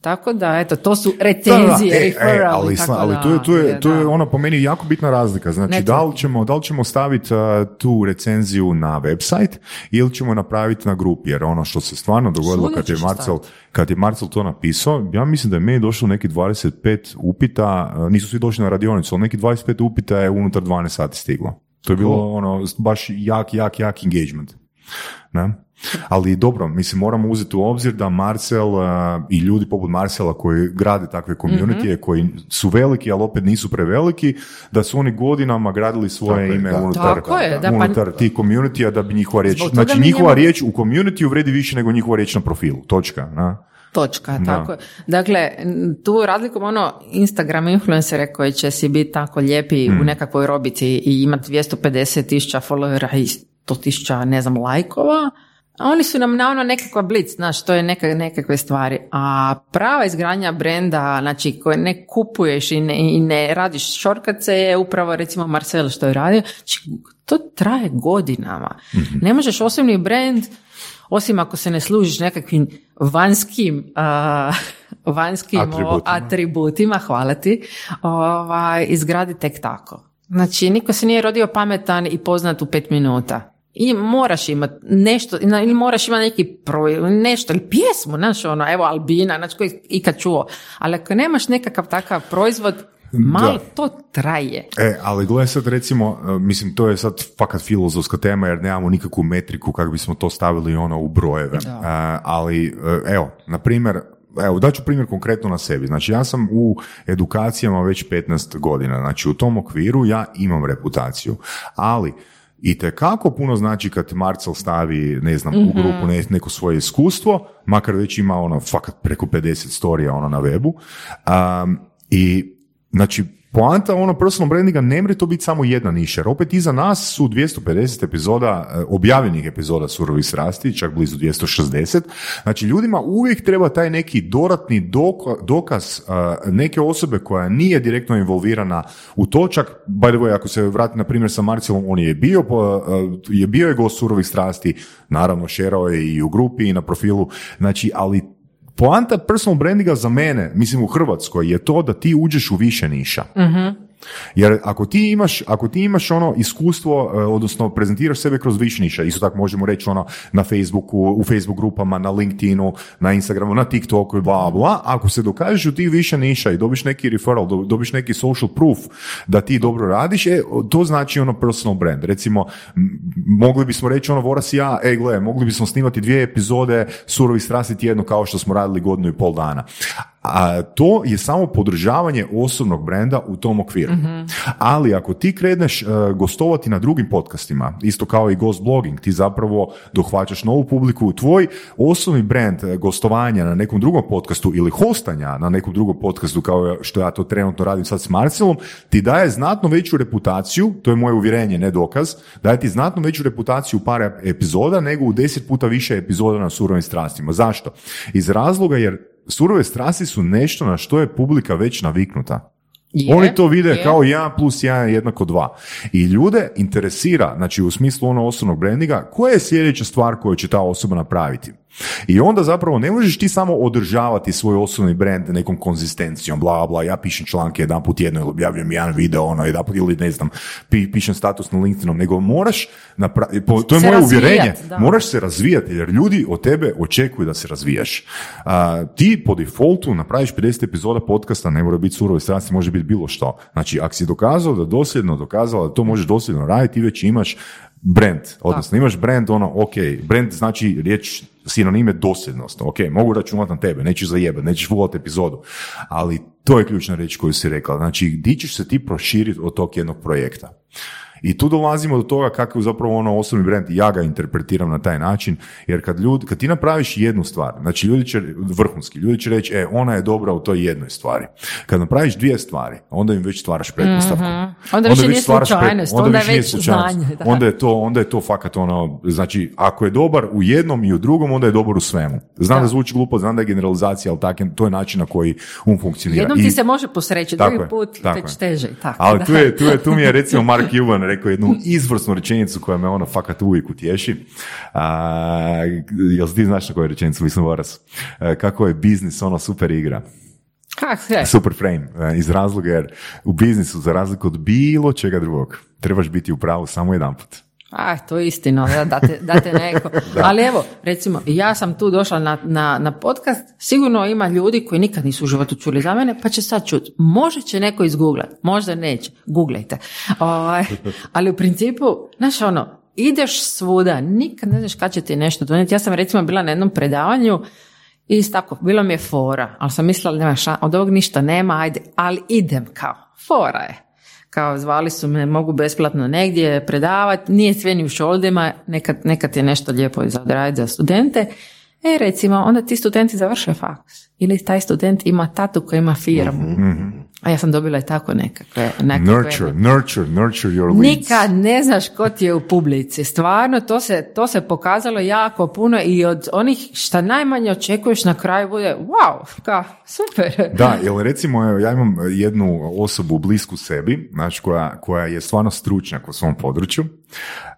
Tako da, eto, to su recenzije, Da, da, e, e, ali, tako ali da, tu je, tu je, tu je ono po meni jako bitna razlika. Znači, da li ćemo, da li ćemo staviti uh, tu recenziju na website ili ćemo napraviti na grupi, jer ono što se stvarno dogodilo kad je, Marcel, kad je Marcel to napisao, ja mislim da je meni došlo neki 25 upita, uh, nisu svi došli na radionicu, ali neki 25 upita je unutar 12 sati stiglo. To je bilo ono, baš jak, jak, jak engagement. Ne? Ali dobro, mislim, moramo uzeti u obzir da Marcel uh, i ljudi poput Marcela koji grade takve community Mhm. koji su veliki, ali opet nisu preveliki, da su oni godinama gradili svoje Tako ime da. unutar, Tako je, da, pa- unutar tih community da bi njihova riječ, Zbog znači njihova njemu- riječ u community vredi više nego njihova riječ na profilu, točka. Na? Točka, Da. tako je. Dakle, tu razlikom ono Instagram influencere koji će si biti tako lijepi Hmm. u nekakvoj robici i imati 250 tisuća followera i 100 tisuća, ne znam, lajkova, oni su nam na ono nekakva blic, znaš, to je neka, nekakve stvari. A prava izgradnja brenda, znači koje ne kupuješ i ne, i ne radiš šorkace je upravo recimo Marcel što je radio, znači, to traje godinama. Mhm. Ne možeš osobni brand osim ako se ne služiš nekakvim vanjskim a, vanjskim Atributima. atributima, atributima hvala ti, ovaj, izgradi tek tako. Znači, niko se nije rodio pametan i poznat u pet minuta. I moraš imati nešto, ili moraš imati neki proj, nešto, ili pjesmu, znaš, ono, evo Albina, znači koji ikad čuo. Ali ako nemaš nekakav takav proizvod, malo to traje. E, ali gledaj sad recimo, e, mislim to je sad fakat filozofska tema jer nemamo nikakvu metriku kako bismo to stavili ono u brojeve. Da. E, ali e, evo, na primjer, Evo, daću primjer konkretno na sebi. Znači, ja sam u edukacijama već 15 godina. Znači, u tom okviru ja imam reputaciju. Ali, i kako puno znači kad Marcel stavi, ne znam, u grupu ne- neko svoje iskustvo, makar već ima ono, fakat preko 50 storija ono na webu. Um, I, znači, poanta ono personal brandinga ne mre to biti samo jedna niša, opet iza nas su 250 epizoda, e, objavljenih epizoda surovih strasti, čak blizu 260. Znači, ljudima uvijek treba taj neki dodatni doka- dokaz e, neke osobe koja nije direktno involvirana u to, čak, by the way, ako se vrati na primjer sa Marcelom, on je bio, e, je bio je gost surovih strasti, naravno, šerao je i u grupi i na profilu, znači, ali Poanta personal brandinga za mene, mislim u Hrvatskoj, je to da ti uđeš u više niša. Jer ako ti imaš, ako ti imaš ono iskustvo, e, odnosno prezentiraš sebe kroz više niša, isto tako možemo reći ono na Facebooku, u Facebook grupama, na LinkedInu, na Instagramu, na TikToku i bla bla, ako se dokažeš u tih više niša i dobiš neki referral, do- dobiš neki social proof da ti dobro radiš, e, to znači ono personal brand. Recimo, mogli bismo reći ono Voras i ja, ej gle, mogli bismo snimati dvije epizode surovi strasti tjedno kao što smo radili godinu i pol dana. A to je samo podržavanje osobnog brenda u tom okviru. Ali ako ti kreneš e, gostovati na drugim podcastima, isto kao i ghost blogging, ti zapravo dohvaćaš novu publiku, tvoj osobni brand e, gostovanja na nekom drugom podcastu ili hostanja na nekom drugom podcastu kao što ja to trenutno radim sad s Marcelom, ti daje znatno veću reputaciju, to je moje uvjerenje, ne dokaz, daje ti znatno veću reputaciju u par epizoda nego u deset puta više epizoda na surovim strastima. Zašto? Iz razloga jer surove strasti su nešto na što je publika već naviknuta. Je, Oni to vide je. kao 1 plus 1 je jednako 2. I ljude interesira, znači u smislu ono osobnog brandinga, koja je sljedeća stvar koju će ta osoba napraviti. I onda zapravo ne možeš ti samo održavati svoj osobni brand nekom konzistencijom, bla, bla, ja pišem članke jedan put jedno ili objavljujem jedan video, ono, jedan put ili ne znam, pi, pišem status na LinkedInom, nego moraš, napra- po- to je Se moje uvjerenje, da. moraš se razvijati jer ljudi od tebe očekuju da se razvijaš. A, ti po defaultu napraviš 50 epizoda podcasta, ne mora biti surove strasti, može biti bilo što. Znači, ako si dokazao da dosljedno dokazala da to možeš dosljedno raditi, ti već imaš brand, odnosno imaš brand, ono, ok, brand znači riječ sinonime dosljednost, ok, mogu računati na tebe, nećeš zajebat, nećeš fulati epizodu, ali to je ključna riječ koju si rekla, znači, di ćeš se ti proširiti od tog jednog projekta. I tu dolazimo do toga kako je zapravo ono osobni brand, ja ga interpretiram na taj način, jer kad, ljudi, kad ti napraviš jednu stvar, znači ljudi će, vrhunski, ljudi će reći, e, ona je dobra u toj jednoj stvari. Kad napraviš dvije stvari, onda im već stvaraš pretpostavku. Onda više već stvaraš slučajnost, onda je već slučajnost. znanje, da. Onda je to, onda je to fakat ono, znači, ako je dobar u jednom i u drugom, onda je dobar u svemu. Znam da, Da. zvuči glupo, znam da je generalizacija, ali tak, to je način na koji on funkcionira. Jednom I- ti se može posreći, drugi put tako već teže. Tako, Ali da. tu, je, tu, je, tu mi je recimo Mark Cuban rekao jednu izvrsnu rečenicu koja me ono fakat uvijek utješi. A, jel ti znaš na koju rečenicu mislim Voras? E, Kako je biznis ono super igra. Se? Super frame. e, Iz razloga jer u biznisu za razliku od bilo čega drugog trebaš biti u pravu samo jedan Aj, to je istina, da, da, te, da te neko. Ali evo, recimo, ja sam tu došla na, na, na podcast, sigurno ima ljudi koji nikad nisu u životu čuli za mene, pa će sad čuti. Može će neko izgooglat, možda neće, googlajte. Ovaj, ali u principu, znaš ono, ideš svuda, nikad ne znaš kad će ti nešto donijeti. Ja sam recimo bila na jednom predavanju i tako, bilo mi je fora, ali sam mislila, nema ša- od ovog ništa nema, ajde, ali idem kao, fora je. Kao zvali su me, mogu besplatno negdje predavati, nije sve ni u šoldima, nekad, nekad je nešto lijepo za odraditi za studente. E, recimo, onda ti studenti završe faks. Ili taj student ima tatu koja ima firmu. A ja sam dobila i tako nekakve... nekakve Nurture, nurture, nurture your leads. Nikad ne znaš ko ti je u publici. Stvarno, to se, to se pokazalo jako puno i od onih šta najmanje očekuješ na kraju bude wow, ka, super. Da, jer recimo ja imam jednu osobu blisku sebi, znači koja, koja je stvarno stručnjak u svom području,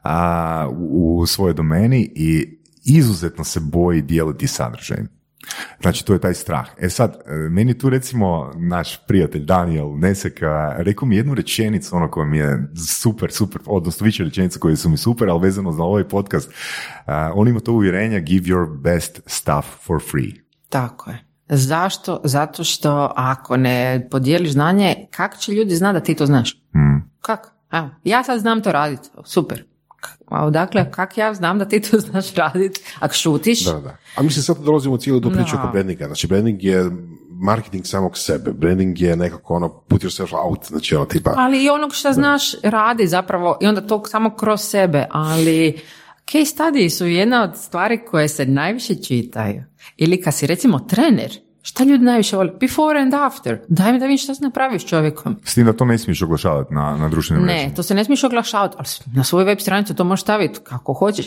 a, u, u svojoj domeni i izuzetno se boji dijeliti sadržaj. Znači, to je taj strah. E sad, e, meni tu recimo naš prijatelj Daniel Neseka rekao mi jednu rečenicu, ono koja mi je super, super, odnosno više rečenica koje su mi super, ali vezano za ovaj podcast. A, on ima to uvjerenje give your best stuff for free. Tako je. Zašto? Zato što ako ne podijeliš znanje, kako će ljudi znati da ti to znaš? Mm. Kako? Evo, ja sad znam to raditi. Super. A odakle, kak ja znam da ti to znaš raditi? Ako šutiš, Da, da. A mislim sad dolazimo cijelu tu priču Da. oko brandinga. Znači, branding je marketing samog sebe. Branding je nekako ono put yourself out. Znači, ono tipa... ali i onog što znaš radi zapravo i onda to samo kroz sebe, ali case study su jedna od stvari koje se najviše čitaju. Ili kad si recimo trener, šta ljudi najviše vole? Before and after. Daj mi da vidim šta si napravio s čovjekom. S tim da to ne smiješ oglašavati na, na društvenim Ne, mrežama. to se ne smiješ oglašavati, ali na svoju web stranicu to možeš staviti kako hoćeš.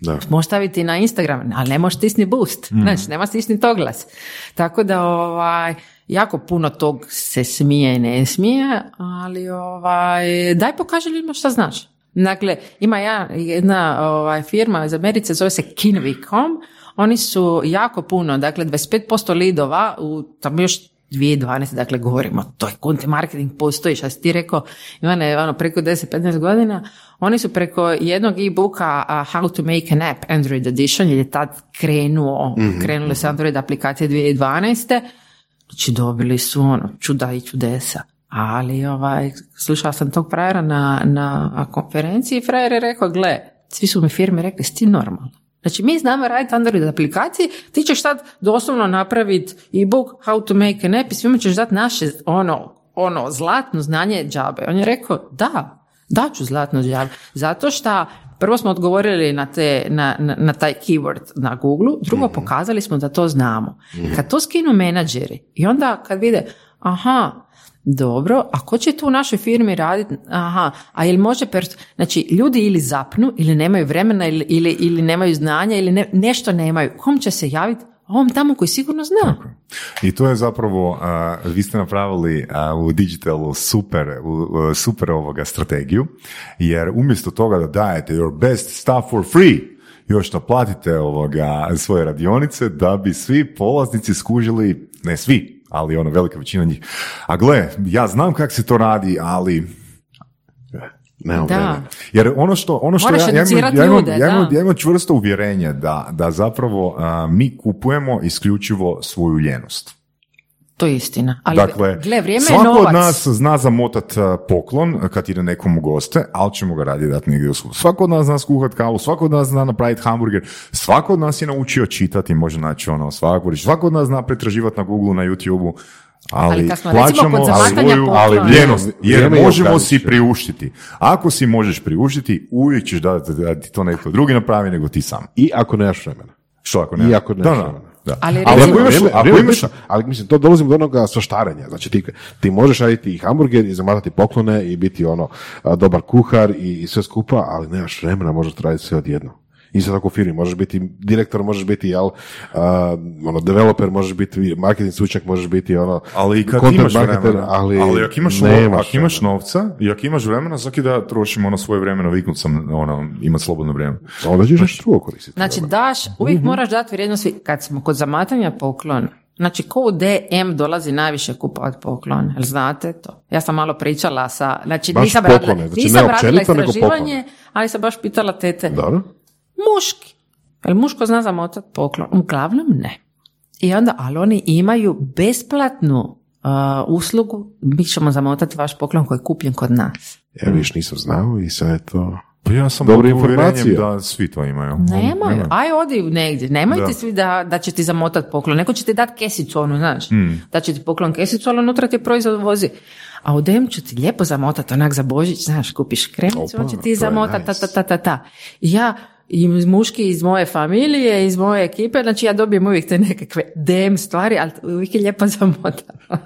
Da. Možeš staviti na Instagram, ali ne možeš stisni boost, znači nema stisniti oglas. Tako da ovaj, jako puno tog se smije i ne smije, ali ovaj, daj pokaži ljudima šta znaš. Dakle, ima ja, jedna ovaj, firma iz Americe, zove se Kinvi.com, oni su jako puno, dakle 25% lidova u tamo još 2012, dakle govorimo, to je content marketing postoji, šta si ti rekao, Ivane, ono, preko 10-15 godina, oni su preko jednog e-booka uh, How to make an app Android edition, jer je tad krenuo, krenule su Android aplikacije 2012. Znači dobili su ono, čuda i čudesa. Ali ovaj, slušala sam tog frajera na, na konferenciji i frajer je rekao, gle, svi su mi firme rekli, si ti normalno. Znači, mi znamo raditi Android aplikacije, ti ćeš sad doslovno napraviti e-book how to make an app i svima ćeš dati naše ono, ono zlatno znanje džabe. On je rekao, da, daću zlatno džabe. Zato što prvo smo odgovorili na, te, na, na, na taj keyword na Google, drugo pokazali smo da to znamo. Kad to skinu menadžeri i onda kad vide, aha, dobro, a ko će tu u našoj firmi raditi? Aha, a jel može, pers- znači ljudi ili zapnu, ili nemaju vremena, ili, ili, ili nemaju znanja, ili ne- nešto nemaju. Kom će se javiti? Ovom tamo koji sigurno zna. I to je zapravo, a, vi ste napravili a, u digitalu super, u- u- super ovoga strategiju, jer umjesto toga da dajete your best stuff for free, još naplatite ovoga, svoje radionice da bi svi polaznici skužili, ne svi, ali ono velika većina njih. A gle, ja znam kako se to radi, ali Nemam Da. vremena. jer ono što, ono što Moraš ja, ja, imam, ja, imam, ljude, ja, imam, ja imam čvrsto uvjerenje da, da zapravo a, mi kupujemo isključivo svoju ljenost. To je istina. Ali, Dakle, gle, vrijeme je svako novac. od nas zna zamotat a, poklon kad ide nekom u goste, ali ćemo ga raditi dati negdje u. Svako od nas zna skuhat kavu, svako od nas zna napraviti hamburger, svako od nas je naučio čitati, može naći ono svako, svako od nas zna pretraživati na Google, na YouTube-u, ali, Ali kad smo, recimo, plaćamo kod svoju poklona- ljenost, jer Vrijeme je možemo si priuštiti. Ako si možeš priuštiti, uvijek ćeš da, da ti to netko drugi napravi nego ti sam. I ako nemaš vremena. Što ako ne? I ako nemaš Da, da, vremena. Da. Ali Ali recimo- ako imaš, Vrijeme- ako vrijeme imaš, ali mislim, to dolazimo do onoga svaštarenja. Znači ti, ti možeš raditi i hamburger i zamatati poklone i biti ono dobar kuhar i, i sve skupa, ali nemaš vremena, možeš raditi sve odjedno. Isto tako u firmi, možeš biti direktor, možeš biti jel, a, ono, developer, možeš biti marketing stručnjak, možeš biti ono, Ali i kad imaš marketer, vremena, ali, ali, ako imaš, nemaš ako imaš novca i ako imaš vremena, svaki da trošim ono svoje vremena, viknut sam ono, imat slobodno vrijeme. Onda ćeš nešto drugo koristiti. Znači, daš, uvijek Mhm. moraš dati vrijednost, kad smo kod zamatanja poklona, znači ko u DM dolazi najviše kupovati poklon, jel znate to? Ja sam malo pričala sa, znači Baš nisam poklone, radila, znači nisam ne radila istraživanje, ali sam baš pitala tete, Dobro? Muški, jel muško zna zamotat poklon? Uglavnom ne. I onda, ali oni imaju besplatnu uh, uslugu, mi ćemo zamotati vaš poklon koji je kupljen kod nas. Ja viš nisam znao i sad je to... Pa ja sam uvjerenjem informacije. da svi to imaju. Nemoj, aj odi negdje, nemojte Da. svi da, da će ti zamotat poklon, neko će ti dati kesicu onu, znaš, Hmm. da će ti poklon kesicu, ali unutra ti je proizvod vozi. A u DM ću ti lijepo zamotat, onak za Božić, znaš, kupiš kremicu, on će ti to je zamotat, ta, nice. ta, ta, ta, ta. I ja, i muški iz moje familije, iz moje ekipe, znači ja dobijem uvijek te nekakve DM stvari, ali uvijek je lijepo zamotano.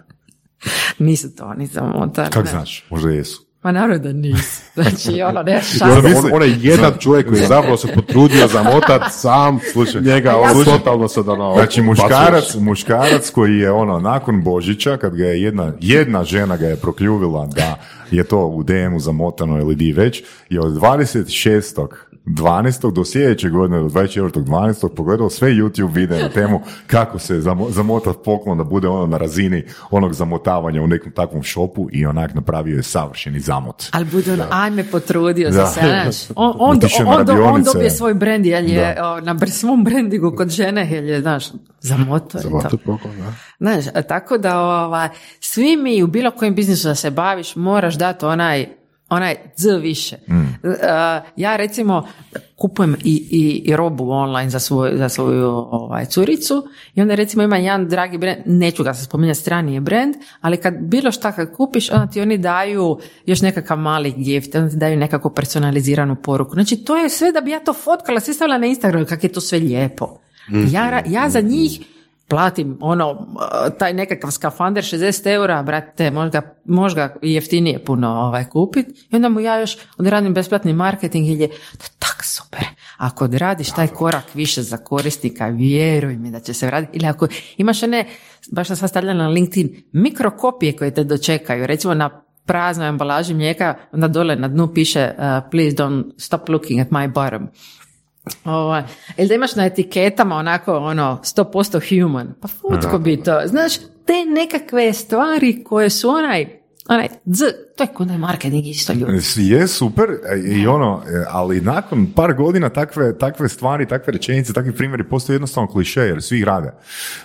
Nisu to oni zamotani. Kak ne. znaš? Možda jesu. Ma naravno da nisu. Znači, ono, ne I šanse. onda misli- on, onaj jedan čovjek koji je zapravo se potrudio zamotat sam, njega on totalno sad ono... Znači muškarac, muškarac koji je ono nakon Božića kad ga je jedna, jedna žena ga je prokljuvila da je to u DM-u zamotano ili di već je od 26. 12. do sljedeće godine, do 24. 12. pogledao sve YouTube videe na temu kako se zamo, zamotat poklon da bude ono na razini onog zamotavanja u nekom takvom šopu i onak napravio je savršeni zamot. Ali bude ono, ajme potrudio Da. se, znaš. On, on, on, do- on dobije svoj brend, jer je o, na br- svom brendingu kod žene, jer je, znaš, za motor i to. Zamotat poklon, da. Znaš, a tako da ovaj, svi mi u bilo kojem biznisu da se baviš moraš dati onaj onaj z više. Mm. Uh, ja recimo kupujem i, i, i robu online za, svoj, za svoju ovaj, curicu i onda recimo ima jedan dragi brand, neću ga se spominjati, strani je brand, ali kad bilo šta kad kupiš, onda ti oni daju još nekakav mali gift, onda ti daju nekako personaliziranu poruku. Znači to je sve da bi ja to fotkala, sve stavila na Instagram, kako je to sve lijepo. Ja, ra- ja za njih platim ono, taj nekakav skafander 60 eura, brate, možda, možda jeftinije puno ovaj, kupit i onda mu ja još odradim besplatni marketing ili je to tak super. Ako odradiš taj korak više za korisnika, vjeruj mi da će se vratiti. Ili ako imaš one, baš sam sad na LinkedIn, mikrokopije koje te dočekaju, recimo na praznoj ambalaži mlijeka, onda dole na dnu piše uh, please don't stop looking at my bottom. Ovaj, ili da imaš na etiketama onako ono 100% human, pa futko bi to. Znaš, te nekakve stvari koje su onaj, onaj z, to je kod marketing isto ljudi. Je super e, i ono, e, ali nakon par godina takve, takve stvari, takve rečenice, takvi primjeri postaju jednostavno kliše jer svi ih rade.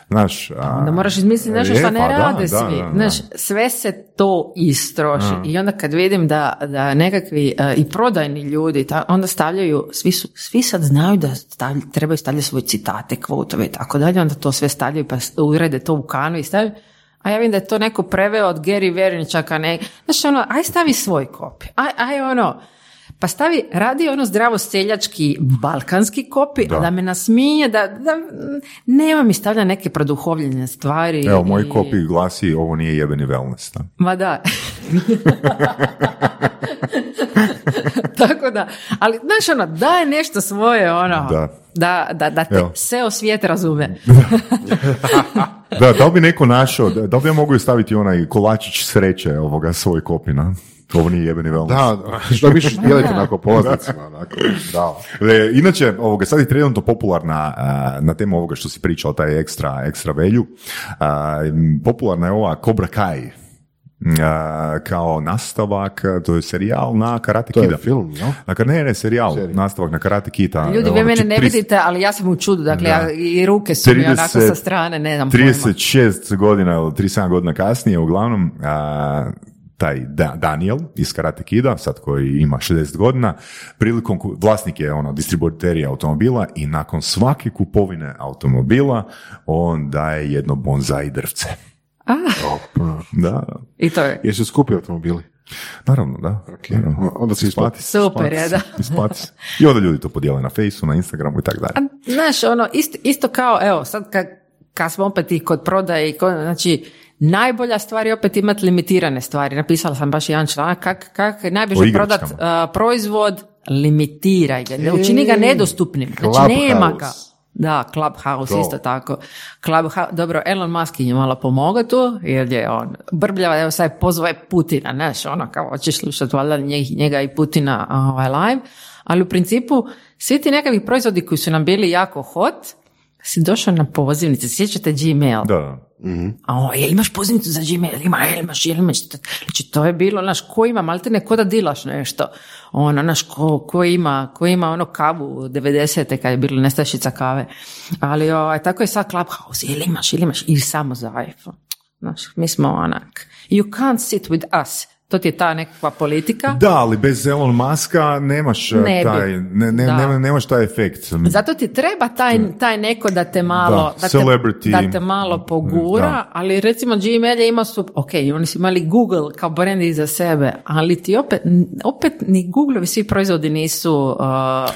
Znaš, a, Onda moraš izmisliti nešto što ne pa rade da, svi. da, da. Znaš, sve se to istroši. I onda kad vidim da, da nekakvi e, i prodajni ljudi ta, onda stavljaju, svi, su, svi sad znaju da stavlj, trebaju stavljati svoje citate, kvotove i tako dalje, onda to sve stavljaju pa urede to u kanu i stavljaju. A ja vidim da je to neko preveo od Gary Vaynerchuka, ne. Znači ono, aj stavi svoj kopi. Aj, aj ono, pa stavi, radi ono zdravo seljački balkanski kopi, da, da me nasmije, da, da nema mi stavlja neke produhovljene stvari. Evo, moj i- kopij glasi ovo nije jebeni wellness. Da. Ma da. Tako da, ali znaš ono, daj nešto svoje ono, Da. da, da, da te Evo. seo svijet razume. Da, da li bi neko našao, da, da li bi ja mogu staviti onaj kolačić sreće ovoga svoj kopina? Ovo nije jebeni wellness. Da, što više dijelite onako polaznicima, onako, da. E, inače, ovoga, sad je trenutno popularna a, na temu ovoga što si pričao, taj ekstra, ekstra velju. A, m, popularna je ova Cobra Kai. Kao nastavak, to je serijal na Karate To je Kida. film, jel? Dakle, ne, ne, serijal, Serija. nastavak na Karate Kita. Ljudi, vi mene ne 30 vidite, ali ja sam u čudu, dakle, Da. ja, i ruke su mi 30 onako sa strane, ne znam pojma. 36 godina ili 37 godina kasnije, uglavnom, a, taj da, Daniel iz Karate Kida, sad koji ima 60 godina, prilikom, vlasnik je ono, distributerija automobila i nakon svake kupovine automobila on daje jedno bonzai drvce. A, Da, I to je. Jesu skupi automobili? naravno, da. Naravno. Onda se isplati. Super, je, da. Isplati se. I onda ljudi to podijele na Fejsu, na Instagramu i tako dalje. A, Znaš, ono, isto, isto kao, evo, sad kad, kad smo opet i kod prodaje, i kod, znači, najbolja stvar je opet imati limitirane stvari. Napisala sam baš jedan članak, kak, kak igračkama. prodat a, proizvod, limitiraj ga, ne učini ga nedostupnim. Znači, nema ga. Da, Clubhouse To. isto tako. Clubhouse, dobro, Elon Musk je malo pomogao tu, jer je on brbljava, evo sad pozvao je Putina, znaš, ono kao hoćeš slušati valjda njeg- njega i Putina ovaj, live, ali u principu svi ti nekakvi proizvodi koji su nam bili jako hot, si došao na pozivnice, sjećate Gmail? Da, da. A o, jel imaš pozivnicu za Gmail? Ima, jel imaš, jel imaš? Znači, to je bilo, znaš, ko ima, malte ne, ko da dilaš nešto. Ono, znaš, ko, ko ima, ko ima ono kavu 90. kad je bilo nestašica kave. Ali, ovaj, tako je sad Clubhouse, jel imaš, jel imaš? Ili samo za iPhone. Znaš, mi smo onak, you can't sit with us. To ti je ta nekakva politika. Da, ali bez Elon Muska nemaš Ne bi. taj, ne, ne, nema- nemaš taj efekt. Zato ti treba taj, taj neko da te malo, Da, da, te, da te malo pogura, Da. ali recimo Gmail je imao su, ok, oni su imali Google kao brand iza sebe, ali ti opet, opet ni Googleovi svi proizvodi nisu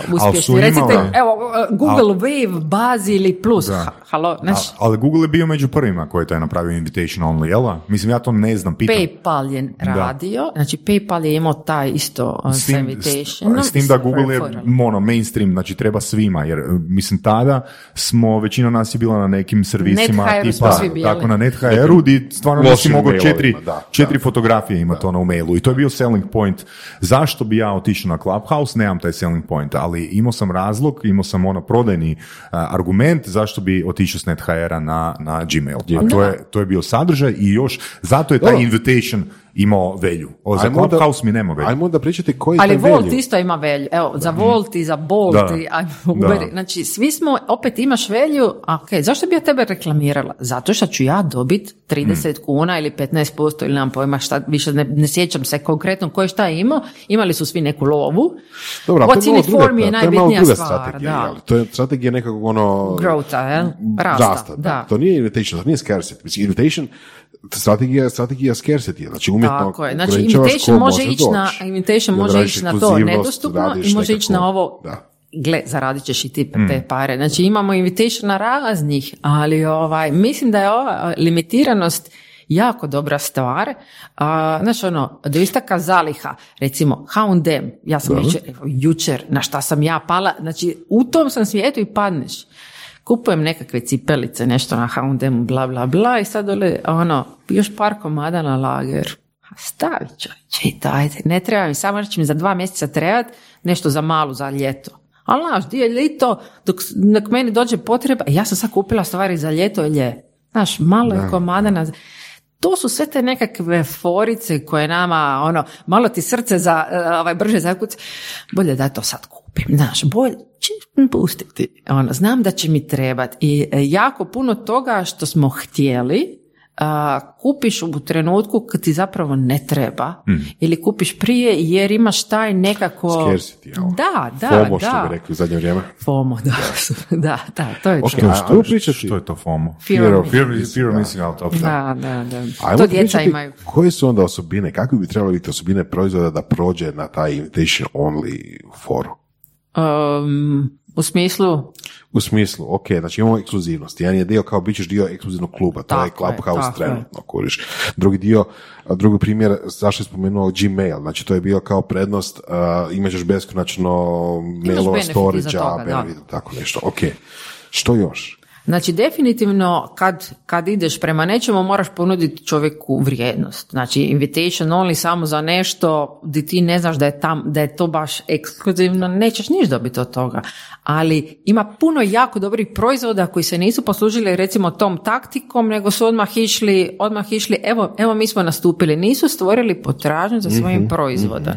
uh, uspješni. su Recite, imali- evo, uh, Google Wave, Bazi ili Plus, Da. Halo, znaš, A- ali Google je bio među prvima koji je taj napravio invitation only, jel? Mislim, ja to ne znam, pitam. PayPal je radio, znači PayPal je imao taj isto uh, S tim, invitationom. s tim da Google je Referral. ono, mainstream, znači treba svima, jer mislim tada smo, većina nas je bila na nekim servisima tipa, svi bili. tako na NetHR-u, di stvarno nisi mogao četiri, da, četiri fotografije imati ono u mailu i to je bio selling point. Zašto bi ja otišao na Clubhouse? Nemam taj selling point, ali imao sam razlog, imao sam ono prodajni a, argument zašto bi otišao s NetHR-a na, na Gmail. A to je, to je bio sadržaj i još, zato je taj invitation imao velju. O, za Clubhouse mi nema velju. Ajmo onda pričati koji je Ali taj Volt value. isto ima velju. Evo, za Volt i za Bolt Da. i Uber. Da. Znači, svi smo, opet imaš velju, a ok, zašto bi ja tebe reklamirala? Zato što ću ja dobit 30 kuna ili 15% ili nemam pojma šta, više ne, ne sjećam se konkretno ko je šta imao. Imali su svi neku lovu. Dobro, ali to What's je in malo it druga- for me je to malo najbitnija druga stvar. strategija, Da. To je strategija nekakvog ono... Growtha, jel? Rasta, Rasta, da. da. To nije invitation, to nije scarcity. Mislim, invitation, strategija strategija scarcity. Znači, umjetno Tako je. Znači, invitation ko može ići na, invitation Jer može ići na to nedostupno i može ići na ovo Da. gle, zaradit ćeš i ti te pare. Znači imamo invitationa raznih, ali ovaj, mislim da je ova limitiranost jako dobra stvar. A, znaš ono, do istaka zaliha, recimo H&M, ja sam jučer, jučer, na šta sam ja pala, znači u tom sam svijetu i padneš. Kupujem nekakve cipelice, nešto na H&M, bla, bla, bla i sad dole, ono, još par komada na lager. A Stavi čovječe, i dajte, ne treba mi, samo će mi za dva mjeseca trebat nešto za malu, za ljeto. Ali znaš, di je ljeto, dok, dok meni dođe potreba, ja sam sad kupila stvari za ljeto i lje. Znaš, malo je komada na... To su sve te nekakve forice koje nama, ono, malo ti srce za, eh, ovaj, brže zakuc, bolje da to sad kupim, znaš, bolje, će pustiti, ono, znam da će mi trebati i eh, jako puno toga što smo htjeli, a, kupiš u trenutku kad ti zapravo ne treba ili kupiš prije jer imaš taj nekako... Scarcity, jel? Da, da, FOMO, što da. bi rekli u zadnje vrijeme. FOMO, da, da, da, to je Ok, to. a- ajmo pričati. Što je to FOMO? Fear of Fear, fear of missing out. Da, da, da. Ajmo To djeca imaju. Koje su onda osobine, kakve bi trebalo biti osobine proizvoda da prođe na taj invitation only foru? Um, u smislu, U smislu, ok, znači imamo ekskluzivnost. Jedan je dio kao bit ćeš dio ekskluzivnog kluba, to je Clubhouse trenutno, kuriš. Drugi dio, a drugi primjer, zašto je spomenuo Gmail, znači to je bio kao prednost, uh, imat ćeš beskonačno mailova storage tako nešto, ok. Što još? Znači, definitivno kad, kad ideš prema nečemu moraš ponuditi čovjeku vrijednost. Znači, invitation only samo za nešto di ti ne znaš da je, tam, da je to baš ekskluzivno, nećeš niš dobiti od toga. Ali ima puno jako dobrih proizvoda koji se nisu poslužili recimo tom taktikom, nego su odmah išli, odmah išli evo, evo mi smo nastupili, nisu stvorili potražnju za svojim proizvodom.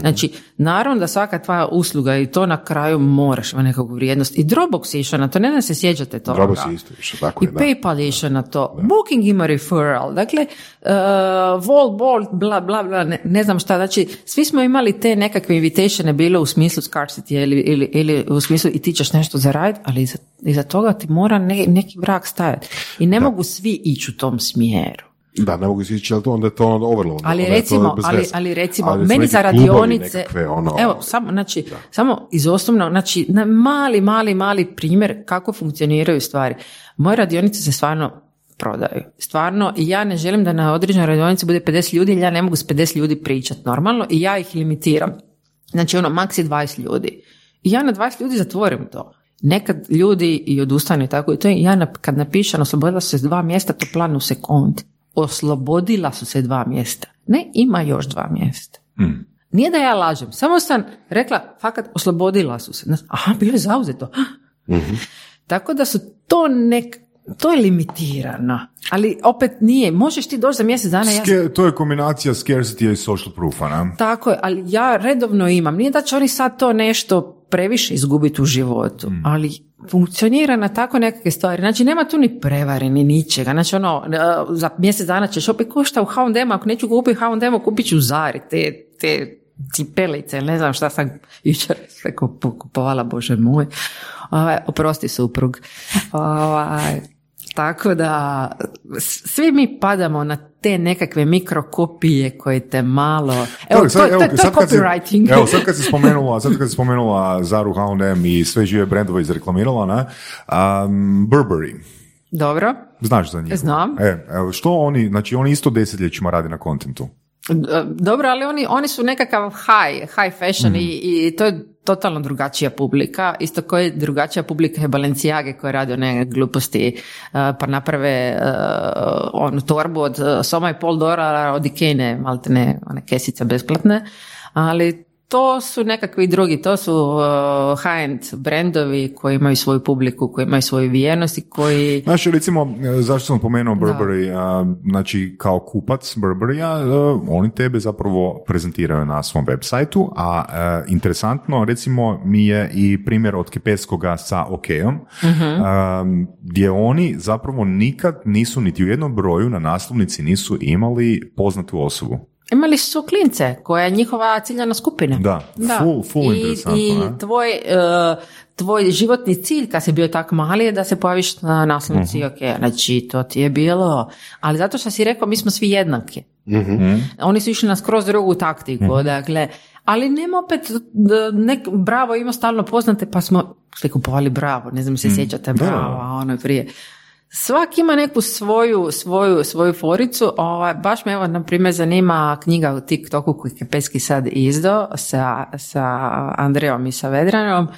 Znači, naravno da svaka tvoja usluga i to na kraju moraš imati nekakvu vrijednost. I Dropbox je išao na to, ne da se sjećate toga. Dropbox je isto išao, tako I je, da. PayPal je išao na to. Booking ima referral. Dakle, uh, Volt, Bolt, bla, bla, bla, ne, ne znam šta. Znači, svi smo imali te nekakve invitatione bilo u smislu scarcity ili, ili, ili u smislu i ti ćeš nešto zaraditi, ali iza, iza toga ti mora ne- neki vrak stajati. I ne mogu svi ići u tom smjeru. Da, ne mogu ići, ali to onda je to ono overload. Ali onda recimo, ali, ali recimo, Ali meni za radionice, nekakve, ono, evo, samo, znači, samo izosobno, znači, na mali, mali, mali primjer kako funkcioniraju stvari. Moje radionice se stvarno prodaju. Stvarno, i ja ne želim da na određenoj radionici bude 50 ljudi, jer ja ne mogu s 50 ljudi pričati normalno i ja ih limitiram. Znači, ono, maks je 20 ljudi. I ja na 20 ljudi zatvorim to. Nekad ljudi i odustanu tako i to. Ja kad napišem oslobodila se s dva mjesta, to plan u sekundi. Oslobodila su se dva mjesta. Ne, ima još dva mjesta. Nije da ja lažem, samo sam rekla, fakat oslobodila su se. Aha, bilo je zauzeto. Tako da su to nek, to je limitirano. Ali opet nije, možeš ti doći za mjesec dana, ja Ske- to je kombinacija scarcity i social proofa, ne? tako je, ali ja redovno imam. Nije da će oni sad to nešto previše izgubiti u životu, ali funkcionira na tako nekakve stvari. Znači, nema tu ni prevare, ni ničega. Znači, ono, e, za mjesec dana ćeš opet košta u H&M, ako neću kupiti H&M, kupit ću Zari, te, te cipelice, ne znam šta sam jučer kupovala, bože moj. Ovaj, oprosti suprug. Ovaj, tako da, svi mi padamo na te nekakve mikrokopije koje te malo... Evo, to, sad- to, to, to je sad kad si- copywriting. evo, sad kad si spomenula, sad kad si spomenula Zaru, H&M i sve žive brendove izreklamirala, ne? Um, Burberry. Dobro. Znaš za njih? Znam. E, evo, što oni, znači oni isto desetljećima rade na kontentu. Dobro, ali oni, oni su nekakav high, high fashion i, i to je totalno drugačija publika. Isto koja je drugačija publika je Balenciage koja radi one gluposti uh, pa naprave uh, onu torbu od uh, soma i pol dolara od Ikene, malte ne, one kesice besplatne. Ali to su nekakvi drugi, to su uh, high-end brendovi koji imaju svoju publiku, koji imaju svoju vjernost i koji... Znači, recimo, zašto sam pomenuo Burberry, a, znači kao kupac Burberrya, e, oni tebe zapravo prezentiraju na svom web sajtu, a e, interesantno, recimo, mi je i primjer od Kepeskoga sa OK-om, a, gdje oni zapravo nikad nisu niti u jednom broju na naslovnici nisu imali poznatu osobu. Imali su klince koja je njihova ciljana skupina. Da, full- full I, interesantno, I ne? tvoj, e, tvoj životni cilj kad si bio tako mali je da se pojaviš na naslovnici Mhm. ok, znači to ti je bilo. Ali zato što si rekao mi smo svi jednaki. Mhm. Oni su išli na skroz drugu taktiku, dakle, ali nema opet, nek, Bravo ima stalno poznate, pa smo kupovali Bravo, ne znam se sjećate Da. Bravo, a ono je prije. Svaki ima neku svoju, svoju, svoju foricu. Ovaj, baš me evo, na primjer, zanima knjiga u TikToku koju je Peski sad izdao sa, sa Andrejom i sa Vedranom.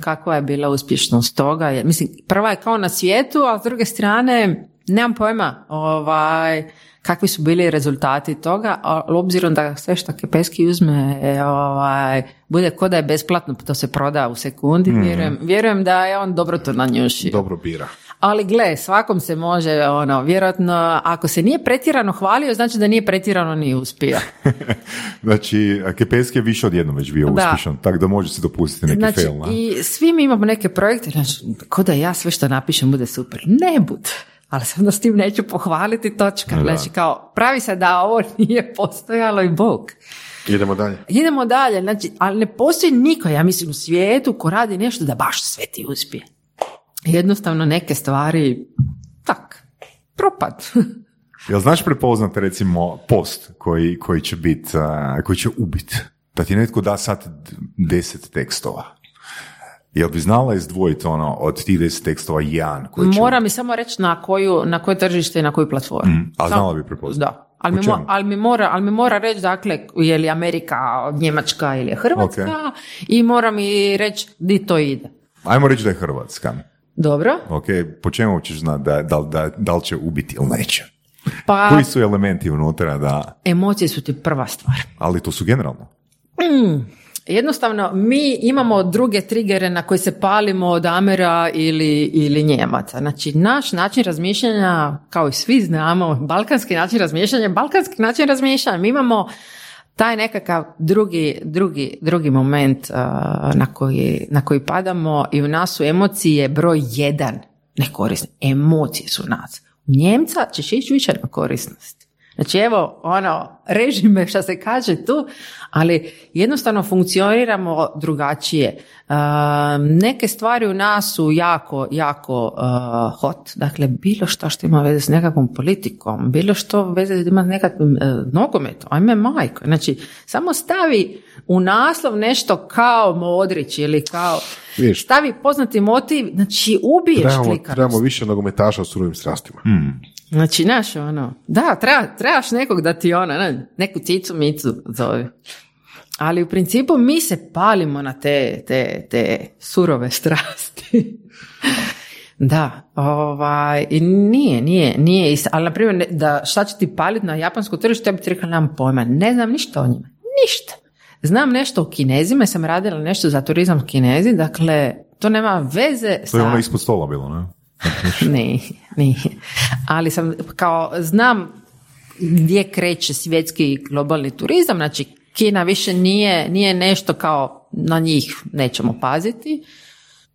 Kakva je bila uspješnost toga? Mislim, prva je kao na svijetu, a s druge strane, nemam pojma ovaj, kakvi su bili rezultati toga, ali obzirom da sve što Kepeski uzme e, ovaj, bude ko da je besplatno, to se proda u sekundi, vjerujem, vjerujem da je on dobro to nanjušio. Dobro bira. Ali gle, svakom se može, ono, vjerojatno, ako se nije pretjerano hvalio, znači da nije pretjerano ni uspio. Znači, Kepeski je više od jednom već bio Da. uspješan, tako da može si dopustiti neki Znači, fail. ne? i svi mi imamo neke projekte, znači, ko da ja sve što napišem bude super. Ne bud. Ali sam da s tim neću pohvaliti, točka. Znači, kao, pravi se da ovo nije postojalo i bog. Idemo dalje. Idemo dalje, znači, ali ne postoji niko, ja mislim, u svijetu ko radi nešto da baš sve ti uspije. Jednostavno neke stvari, tak, propad. Jel znaš prepoznat recimo post koji, koji će bit, a, koji će ubit? Da ti netko da sad deset tekstova. Jel bi znala izdvojiti ono od tih deset tekstova jedan koji će... Mora mi samo reći na koju, na koje tržište i na koju platformu. Mm, a znala bi prepoznati. Da. Ali mi, mo- ali, mi mora, ali mi mora reći, dakle, je li Amerika, Njemačka ili je Hrvatska Ok. i mora mi reći di to ide. Ajmo reći da je Hrvatska. Dobro? Ok, po čemu ćeš znati da, da, da, da li će ubiti ili neće? Pa Koji su elementi unutra da... emocije su ti prva stvar. Ali to su generalno. Jednostavno, mi imamo druge trigere na koje se palimo od Amera ili, ili Njemaca. Znači, naš način razmišljanja, kao i svi znamo, balkanski način razmišljanja, balkanski način razmišljanja. Mi imamo taj nekakav drugi, drugi, drugi moment uh, na, koji, na koji padamo i u nas su emocije broj jedan nekorisne. Emocije su u nas. U Njemca ćeš ići više na korisnost. Znači evo, ono, reži me što se kaže tu, ali jednostavno funkcioniramo drugačije. Um, neke stvari u nas su jako, jako uh, hot. Dakle, bilo što što ima veze s nekakvom politikom, bilo što veze ima s nekakvim uh, nogometom, ajme majko. Znači, samo stavi u naslov nešto kao Modrić ili kao... Vidiš. Stavi poznati motiv, znači ubiješ Trebamo, trebamo više nogometaša u surovim strastima. Znači, znaš, ono, da, treba, trebaš nekog da ti ona, ne, neku cicu micu zove. Ali u principu mi se palimo na te, te, te surove strasti. da, ovaj, i nije, nije, nije isto. Ali, na primjer, da šta će ti paliti na japansko tržište, ja bih ti rekla, nemam pojma, ne znam ništa o njima, ništa. Znam nešto o kinezima, sam radila nešto za turizam u kinezi, dakle, to nema veze To sa... je ono ispod stola bilo, ne? Nije, nije. Ali sam kao znam gdje kreće svjetski globalni turizam, znači Kina više nije, nije nešto kao na njih nećemo paziti.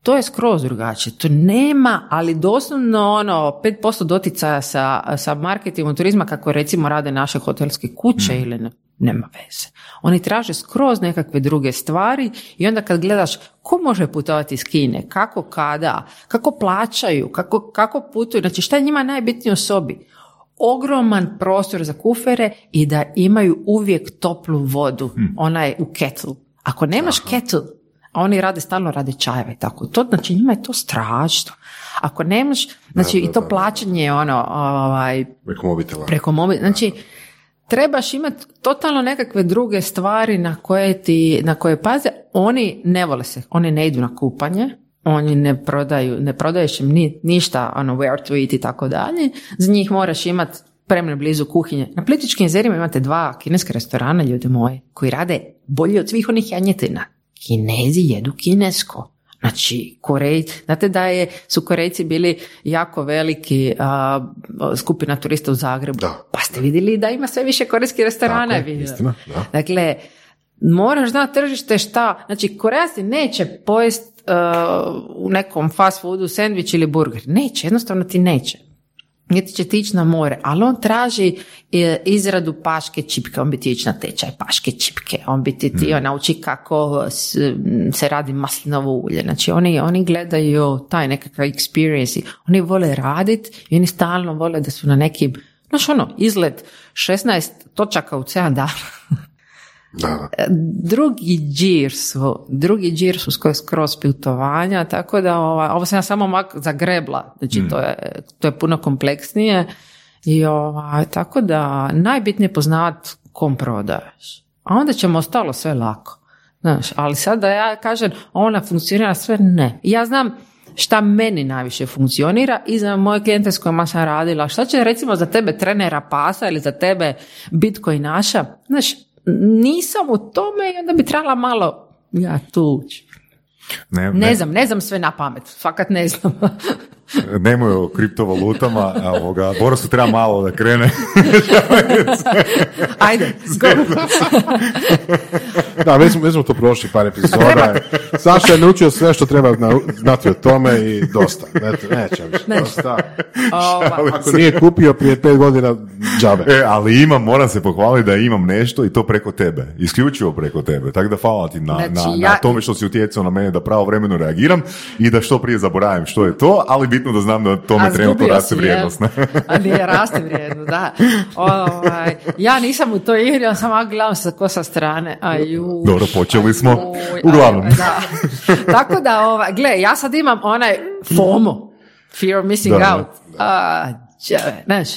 To je skroz drugačije. To nema, ali doslovno ono 5% doticaja sa, sa marketingom turizma kako recimo rade naše hotelske kuće ili ne, nema veze. Oni traže skroz nekakve druge stvari i onda kad gledaš ko može putovati iz Kine, kako kada, kako plaćaju, kako, kako putuju, znači šta je njima najbitnije u sobi? Ogroman prostor za kufere i da imaju uvijek toplu vodu, ona je u kettle. Ako nemaš kettle, a oni rade stalno rade čajeve i tako. To, znači njima je to strašno. Ako nemaš, znači Da, da, i to da, plaćanje ono, ovaj, Preko mobitela. preko mobi, znači trebaš imati totalno nekakve druge stvari na koje ti, na koje paze, oni ne vole se, oni ne idu na kupanje, oni ne prodaju, ne prodaješ im ni, ništa, ono, where to eat i tako dalje, za njih moraš imati premne blizu kuhinje. Na Plitvičkim jezerima imate dva kineske restorana, ljudi moji, koji rade bolje od svih onih janjetina. Kinezi jedu kinesko. Znači, Korejci, znate da je, su Korejci bili jako veliki a, skupina turista u Zagrebu. Da. Pa ste vidjeli da ima sve više korejskih restorana. Tako istina, da. Dakle, moraš znati tržište šta. Znači, Korejac ti neće pojest uh, u nekom fast foodu sandvič ili burger. Neće, jednostavno ti neće. Niti će ti ići na more, ali on traži e, izradu paške čipke, on bi ti ići na tečaj paške čipke, on bi ti ti nauči kako m, se radi maslinovo ulje. Znači oni, oni gledaju taj nekakav experience, oni vole radit i oni stalno vole da su na nekim, znaš ono, izlet 16 točaka u 7 dana. Da, da. drugi džir su, drugi džir su skroz, skroz putovanja, tako da ovaj, ovo sam ja samo mak zagrebla, znači to, je, to je puno kompleksnije i ovaj, tako da najbitnije je poznavati kom prodaješ, a onda ćemo ostalo sve lako. Znaš, ali sad da ja kažem ona funkcionira sve, ne. Ja znam šta meni najviše funkcionira i za moje klijente s kojima sam radila. Šta će recimo za tebe trenera pasa ili za tebe bitcoinaša? Znaš, nisam u tome i onda bi trebala malo ja tu ući. Ne, Ne znam, ne znam sve na pamet, fakat ne znam. Nemoj o kriptovalutama, a ovoga, Borosu treba malo da krene. Ajde, go. Da, već smo, već smo to prošli par epizoda. Saša je naučio sve što treba zna- znati o tome i dosta. Eto, neće više. Dosta. Ako nije kupio prije pet godina, džabe. E, ali imam, moram se pohvaliti da imam nešto i to preko tebe. Isključivo preko tebe. Tako da hvala ti na, Znači, na, na ja- tome što si utjecao na mene da pravovremeno reagiram i da što prije zaboravim što je to, ali bitno da znam da tome A trenutno raste vrijednost. jel? A nije raste vrijednost, da. Ovaj, ja nisam u toj igri, ja sam ovako gledam sa ko sa strane. Aju, Dobro, počeli smo. Ajuj, Uglavnom. aj, da. Tako da, ovaj, gle, ja sad imam onaj FOMO, fear of missing Da, out. A, znaš,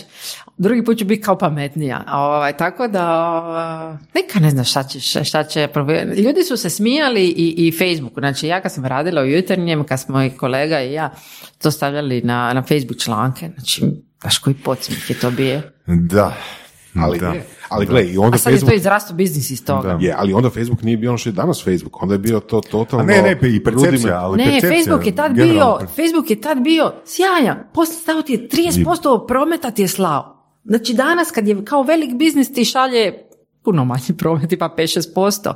drugi put ću biti kao pametnija. A, Ovaj, tako da, neka ne zna šta će, šta- će Ljudi su se smijali i, i Facebooku. Znači, ja kad sam radila u jutarnjem, kad smo i kolega i ja to stavljali na, na Facebook članke, znači, znaš koji podsmijeh je to bio. Da. Ali, da. ali gle, i onda A sad je Facebook... to izrasto biznis iz toga. Da. Je, ali onda Facebook nije bio ono što je danas Facebook, onda je bio to totalno... A ne, ne, i percepcija, ali Ne, percepcija, Facebook je tad generalno bio, Facebook je tad bio sjajan. Poslije stao ti je 30% prometa ti je slao. Znači danas kad je kao velik biznis ti šalje puno manji promet, tipa 5-6%.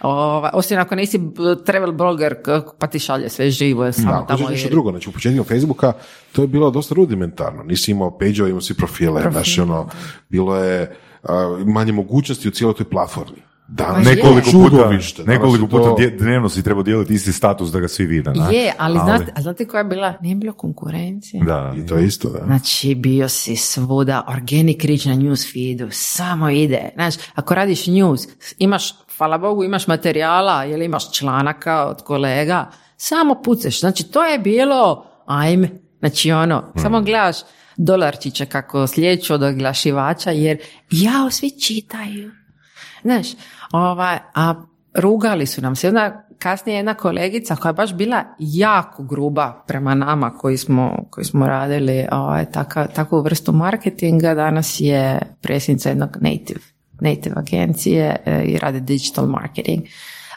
Ova, osim ako nisi travel blogger pa ti šalje sve živo, je samo Da, tamo nešto drugo, znači u početku Facebooka to je bilo dosta rudimentarno, nisi imao page imao si profile, Profile. znači ono, bilo je manje mogućnosti u cijeloj toj platformi. Danas Pa je je. Nekoliko puta, čudovište, nekoliko puta to- dnevno si trebao dijeliti isti status da ga svi vide. na? Je, ali, Znate, a znate koja je bila? Nije bilo konkurencije. Da, I to je isto, da. Znači, bio si svuda, organic reach na news feedu, samo ide. Znači, ako radiš news, imaš, hvala Bogu, imaš materijala ili imaš članaka od kolega, samo puceš. Znači, to je bilo, ajme, znači ono, samo gledaš dolarčiće kako slijeću od oglašivača, jer jao, svi čitaju. Znaš, ovaj, a rugali su nam se. Onda kasnije jedna kolegica koja je baš bila jako gruba prema nama koji smo, koji smo radili ovaj, taka, takvu vrstu marketinga. Danas je predsjednica jednog native, native agencije eh, i radi digital marketing.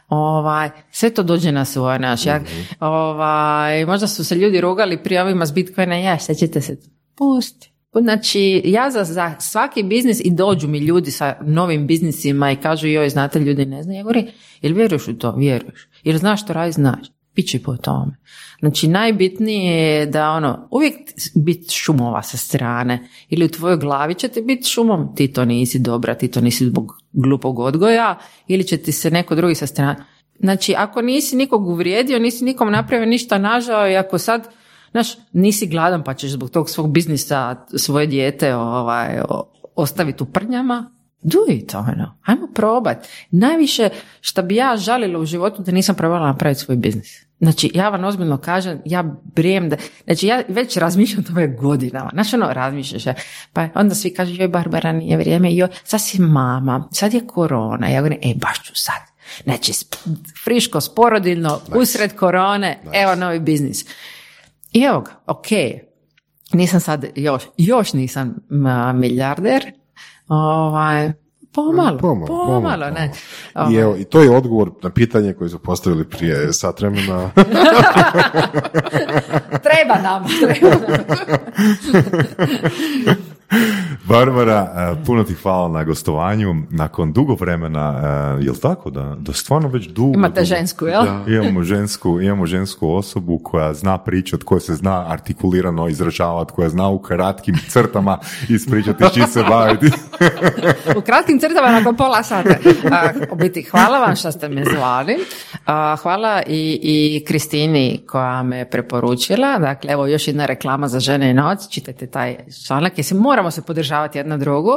Ovaj, sve to dođe na svoje naš. Ja, ovaj, možda su se ljudi rugali prije ovima s Bitcoina, ja, ćete se pusti. Znači, ja za, za svaki biznis i dođu mi ljudi sa novim biznisima i kažu, joj, znate, ljudi ne znaju. Ja govorim, jel vjeruješ u to? Vjeruješ. Jel znaš što radi? Znaš. Pići po tome. Znači, najbitnije je da ono, uvijek biti šumova sa strane. Ili u tvojoj glavi će ti biti šumom, ti to nisi dobra, ti to nisi zbog glupog odgoja, ili će ti se neko drugi sa strane. Znači, ako nisi nikog uvrijedio, nisi nikom napravio ništa nažao i ako sad Znaš, nisi gladan pa ćeš zbog tog svog biznisa svoje dijete ovaj, ostaviti u prnjama, do it, ono. Ajmo probat. Najviše što bi ja žalila u životu da nisam probala napraviti svoj biznis. Znači, ja vam ozbiljno kažem, ja brijem da, znači ja već razmišljam o tome godinama. Znači, ono, razmišljaš, je. pa onda svi kažu, joj, Barbara, nije vrijeme, joj, sad si mama, sad je korona. Ja govorim, e, baš ću sad. Znači, friško, sporodilno, usred korone, evo novi biznis. I evo ga, ok, nisam sad još, još nisam milijarder, ovaj, pomalo, pomalo, Pomalo, ne. I Ovaj, evo, i to je odgovor na pitanje koje su postavili prije sat vremena. treba nam, treba nam. Barbara, eh, puno ti hvala na gostovanju. Nakon dugo vremena, eh, jel tako da, da stvarno već dugo... Imate dugo- žensku, jel? Imamo žensku, imamo žensku osobu koja zna pričat, koja se zna artikulirano izražavati, koja zna u kratkim crtama ispričati s čim se baviti. U kratkim crtama nakon pola sata. U biti, hvala vam što ste me zvali. Hvala i, i Kristini koja me preporučila. Dakle, evo još jedna reklama za žene i noć. Čitajte taj članak jer se moramo se podržavati jedna drugu.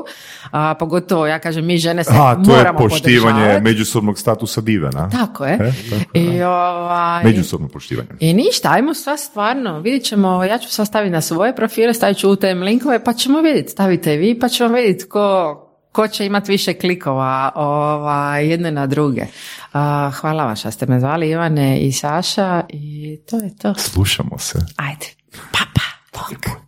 A, pogotovo, ja kažem, mi žene se A, to je poštivanje podržavati. međusobnog statusa dive, na? Tako je. E, tako, I, ovaj, Međusobno poštivanje. I ništa, ajmo sva stvarno, vidjet ćemo, ja ću sva staviti na svoje profile, stavit ću u tem linkove, pa ćemo vidjeti, stavite vi, pa ćemo vidjeti ko, ko će imati više klikova ovaj, jedne na druge. A, hvala vam što ste me zvali, Ivane i Saša, i to je to. Slušamo se. Ajde, pa pa, bok,